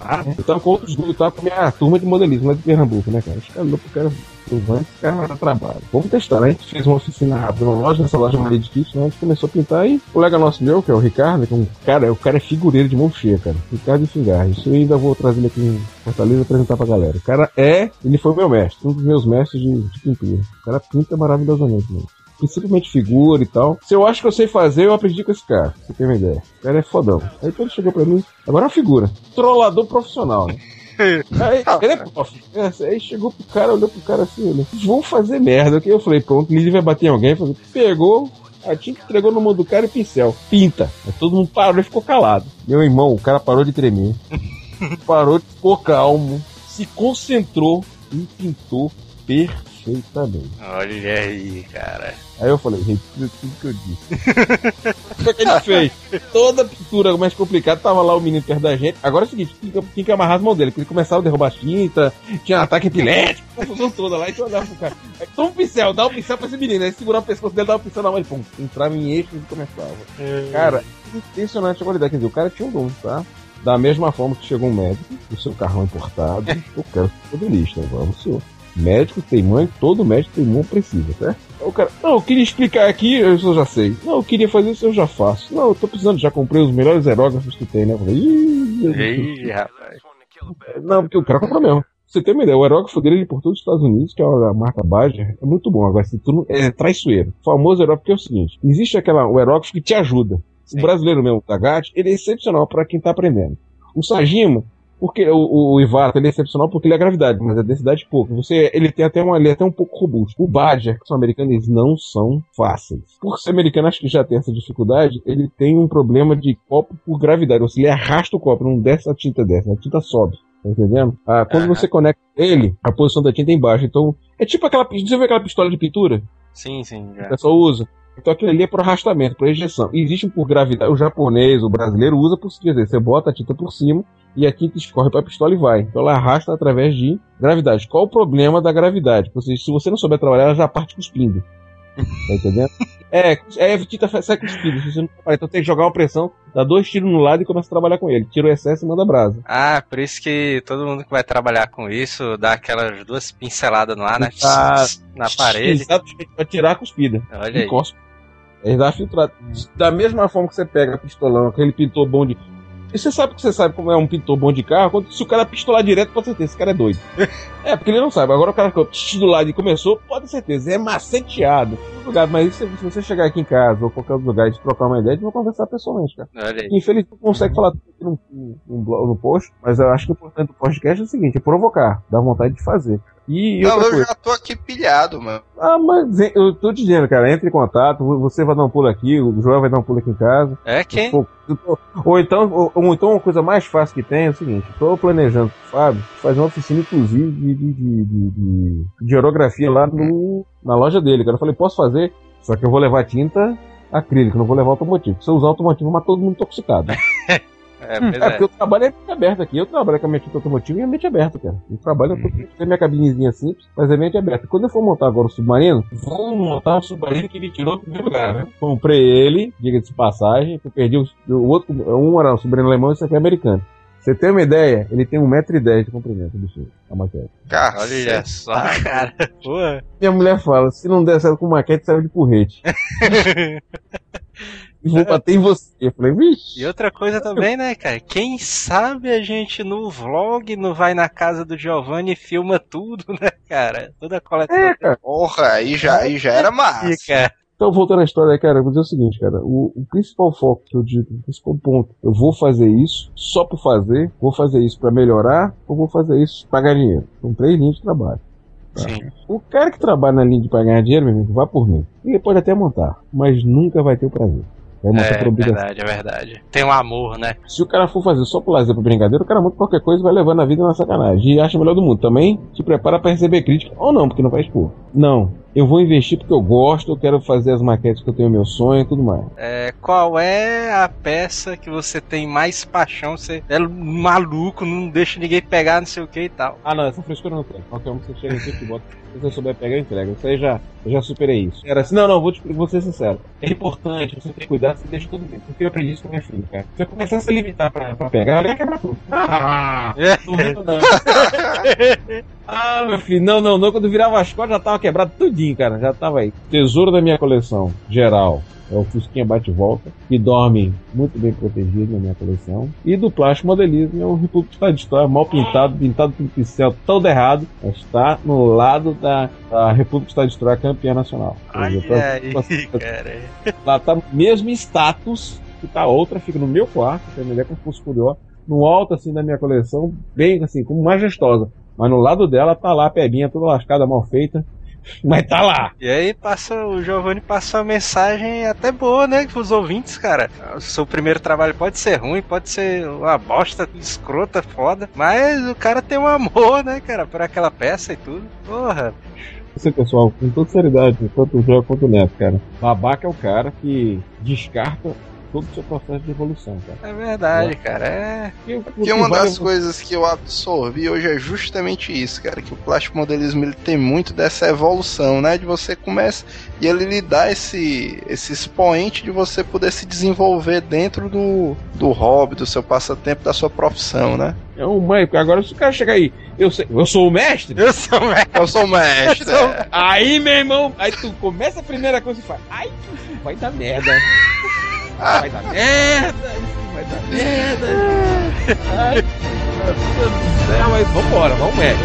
Ah, eu tava com outros eu tava com a minha turma de modelismo lá de Pernambuco, né, cara? Os caras pro cara, eu vou, esse cara vai dar trabalho. Vamos testar, né? A gente fez uma oficina rápida numa loja, nessa loja Maria de Kit, né? A gente começou a pintar e o colega nosso meu, que é o Ricardo, que é um cara, o cara é figureiro de mão cheia, cara. Ricardo Fingar. Isso eu ainda vou trazer ele aqui em Fortaleza e apresentar pra galera. O cara é, ele foi meu mestre, um dos meus mestres de, de pintura. O cara pinta maravilhosamente, mano. Principalmente figura e tal. Se eu acho que eu sei fazer, eu aprendi com esse cara. Você tem uma ideia. O cara é fodão. Aí quando ele chegou pra mim, agora é uma figura. Trollador profissional, né? Aí, ele é prof. Aí chegou pro cara, olhou pro cara assim, olhou. Vocês vão fazer merda. Eu falei, pronto, ele vai bater em alguém. Falei, Pegou, a tinta entregou no mão do cara e pincel. Pinta. Aí todo mundo parou e ficou calado. Meu irmão, o cara parou de tremer. parou, ficou calmo. Se concentrou e pintou perfeitamente. Olha aí, cara. Aí eu falei, retira tudo que eu disse. o que ele fez? Toda a pintura mais complicada, tava lá o menino perto da gente. Agora é o seguinte, tinha que, tinha que amarrar as mãos dele, porque ele começava a derrubar tinta, tinha ataque epilético, confusão toda lá, então eu olhava pro cara. Aí, toma um pincel, dá um pincel pra esse menino. Aí segurava o pescoço dele, dava um pincel na mão e pum, entrava em eixo e começava. Cara, impressionante a qualidade. Quer dizer, o cara tinha um dom, tá? Da mesma forma que chegou um médico, o seu carrão importado, eu quero ser modelista, vamos, senhor. Médico tem mãe, todo médico tem mão precisa, certo? O cara, não, eu queria explicar aqui, eu já sei. Não, eu queria fazer isso, eu já faço. Não, eu tô precisando, já comprei os melhores aerógrafos que tem, né? Eu falei, Ih, rapaz. Não, porque o cara comprou mesmo. Você tem uma ideia, o aerógrafo dele por todos os Estados Unidos, que é a marca Bayer, é muito bom. Agora, se tu não, é traiçoeiro. O famoso aerógrafo é o seguinte: existe aquela, o aerógrafo que te ajuda. Sim. O brasileiro mesmo, o GAT, ele é excepcional para quem tá aprendendo. O Sajima, porque o, o Iwata ele é excepcional porque ele é gravidade, mas a densidade pouco. Você, ele tem até uma, ele é até um pouco robusto. O Badger, que são americanos, eles não são fáceis. Por ser americano, acho que já tem essa dificuldade. Ele tem um problema de copo por gravidade. Ou seja, ele arrasta o copo, não desce a tinta desce, a tinta sobe. Tá entendendo? Ah, quando você conecta ele, a posição da tinta é embaixo. Então, é tipo aquela. Você viu aquela pistola de pintura? Sim, sim, que o já. pessoal usa. Então aquilo ali é por arrastamento, por ejeção. E existe um por gravidade. O japonês, o brasileiro usa por quer dizer, você bota a tinta por cima e a tinta escorre para a pistola e vai. Então ela arrasta através de gravidade. Qual o problema da gravidade? Ou seja, se você não souber trabalhar, ela já parte cuspindo. Tá entendendo? É, é a tinta sai cuspindo. Se você não trabalhar. Então tem que jogar uma pressão, dá dois tiros no lado e começa a trabalhar com ele. Tira o excesso e manda brasa. Ah, por isso que todo mundo que vai trabalhar com isso dá aquelas duas pinceladas no ar, né? Ah, Na parede. Exatamente, pra tirar a cuspida. Olha aí. cospe. Ele dá filtrado. Da mesma forma que você pega a pistolão, aquele pintor bom de. E você sabe que você sabe como é um pintor bom de carro, quando, se o cara pistolar direto, pode certeza, esse cara é doido. é, porque ele não sabe. Agora o cara ficou tch, do lado e começou, pode ter certeza, é maceteado. Lugar, mas se, se você chegar aqui em casa ou qualquer outro lugar e trocar uma ideia, a gente vai conversar pessoalmente, cara. Infelizmente não consegue falar tudo no, no, no, no post, mas eu acho que o importante do podcast é o seguinte, é provocar, dar vontade de fazer. E Não, eu coisa, já tô aqui pilhado, mano. ah, mas eu tô te dizendo, cara, entre em contato, você vai dar um pulo aqui, o Joel vai dar um pulo aqui em casa. É quem? Tô- Ou então, ou, ou então uma coisa mais fácil que tem é o seguinte, tô planejando com o Fábio fazer uma oficina, inclusive, de, de, de, de, de- aerografia lá no, na loja dele, cara. Eu falei, posso fazer, só que eu vou levar tinta acrílica, não vou levar automotivo. Se eu usar automotivo, mas todo mundo intoxicado. É, pois É, é. porque eu trabalho é mente aberta aqui. Eu trabalho com a minha tinta automotiva e a mente aberta, cara. Eu trabalho, eu tenho minha cabinezinha simples, mas é mente aberta. Quando eu for montar agora o submarino, vou montar o submarino que ele tirou do primeiro lugar, né? Comprei ele, diga de passagem, que eu perdi o, o outro, um era um submarino alemão e esse aqui é americano. Você tem uma ideia? Ele tem 1,10m de comprimento, bicho, a maquete. Olha só, cara. Porra. Minha mulher fala, se não der certo com maquete, serve de porrete. e vou bater em você. Eu falei, vixe. E outra coisa também, né, cara? Quem sabe a gente no vlog não vai na casa do Giovanni e filma tudo, né, cara? Toda a coleção. É, cara. Porra, aí já, aí já era massa. cara. Então, voltando à história aí, cara, eu vou dizer o seguinte, cara. O, o principal foco que eu digo, o principal ponto, eu vou fazer isso só por fazer, vou fazer isso pra melhorar, ou vou fazer isso pra ganhar dinheiro. São três linhas de trabalho. Sim. O cara que trabalha na linha de pra ganhar dinheiro, meu amigo, vá por mim. Ele pode até montar, mas nunca vai ter o prazer. É obrigação. verdade, é verdade. Tem um amor, né? Se o cara for fazer só por lazer, por brincadeira, o cara monta qualquer coisa e vai levando a vida na sacanagem. E acha o melhor do mundo. Também se prepara pra receber crítica. Ou não, porque não vai expor. Não. Eu vou investir porque eu gosto, eu quero fazer as maquetes que eu tenho meu sonho e tudo mais. É, qual é a peça que você tem mais paixão? Você é maluco, não deixa ninguém pegar, não sei o que e tal. Ah, não, essa frescura não tem. Qualquer um que você chega aqui que bota. Se você souber pegar, entrega. Isso aí já, eu já superei isso. Era assim, não, não, vou, te, vou ser sincero. É importante você ter cuidado, você deixa tudo bem. Porque eu aprendi isso com minha filha, cara. Se você começar a se limitar pra, pra pegar, ela ia quebrar tudo. Ah, não rindo, não. Ah, meu filho, não, não, não. Quando virava as costas já tava quebrado tudinho, cara. Já tava aí. Tesouro da minha coleção, geral. É o Fusquinha Bate-Volta, que dorme muito bem protegido na minha coleção. E do plástico modelismo é um República Estado de História, mal pintado, pintado com pincel todo errado, mas está no lado da, da República Estado de História campeã nacional. Seja, Olha pra- aí, cara. Lá tá mesmo status que tá outra, fica no meu quarto, que é melhor se fosse curioso, no alto assim da minha coleção, bem assim, como majestosa. Mas no lado dela tá lá a pebinha toda lascada, mal feita. Mas tá lá. E aí passa, o Giovanni passa uma mensagem até boa, né, pros ouvintes, cara. O seu primeiro trabalho pode ser ruim, pode ser uma bosta, escrota, foda, mas o cara tem um amor, né, cara, por aquela peça e tudo. Porra, Você, pessoal, com toda seriedade, tanto o Joel quanto o Neto, cara. Babaca é o cara que descarta todo o seu processo de evolução, cara. é verdade, cara. É. Porque, Que uma das coisas que eu absorvi hoje é justamente isso, cara, que o plástico modelismo ele tem muito dessa evolução, né, de você começa e ele lhe dá esse esse expoente de você poder se desenvolver dentro do, do hobby, do seu passatempo, da sua profissão, né? É um mãe, porque agora se o cara chegar aí, eu, sei, eu sou o mestre? Eu sou um Eu sou mestre. é. Aí, meu irmão, aí tu começa a primeira coisa e fala, ai, vai dar merda. Vai dar merda, vai dar merda. Ai, Deus do céu, mas vambora, vamos médico.